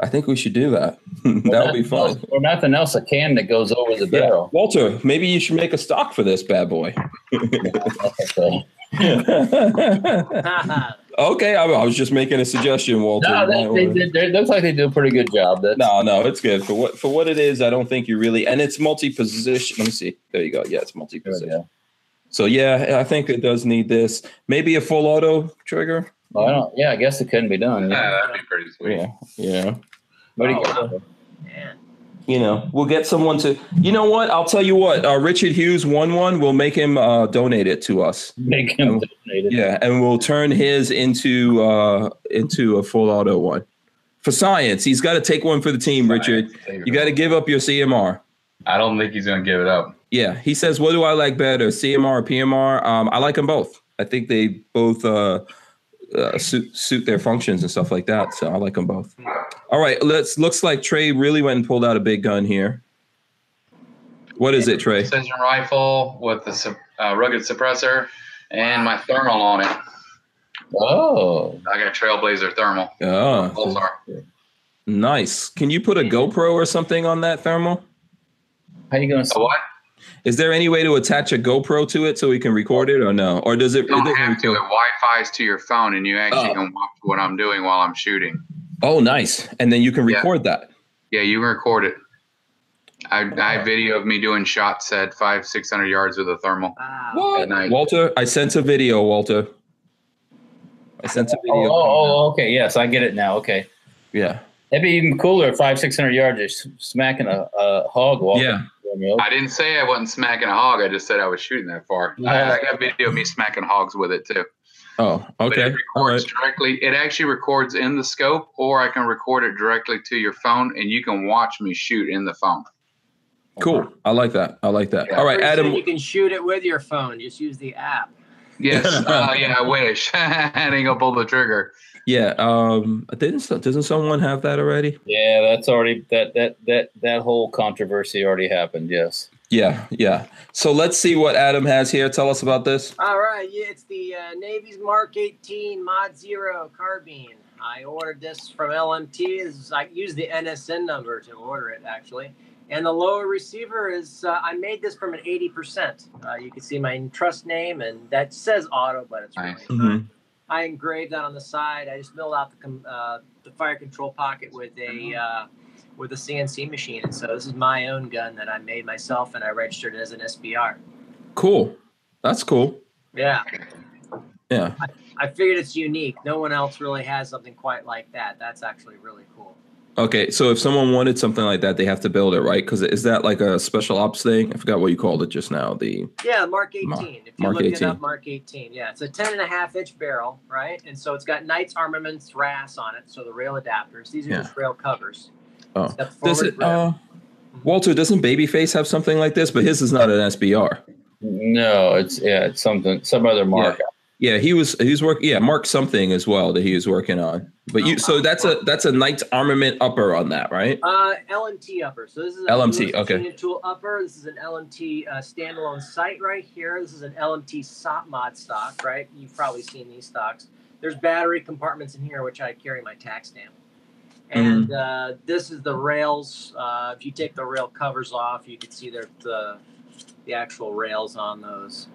I think we should do that. that would be fun. Or nothing else, a can that goes over the Yeah. barrel. Walter, maybe you should make a stock for this bad boy. Okay, I, I was just making a suggestion, Walter. no, they, they, they, looks like they do a pretty good job. That's, No, no, it's good for what for what it is. I don't think you really, and it's multi-position. Let me see. There you go. Yeah, it's multi-position. go. So yeah, I think it does need this. Maybe a full auto trigger. Well, I don't. Yeah, I guess it couldn't be done. Yeah, Yeah. that'd be pretty sweet. Yeah, yeah. What do you Oh, got? wow. You know, we'll get someone to. You know what? I'll tell you what. Uh, Richard Hughes won one. We'll make him uh, donate it to us. Make him donated. Yeah, and we'll turn his into uh, into a full auto one for science. He's got to take one for the team, Richard. You got to give up your CMR. I don't think he's gonna give it up. Yeah, he says, "What do I like better, CMR or PMR?" Um, I like them both. I think they both uh, uh, suit suit their functions and stuff like that. So I like them both. All right, let's. Looks like Trey really went and pulled out a big gun here. What is it, Trey? Precision rifle with the sup- uh, rugged suppressor and my thermal on it. Oh, I got a Trailblazer thermal. Oh, Pulsar. nice. Can you put a GoPro or something on that thermal? how you gonna? A what? Is there any way to attach a GoPro to it so we can record it, or no? Or does it? You don't it have to. It? Wi-Fi's to your phone, and you actually Oh. can watch what I'm doing while I'm shooting. Oh, nice. And then you can Yeah. record that. Yeah, you can record it. I, I have video of me doing shots at five, six hundred yards with a thermal. Wow. At night. Walter, I sent a video, Walter. I sent a Oh, video. oh, oh, okay. Yes, I get it now. Okay. Yeah. That'd be even cooler. Five, six hundred yards, just smacking a, a hog walking. Yeah. I didn't say I wasn't smacking a hog. I just said I was shooting that far. I, I got video of me smacking hogs with it too. Oh, But okay. it records right. directly. It actually records in the scope, or I can record it directly to your phone, and you can watch me shoot in the phone. Cool. I like that. I like that. Yeah. All right, Adam. You can shoot it with your phone. Just use the app. Yes. uh, yeah, I wish. I ain't gonna pull the trigger. Yeah. Um. Didn't doesn't someone have that already? Yeah, that's already that that that that whole controversy already happened. Yes. Yeah. Yeah. So let's see what Adam has here. Tell us about this. All right, yeah, it's the uh, Navy's Mark 18 Mod Zero carbine. I ordered this from LMT. Is, I used the NSN number to order it actually. And the lower receiver is uh, I made this from an 80%. Uh, you can see my trust name, and that says auto, but it's really Nice. I engraved that on the side. I just milled out the com- uh, the fire control pocket with a uh, with a CNC machine, and so this is my own gun that I made myself, and I registered it as an SBR. Cool. That's cool. Yeah. Yeah. I figured it's unique. No one else really has something quite like that. That's actually really cool. Okay. So if someone wanted something like that, they have to build it, right? Because is that like a special ops thing? I forgot what you called it just now. The Yeah, Mark 18. Mark- if you Mark look it 18. up, Mark 18. Yeah, it's a 10 and a half inch barrel, right? And so it's got Knights Armaments RAS on it. So the rail adapters. These are Yeah. just rail covers. oh, does it? Uh, Walter, doesn't Babyface have something like this? But his is not an SBR. No, it's yeah, it's something some other mark. Yeah, he was he was working. Yeah, Mark something as well that he was working on. But you, so that's a that's a Knight's Armament upper on that, right? Uh, LMT upper. So this is a LMT, okay. Tool upper. This is an LMT uh, standalone sight right here. This is an LMT SOPMOD stock, right? You've probably seen these stocks. There's battery compartments in here, which I carry my tax stamp. And uh, this is the rails. Uh, if you take the rail covers off, you can see there the the actual rails on those.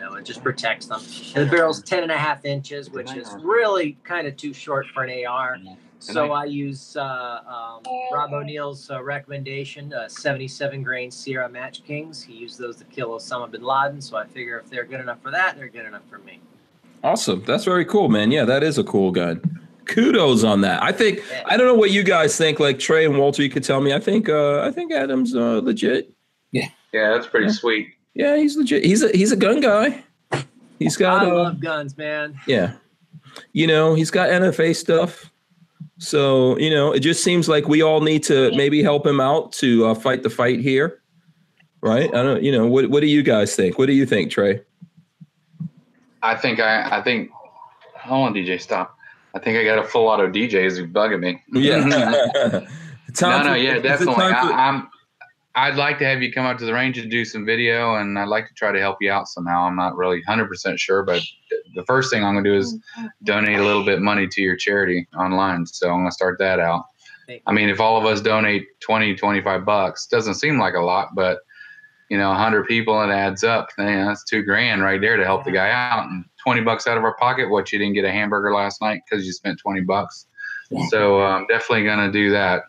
You know, it just protects them. And the barrel's 10 and a half inches, which is really kind of too short for an AR. So I use uh, um, Rob O'Neill's uh, recommendation, uh, 77 grain Sierra Match Kings. He used those to kill Osama bin Laden. So I figure if they're good enough for that, they're good enough for me. Awesome. That's very cool, man. Yeah, that is a cool gun. Kudos on that. I think I don't know what you guys think. Like Trey and Walter, you could tell me. I think uh, I think Adam's uh, legit. Yeah, that's pretty Yeah. sweet. Yeah, he's legit. He's a he's a gun guy. He's got I uh, love guns, man. yeah. You know, he's got NFA stuff. So, you know, it just seems like we all need to maybe help him out to uh, fight the fight here. Right? I don't you know, what what do you guys think? What do you think, Trey? I think I, I think. Hold on, DJ, stop. I think I got a full auto DJs who bugging me. Yeah. no, no, yeah, definitely. for- I, I'm. I'd like to have you come out to the range and do some video, and I'd like to try to help you out somehow. I'm not really 100% sure, but the first thing I'm going to do is donate a little bit of money to your charity online. So I'm going to start that out. I mean, if all of us donate 20, 25 bucks, doesn't seem like a lot, but you know, 100 people, it adds up. Man, that's two grand right there to help the guy out. And 20 bucks out of our pocket. What you didn't get a hamburger last night because you spent 20 bucks. So I'm definitely going to do that.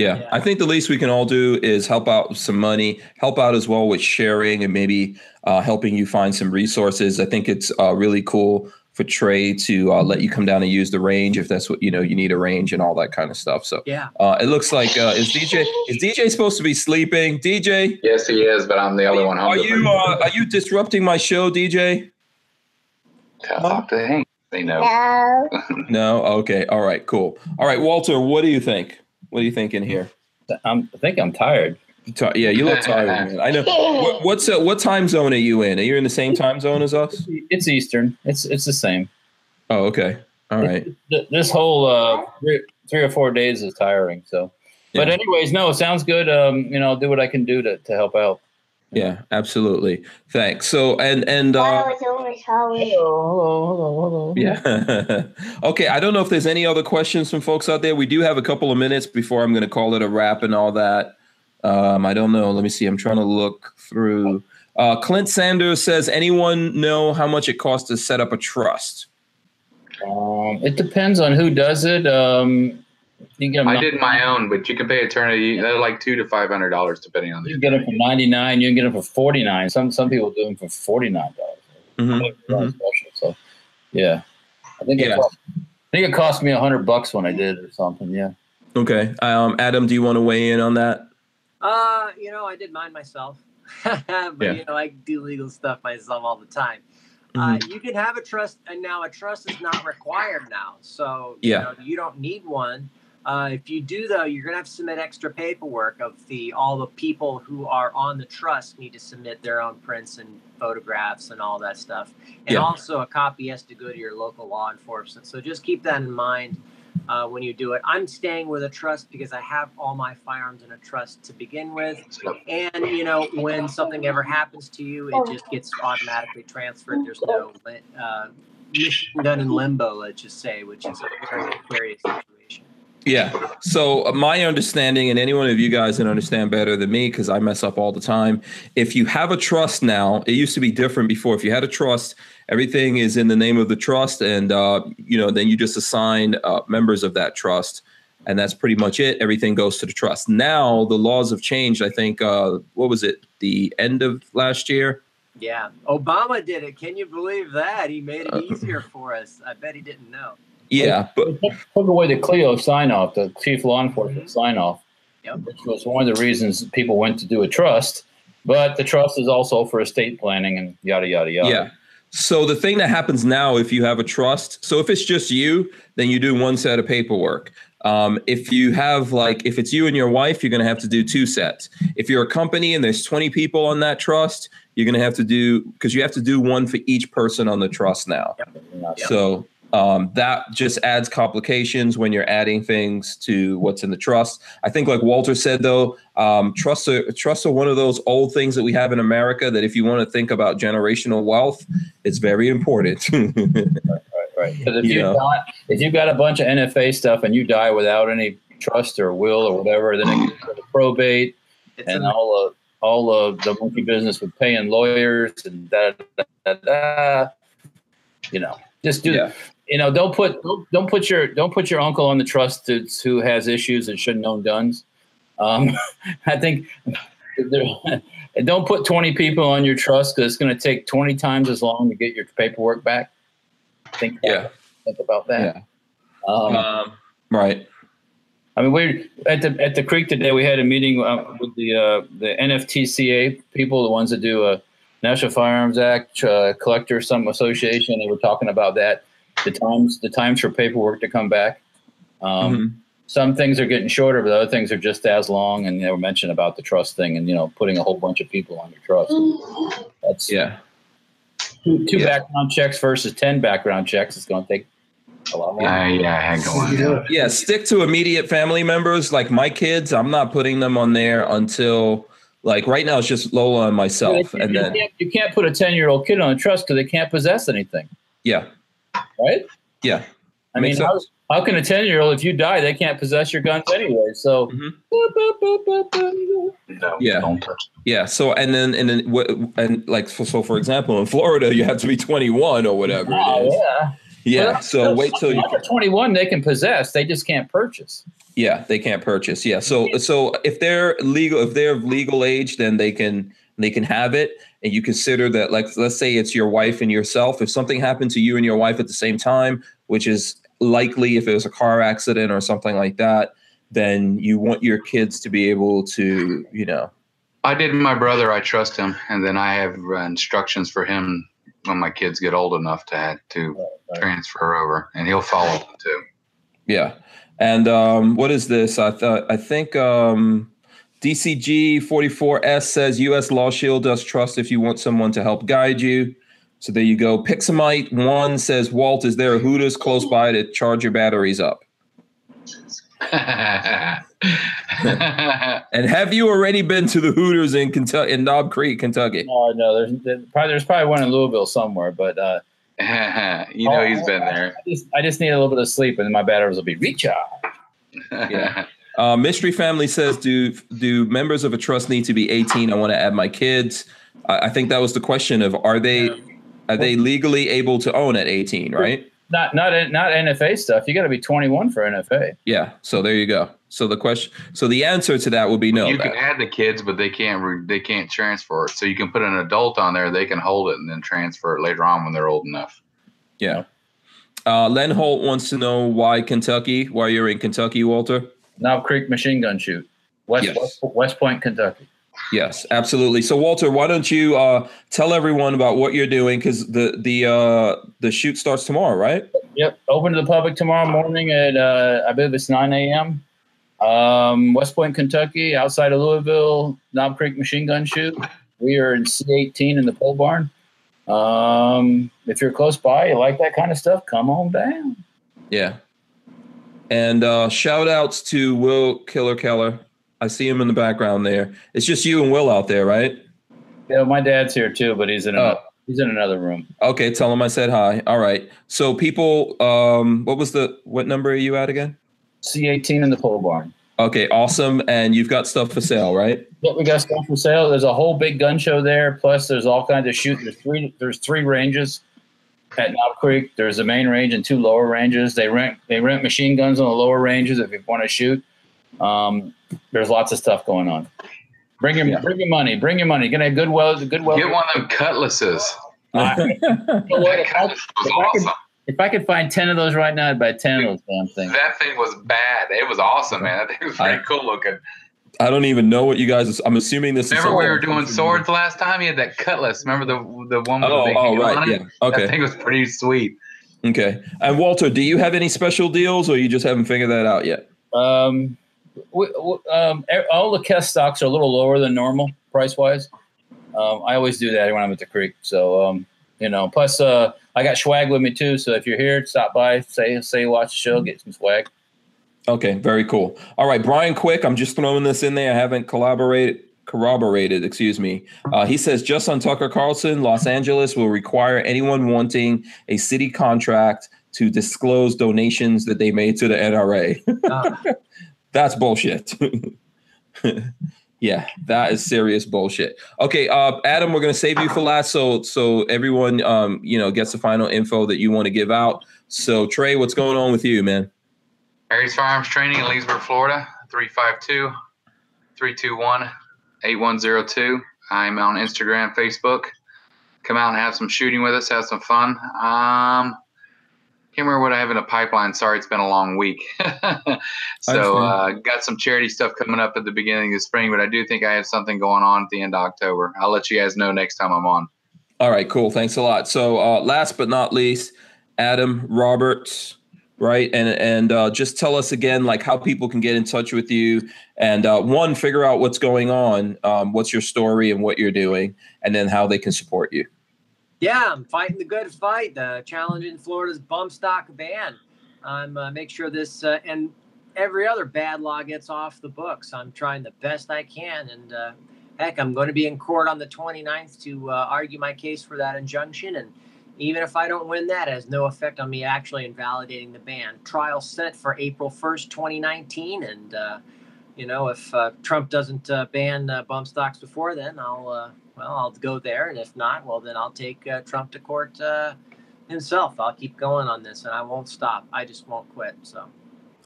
Yeah, Yeah. I think the least we can all do is help out with some money, help out as well with sharing and maybe uh, helping you find some resources. I think it's uh, really cool for Trey to uh, let you come down and use the range if that's what you know you need a range and all that kind of stuff. So Yeah. uh, it looks like uh, is DJ is DJ supposed to be sleeping? DJ, Yes, he is, but I'm the are only one home. are you, uh, are you disrupting my show, DJ? Talk to him. They know. No. No. Okay. All right. Cool. All right, Walter. What do you think? What are you thinking here? I'm, I think I'm tired. Ti- Yeah, you look tired, man. I know. What, what's uh, what time zone are you in? Are you in the same time zone as us? It's Eastern. It's it's the same. Oh, okay. All right. Th- This whole uh, three, three or four days is tiring. So, but Yeah. anyways, no, sounds good. Um, you know, I'll do what I can do to, to help out. Yeah, absolutely. Thanks. So and and uh yeah. okay, I don't know if there's any other questions from folks out there. We do have a couple of minutes before I'm going to call it a wrap and all that. Um, I don't know. Let me see. I'm trying to look through. Uh, Clint Sanders says, anyone know how much it costs to set up a trust? Um, it depends on who does it. Um, you can get them, I did my own, but you can pay eternity. They're like two to five hundred dollars depending on You the. can get them for ninety nine. You can get them for forty nine. Some some people do them for forty nine dollars. Mhm, mhm. So, yeah, I think Yeah. it cost, I think it cost me a hundred bucks when I did or something. Yeah. Okay. Um, Adam, do you want to weigh in on that? Uh, you know, I did mine myself, but Yeah. you know, I do legal stuff myself all the time. Mm-hmm. Uh, you can have a trust, and now a trust is not required now, so Yeah. you, know, you don't need one. Uh, if you do, though, you're gonna have to submit extra paperwork of the all the people who are on the trust need to submit their own prints and photographs and all that stuff, and Yeah. also a copy has to go to your local law enforcement. So just keep that in mind uh, when you do it. I'm staying with a trust because I have all my firearms in a trust to begin with. And you know, when something ever happens to you, it just gets automatically transferred. There's no uh, mission done in limbo, let's just say, which is a very precarious situation. Yeah. So uh, my understanding, and any one of you guys that understand better than me, because I mess up all the time. If you have a trust now, it used to be different before. If you had a trust, everything is in the name of the trust, and uh, you know, then you just assign uh, members of that trust, and that's pretty much it. Everything goes to the trust. Now the laws have changed. I think uh, what was it? The end of last year. Yeah, Obama did it. Can you believe that? He made it Uh, easier for us. I bet he didn't know. Yeah, but They took away the CLEO sign off, the chief law enforcement sign off, Yep. which was one of the reasons people went to do a trust. But the trust is also for estate planning and yada yada yada. Yeah. So the thing that happens now, if you have a trust, so if it's just you, then you do one set of paperwork. Um, if you have like, if it's you and your wife, you're going to have to do two sets. If you're a company and there's 20 people on that trust, you're going to have to do because you have to do one for each person on the trust now. So um, that just adds complications when you're adding things to what's in the trust. I think, like Walter said, though, um, trusts are trusts are one of those old things that we have in America. That if you want to think about generational wealth, it's very important. Right. Right. Because if you Yeah. got if you got a bunch of NFA stuff and you die without any trust or will or whatever, then it goes to probate It's and a- all of all of the monkey business with paying lawyers and da da da da. You know, just do. Yeah. You know, don't put don't, don't put your don't put your uncle on the trust that's, who has issues and shouldn't own guns. Um, I think. and don't put 20 people on your trust because it's going to take 20 times as long to get your paperwork back. Think about, yeah. think about that. Yeah. Um, Um, right. I mean, we at the at the creek today. We had a meeting uh, with the uh, the NFATCA people, the ones that do a National Firearms Act uh, Collector some association. They were talking about that. The times the times for paperwork to come back. Um, Mhm. Some things are getting shorter, but other things are just as long. And they were mentioned about the trust thing, and you know, putting a whole bunch of people on your trust. That's Yeah. two, two Yeah. background checks versus ten background checks. It's going to take a lot more. Yeah, yeah, I had going. Yeah. Stick to immediate family members. Like my kids, I'm not putting them on there until like right now. It's just Lola and myself, and you, then can't, you can't put a 10 year old kid on a trust because they can't possess anything, yeah, right? yeah. I mean, Makes how, how can a 10 year old, if you die, they can't possess your guns anyway? So, Mhm. boop. No, Yeah. don't touch. Yeah. So and then and then what and like so, so for example in Florida you have to be 21 or whatever Oh, it is. yeah. Yeah. Well, So wait till you're 21, they can possess, they just can't purchase. yeah they can't purchase. Yeah. So so if they're legal if they're of legal age then they can they can have it and you consider that like let's say it's your wife and yourself if something happened to you and your wife at the same time which is likely if it was a car accident or something like that then you want your kids to be able to you know I did my brother. I trust him, and then I have uh, instructions for him when my kids get old enough to have to transfer over, and he'll follow them too. Yeah. And um, what is this? I thought I think um, DCG 44S says US Law Shield does trust if you want someone to help guide you. So there you go. Pixamite one says, Walt, is there a Hooters close by to charge your batteries up? And have you already been to the Hooters in Kentucky in Knob Creek, Kentucky? Oh, no, there's, there's, probably, there's probably one in Louisville somewhere, but uh, you know he's been there. I just, I just need a little bit of sleep and then my batteries will be recharged. Yeah. Uh, Mystery Family says, "Do do members of a trust need to be 18? I want to add my kids." I, I think that was the question of are they are they legally able to own at 18? Right? Not not not NFA stuff. You got to be 21 for NFA. Yeah. So there you go. So the question, so the answer to that would be no. you can add the kids, but they can't re- they can't transfer it. So you can put an adult on there. They can hold it and then transfer it later on when they're old enough. yeah. Uh, Len Holt wants to know why Kentucky. Why you're in Kentucky, Walter? Knob Creek machine gun shoot. West Yes. West, West Point, Kentucky. Yes, absolutely. So, Walter, why don't you uh, tell everyone about what you're doing? Because the the uh, the shoot starts tomorrow, right? Yep. Open to the public tomorrow morning at uh, I believe it's 9 a.m. Um, West Point, Kentucky, outside of Louisville, Knob Creek machine gun shoot. We are in C18 in the pole barn. Um, if you're close by, you like that kind of stuff, come on down. Yeah. And uh, shout outs to Will Killer Keller. I see him in the background there. It's just you and Will out there, right? Yeah, my dad's here too, but he's in Oh. another, he's in another room. Okay, tell him I said hi. All right. So, people, um, what was the what number are you at again? C18 in the pole barn. Okay, awesome. And you've got stuff for sale, right? Yep, we got stuff for sale. There's a whole big gun show there. Plus, there's all kinds of shoot. There's three. There's three ranges at Knob Creek. There's a main range and two lower ranges. They rent. They rent machine guns on the lower ranges if you want to shoot. Um, there's lots of stuff going on. Bring your Yeah. bring your money. Bring your money. Get a good well. Good well. Get one of them cutlasses. I- you know what? That If I, cutlass was if I could- awesome. if I could find ten of those right now, I'd buy ten of those damn things. That thing was bad. It was awesome, man. That thing was pretty I- cool looking. I don't even know what you guys. I'm assuming this is. Remember is. we were doing swords last time? You had that cutlass. Remember the the one with the Oh, big oh, handle right. on Yeah. it? That Okay. thing was pretty sweet. Okay. And Walter, do you have any special deals, or you just haven't figured that out yet? Um, we, we, um, all the Kess stocks are a little lower than normal price wise. Um, I always do that when I'm at the creek. So, um, you know, plus, uh, I got swag with me too. So if you're here, stop by, say, say, watch the show, get some swag. Okay, very cool. All right, Brian Quick, I'm just throwing this in there. I haven't collaborated corroborated, excuse me. Uh, he says just on Tucker Carlson, Los Angeles will require anyone wanting a city contract to disclose donations that they made to the NRA. Uh, That's bullshit. yeah, that is serious bullshit. Okay, uh, Adam, we're gonna save you for last, so so everyone, um, you know, gets the final info that you want to give out. So Trey, what's going on with you, man? Harry's Firearms Training in Leesburg, Florida, 352 321 8102. I'm on Instagram, Facebook. Come out and have some shooting with us, have some fun. Um, can't remember what I have in a pipeline. Sorry, it's been a long week. so, uh, got some charity stuff coming up at the beginning of spring, but I do think I have something going on at the end of October. I'll let you guys know next time I'm on. All right, cool. Thanks a lot. So, uh, last but not least, Adam Roberts, right? And and uh, just tell us again, like how people can get in touch with you, and uh, one, figure out what's going on, um, what's your story, and what you're doing, and then how they can support you. Yeah, I'm fighting the good fight. The challenge in Florida's bump stock ban. I'm uh, make sure this uh, and every other bad law gets off the books. I'm trying the best I can, and uh, heck, I'm going to be in court on the 29th to uh, argue my case for that injunction. And even if I don't win that, it has no effect on me actually invalidating the ban. Trial set for April 1st, 2019, and uh, you know if uh, Trump doesn't uh, ban uh, bump stocks before then, I'll uh, well, I'll go there, and if not, well, then I'll take uh, Trump to court uh, himself. I'll keep going on this, and I won't stop. I just won't quit. So,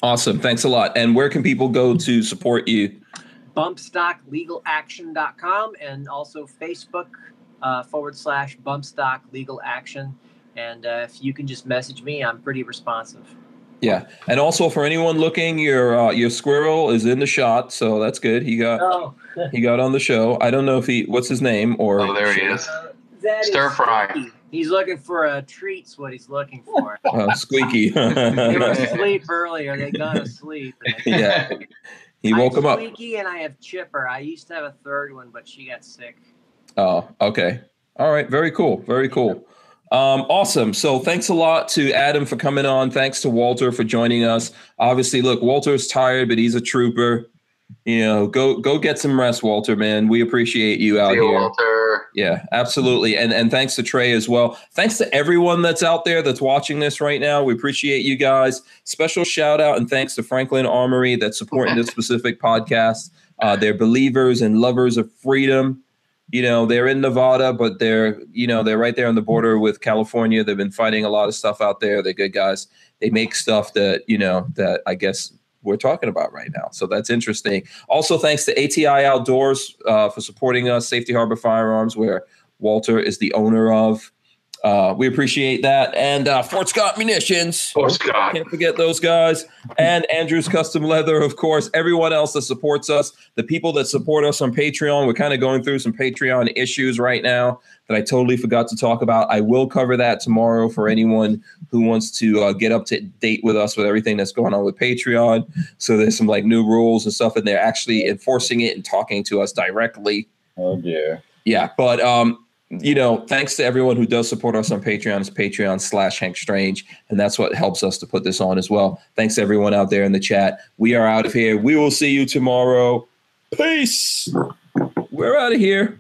Awesome. Thanks a lot. And where can people go to support you? bumpstocklegalaction.com and also Facebook uh, forward slash bump stock legal action. And uh, if you can just message me, I'm pretty responsive. Yeah, and also for anyone looking, your uh, your squirrel is in the shot, so that's good. He got Oh, he got on the show. I don't know if he what's his name or Oh, there he is. uh, that is Stir fry. Squeaky. He's looking for a treat's what he's looking for. uh, Squeaky. they were asleep earlier. They got asleep. yeah, he I woke him up. Squeaky and I have Chipper. I used to have a third one, but she got sick. Oh, okay. All right. Very cool. Very cool. Um, awesome. So thanks a lot to Adam for coming on. Thanks to Walter for joining us. Obviously, look, Walter's tired, but he's a trooper. You know, go go get some rest, Walter. Man, we appreciate you out See here. Walter. Yeah, absolutely. And and thanks to Trey as well. Thanks to everyone that's out there that's watching this right now. We appreciate you guys. Special shout out and thanks to Franklin Armory that's supporting this specific podcast. Uh, they're believers and lovers of freedom. You know, they're in Nevada, but they're, you know, they're right there on the border with California. They've been fighting a lot of stuff out there. They're good guys. They make stuff that, you know, that I guess we're talking about right now. So that's interesting. Also, thanks to ATI Outdoors uh, for supporting us, Safety Harbor Firearms, where Walter is the owner of. Uh, we appreciate that. And uh, Fort Scott Munitions. Fort Scott. Can't forget those guys. And Andrew's Custom Leather, of course. Everyone else that supports us, the people that support us on Patreon. We're kind of going through some Patreon issues right now that I totally forgot to talk about. I will cover that tomorrow for anyone who wants to uh, get up to date with us with everything that's going on with Patreon. So there's some like new rules and stuff, and they're actually enforcing it and talking to us directly. Oh dear. Yeah, but um, you know, thanks to everyone who does support us on Patreon. It's Patreon slash Hank Strange, and that's what helps us to put this on as well. Thanks everyone out there in the chat. We are out of here. We will see you tomorrow. Peace. We're out of here.